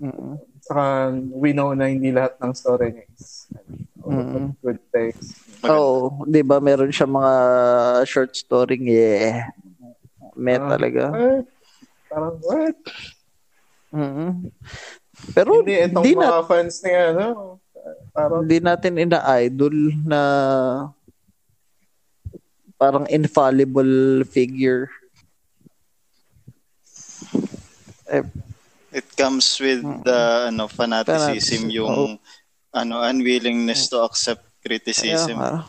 Mm. saka we know na hindi lahat ng story niya is Mm. good things Oo, 'di ba meron siya mga short story yeah. May Ah, talaga. what? parang what Mm. Pero hindi itong di mga na fans niya ano parang hindi natin ina-idol na parang infallible figure. Eh, It comes with the ano fanaticism, Fanaticism, yung ano unwillingness to accept criticism. nga.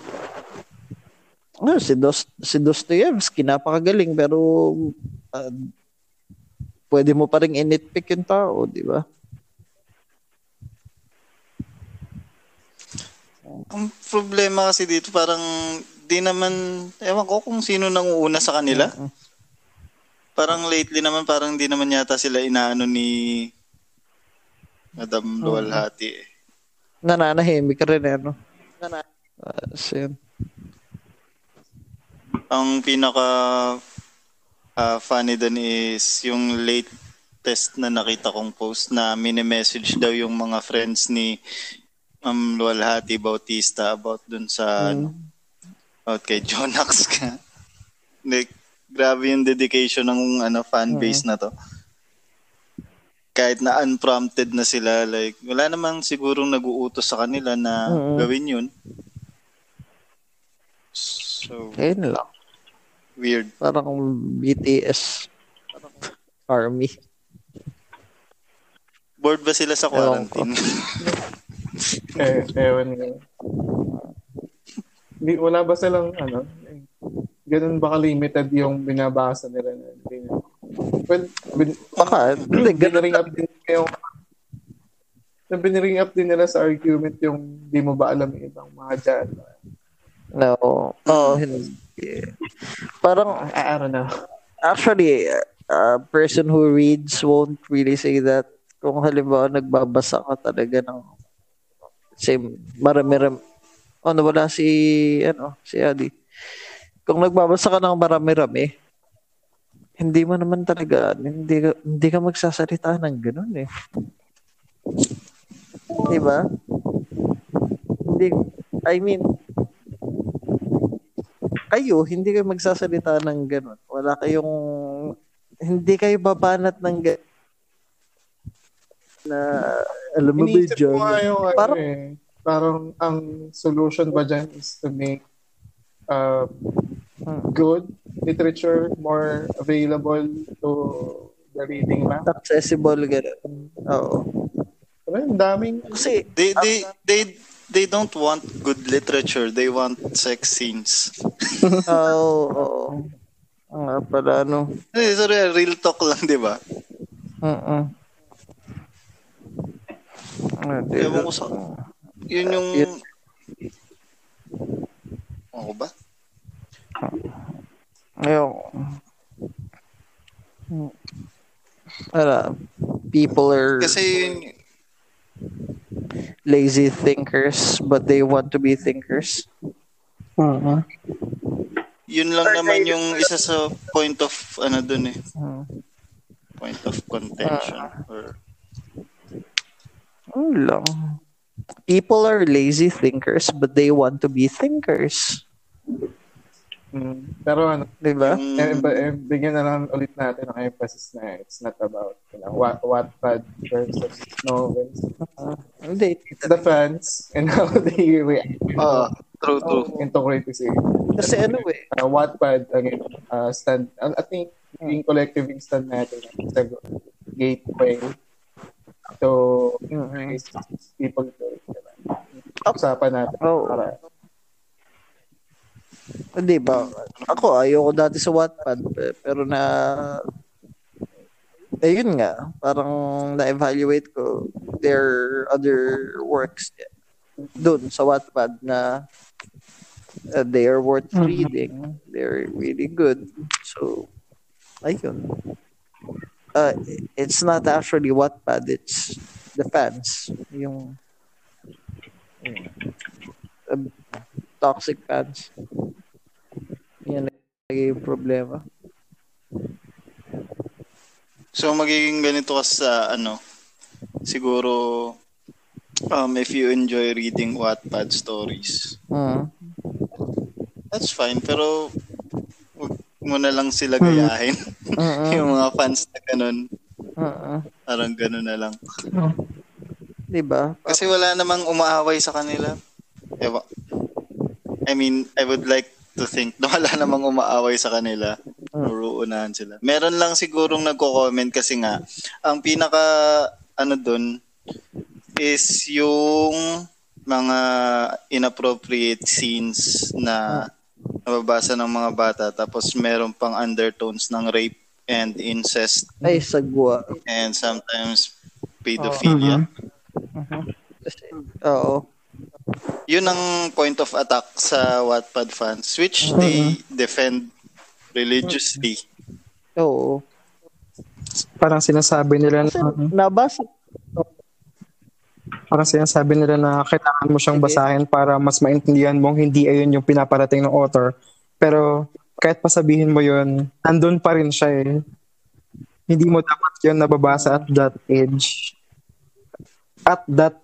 Ano, si, Dost, si Dostoevsky, napakagaling, pero ah, pwede mo pa rin initpick yung tao, di ba? Ang problema kasi dito parang di naman ewan ko kung sino nang uuna sa kanila. Parang lately naman parang di naman yata sila inaano ni Madam Luwalhati. eh. Nananahimik ka rin, ano? Nana- Ah, so yun. Ang pinaka ah, funny doon is yung latest na nakita kong post na mini-message daw yung mga friends ni Ma'am Luwalhati Bautista about dun sa ano, about kay Jonax ka. (laughs) like, Grabe yung dedication ng ano fan base na to. Kahit na unprompted na sila, like, wala namang sigurong nag-uutos sa kanila na Mm. gawin yun. So, Ayun lang. Weird. Parang BTS. Army. Bored ba sila sa quarantine? (laughs) Eh, ewan nga. Hindi, wala ba silang, ano, ganun ba ka-limited yung binabasa nila. Well, bin, Baka, hindi, ganun up din yung na biniring up din nila sa argument yung di mo ba alam yung ibang mga dyan. No. Oh, hindi. Parang, I, don't know. actually, a person who reads won't really say that. Kung halimbawa nagbabasa ka talaga ng same, marami-rami. Oh, nawala si, ano, si Adi. Kung nagbabasa ka ng marami-rami, hindi mo naman talaga, hindi hindi ka magsasalita ng ganun eh. Di ba? Hindi, I mean, kayo, hindi kayo magsasalita ng ganun. Wala kayong, hindi kayo babanat ng ganun na, alam mo ba dyan? Parang- eh, parang ang solution ba dyan is to make uh, Hmm. good literature more available to the reading mass. accessible, ganun. Oo. Pero daming Kasi, They, they, they, they don't want good literature. They want sex scenes. (laughs) oo, oo. Ang nga pala, ano. Eh, sorry, real talk lang, di ba? Uh-uh. Ah, Ewan ko sa... Yun yung... Yun. Ako ba? Ayun. Ala, people are Kasi yun, lazy thinkers, but they want to be thinkers. Oo. yun lang naman yung isa sa point of ano dun eh. Hmm. Point of contention. Or, Ano lang. People are lazy thinkers, but they want to be thinkers. Mm, pero ano, Di ba? eh, ba- eh, bigyan na lang ulit natin ng emphasis na it's not about you know, what Wattpad versus novels. Hindi. It's the fans and how (laughs) they react ah, true, true. into criticism. Kasi ano eh. Uh, Wattpad, again, uh, stand, I I think yung collective yung stand natin is a gateway to Mhm. people to diba? usapan natin Oo. para Hindi ba? Ako, ayoko dati sa Wattpad. Pero na... Eh, yun nga. Parang na-evaluate ko their other works doon sa Wattpad na uh, they are worth Mhm. reading. They're really good. So, ayun. Uh, it's not actually Wattpad. It's the fans. Yung, yung uh, toxic fans. Yan naging problema. So magiging ganito ka sa ano, siguro um if you enjoy reading Wattpad stories, Mm. that's fine pero wag mo na lang sila gayahin. Mm-mm. (laughs) yung mga fans na ganun, Mm-mm. parang ganun na lang. Di ba? Kasi wala namang umaaway sa kanila. Ewa. I mean, I would like to think na wala namang umaaway sa kanila. Or uunahan sila. Meron lang sigurong nagko-comment kasi nga, ang pinaka, ano dun, is yung mga inappropriate scenes na nababasa ng mga bata tapos meron pang undertones ng rape and incest Ay, sagwa. and sometimes pedophilia. Kasi, oo. Yun ang point of attack sa Wattpad fans which they defend religiously. Oo. Parang sinasabi nila Kasi na, nabasa. parang sinasabi nila na kailangan mo siyang basahin para mas maintindihan mong hindi ayun yung pinaparating ng author. Pero kahit pasabihin mo yun, andun pa rin siya eh. Hindi mo dapat yun nababasa at that age. At that at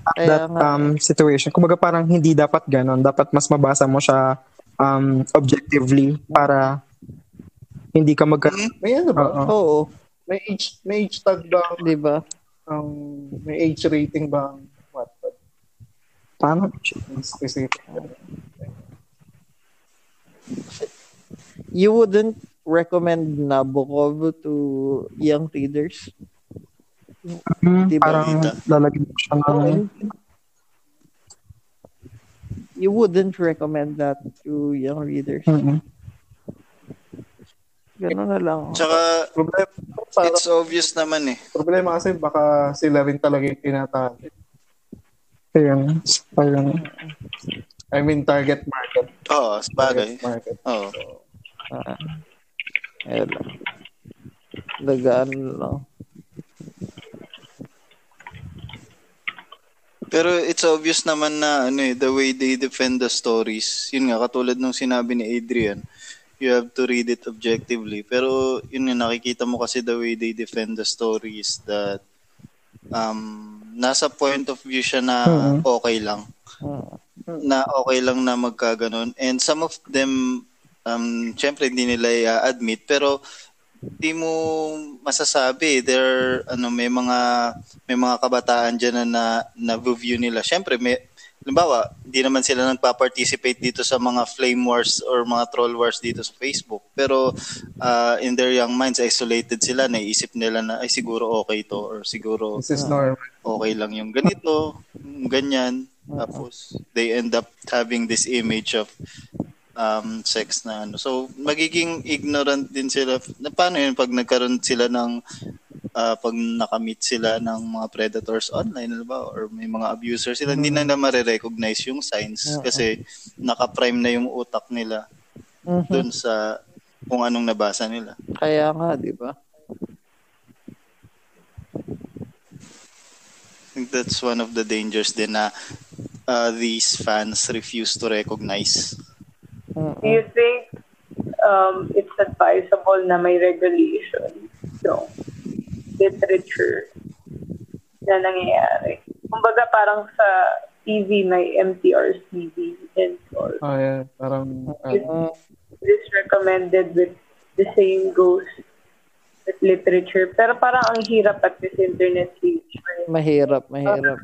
Kaya that nga. um, situation. Kumbaga parang hindi dapat ganon. Dapat mas mabasa mo siya um, objectively para Hindi ka magka... May ano ba? Oo. Oo, May age, may age tag ba? di ba? Ang, may age rating ba ang Wattpad? Paano? Specific. You wouldn't recommend Nabokov to young readers? Hmm, Di parang lalagyan ko siya ng... Oo. You wouldn't recommend that to young readers? Mm-mm. Gano'n na lang. Tsaka, Problema, para, it's obvious naman eh. problema kasi baka sila rin talaga yung tinatake. Kaya, parang... I mean, target market. Oo, sabagay. Target market. Oo. Ah, ayun lang. Lagaan lang. Pero it's obvious naman na ano eh, the way they defend the stories. Yun nga, katulad nung sinabi ni Adrian, you have to read it objectively. Pero yun nga, nakikita mo kasi the way they defend the stories that um, nasa point of view siya na Mhm. okay lang. Ah, Na okay lang na magkaganon. And some of them, um, syempre hindi nila i-admit, pero di mo masasabi there ano may mga may mga kabataan diyan na na, na view nila. Syempre may halimbawa, hindi naman sila nagpa-participate dito sa mga flame wars or mga troll wars dito sa Facebook. Pero uh, in their young minds isolated sila, naisip nila na ay siguro okay to or siguro This is normal. okay lang yung ganito, ganyan. Tapos they end up having this image of um, sex na ano. So magiging ignorant din sila. Na paano yun pag nagkaroon sila ng ah, pag nakamit sila ng mga predators online, ano ba? Or may mga abusers sila, hindi na na marirecognize yung signs Oo. kasi naka-prime na yung utak nila mhm. dun sa kung anong nabasa nila. Kaya nga, di ba? I think that's one of the dangers din na uh, these fans refuse to recognize. Mm-mm. Do you think um, it's advisable na may regulation yung literature na nangyayari? Kumbaga parang sa TV may MTRCB and all. Ah, yeah. Parang, ah, Mm, This recommended with the same goes with literature. Pero parang ang hirap at this internet age mahirap, mahirap.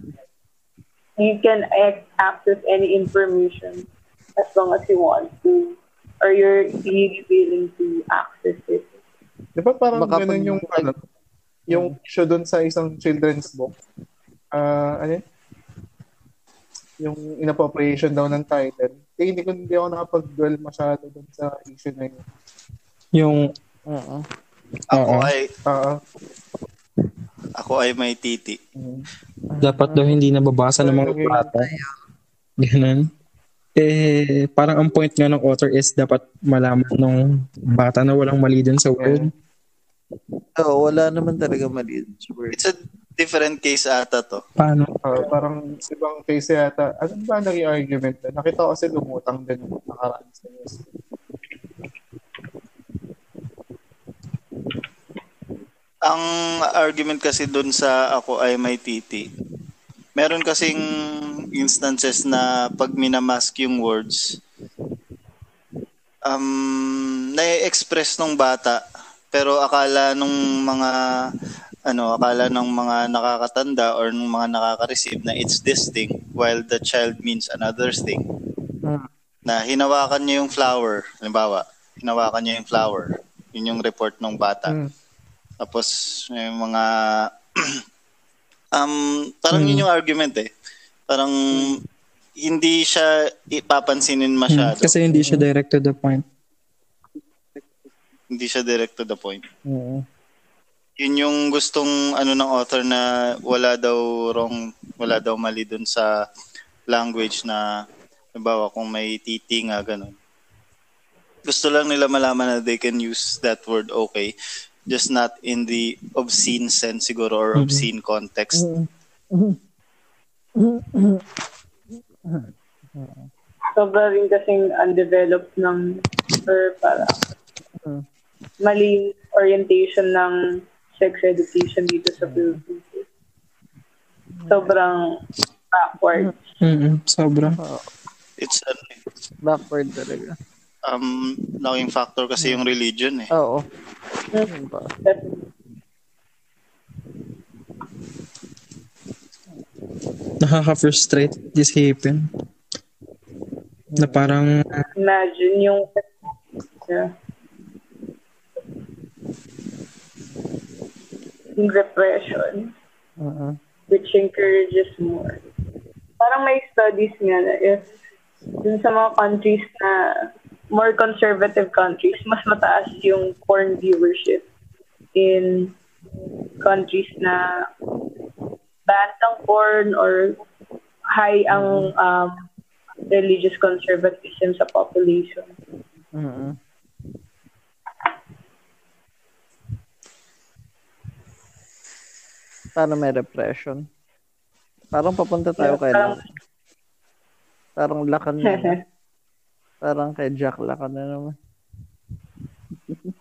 you can ac- access any information as long as you want to or you're really willing to access it. di ba parang Baka ganun pag- yung, ano, yung issue dun sa isang children's book? Ah, ano yun? Yung inappropriation daw ng title. Eh, hindi ko hindi ako nakapag-dwell masyado dun sa issue na yun. Yung... Oo. Ako Oo. ay Ah, ako ay may titi. mm. Dapat daw hindi nababasa ng mga bata. Ganun. Eh, parang ang point nga ng author is dapat malaman ng bata na walang mali dun sa word. Oo, wala naman talaga mali dun sa word. It's a different case ata to. Paano? Ah, parang ibang case yata. Ano ba naging argument na? Nakita ko kasi lumutang din yung nakaraan sa news. Ang argument kasi dun sa ako ay may titi. Meron kasing instances na pag minamask yung words, um, na-express nung bata, pero akala nung mga ano, akala ng mga nakakatanda or ng mga nakaka-receive na it's this thing while the child means another thing. Mm. Na hinawakan niya yung flower, halimbawa, hinawakan niya yung flower. Yun yung report ng bata. Mm. Tapos may mga um parang Mm. yun yung argument eh. Parang hindi siya ipapansinin Hmm, masyado. Kasi hindi siya direct to the point. Hindi siya direct to the point. Oo. Yun yung gustong ano ng author na wala daw wrong, wala daw mali dun sa language na halimbawa kung may titi nga ganun. Gusto lang nila malaman na they can use that word okay just not in the obscene sense siguro or Mhm. obscene context. Sobra rin kasing undeveloped ng or para mali orientation ng sex education dito sa Philippines. Sobrang backward. Mm-mm, sobra. It's ano, Backward talaga. Um, laking factor kasi yung religion eh. Oo. Yun ba? Nakaka-frustrate isipin. Na parang Imagine yung yeah. yung repression Mhm. which encourages more. Parang may studies nga na if dun sa mga countries na more conservative countries, mas mataas yung porn viewership in countries na banned ang porn or high ang um, religious conservatism sa population. Mhm. Paano may repression? Parang papunta tayo kay Parang- Lakan. Parang Lakan (laughs) na. Parang kay Jack Lakan na naman. (laughs)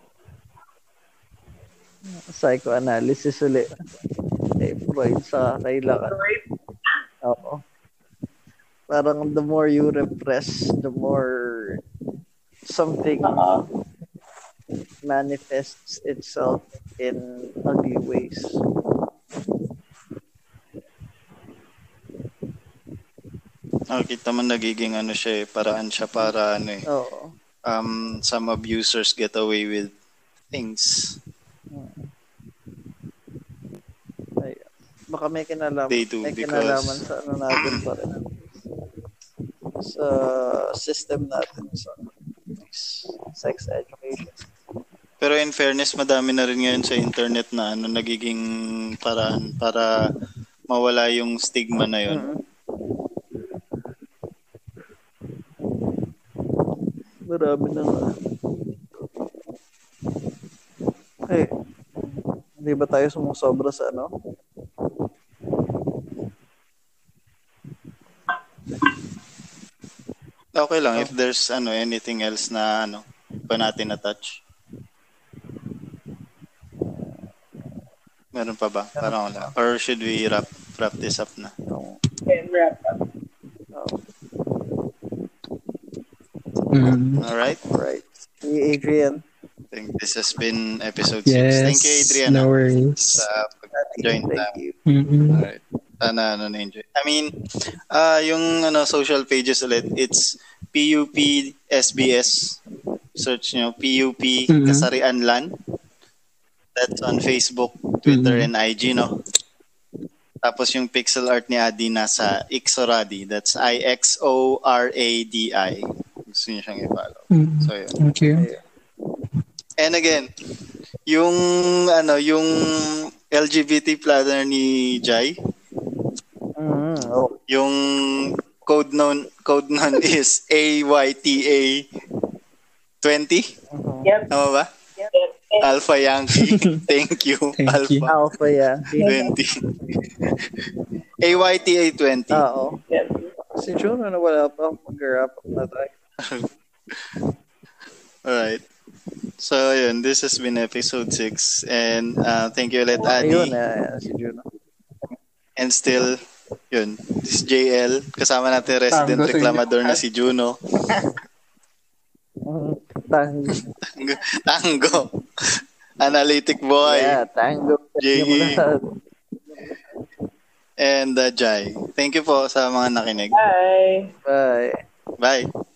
Psychoanalysis ulit. Kay Freud sa kay Lakan. Oo. Parang the more you repress, the more something manifests itself in ugly ways. Nakikita mo nagiging ano siya eh, paraan siya para ano eh. Oo. Um, some abusers get away with things. Ay, baka may kinalaman, They do may because- kinalaman sa ano natin pa rin. Sa system natin sa sex education. Pero in fairness, madami na rin ngayon sa internet na ano nagiging paraan para mawala yung stigma na yun. Mhm. Marami na nga. Eh, hindi ba tayo sumusobra sa ano? Okay lang if there's ano anything else na ano pa natin na touch. Meron pa ba? Parang wala. Or should we wrap wrap this up na? No. And wrap up. no. Mm, Alright. Alright. Si Adrian. I think this has been episode 6. yes, Thank you, Adrian. no worries. Sa pag-join na. you. Mm-mm. Alright. Sana ano na-enjoy. I mean, ah yung ano social pages ulit, it's PUP SBS. Search nyo, PUP Mhm. Kasarian LAN. That's on Facebook, Twitter, Mhm. and IG, no? Tapos yung pixel art ni Adi nasa Ixoradi. That's I-X-O-R-A-D-I. Gusto niyo siyang i-follow. Mm, So, yun. Thank you. And again, yung ano, yung LGBT planner ni Jai, Mm, oh. yung code noun code noun (laughs) is AYTA 20. Mhm. Yep. Tama ba? Yep. Alpha Yankee. (laughs) Thank you. Thank Alpha you. Alpha yan. 20. AYTA 20. Oo. Yep. Si June, ano wala pa? Mag-wrap up na tayo. (laughs) Alright. So, yun. This has been episode 6. And uh, thank you ulit, Ayun, Adi. eh, si June. And still, yun. This is JL. Kasama natin resident Tango reclamador na si Juno. Mm, (laughs) Tango. (laughs) Tango. Analytic boy. Yeah, tango. JE. And uh, Jai. Thank you po sa mga nakinig. Bye. Bye. Bye.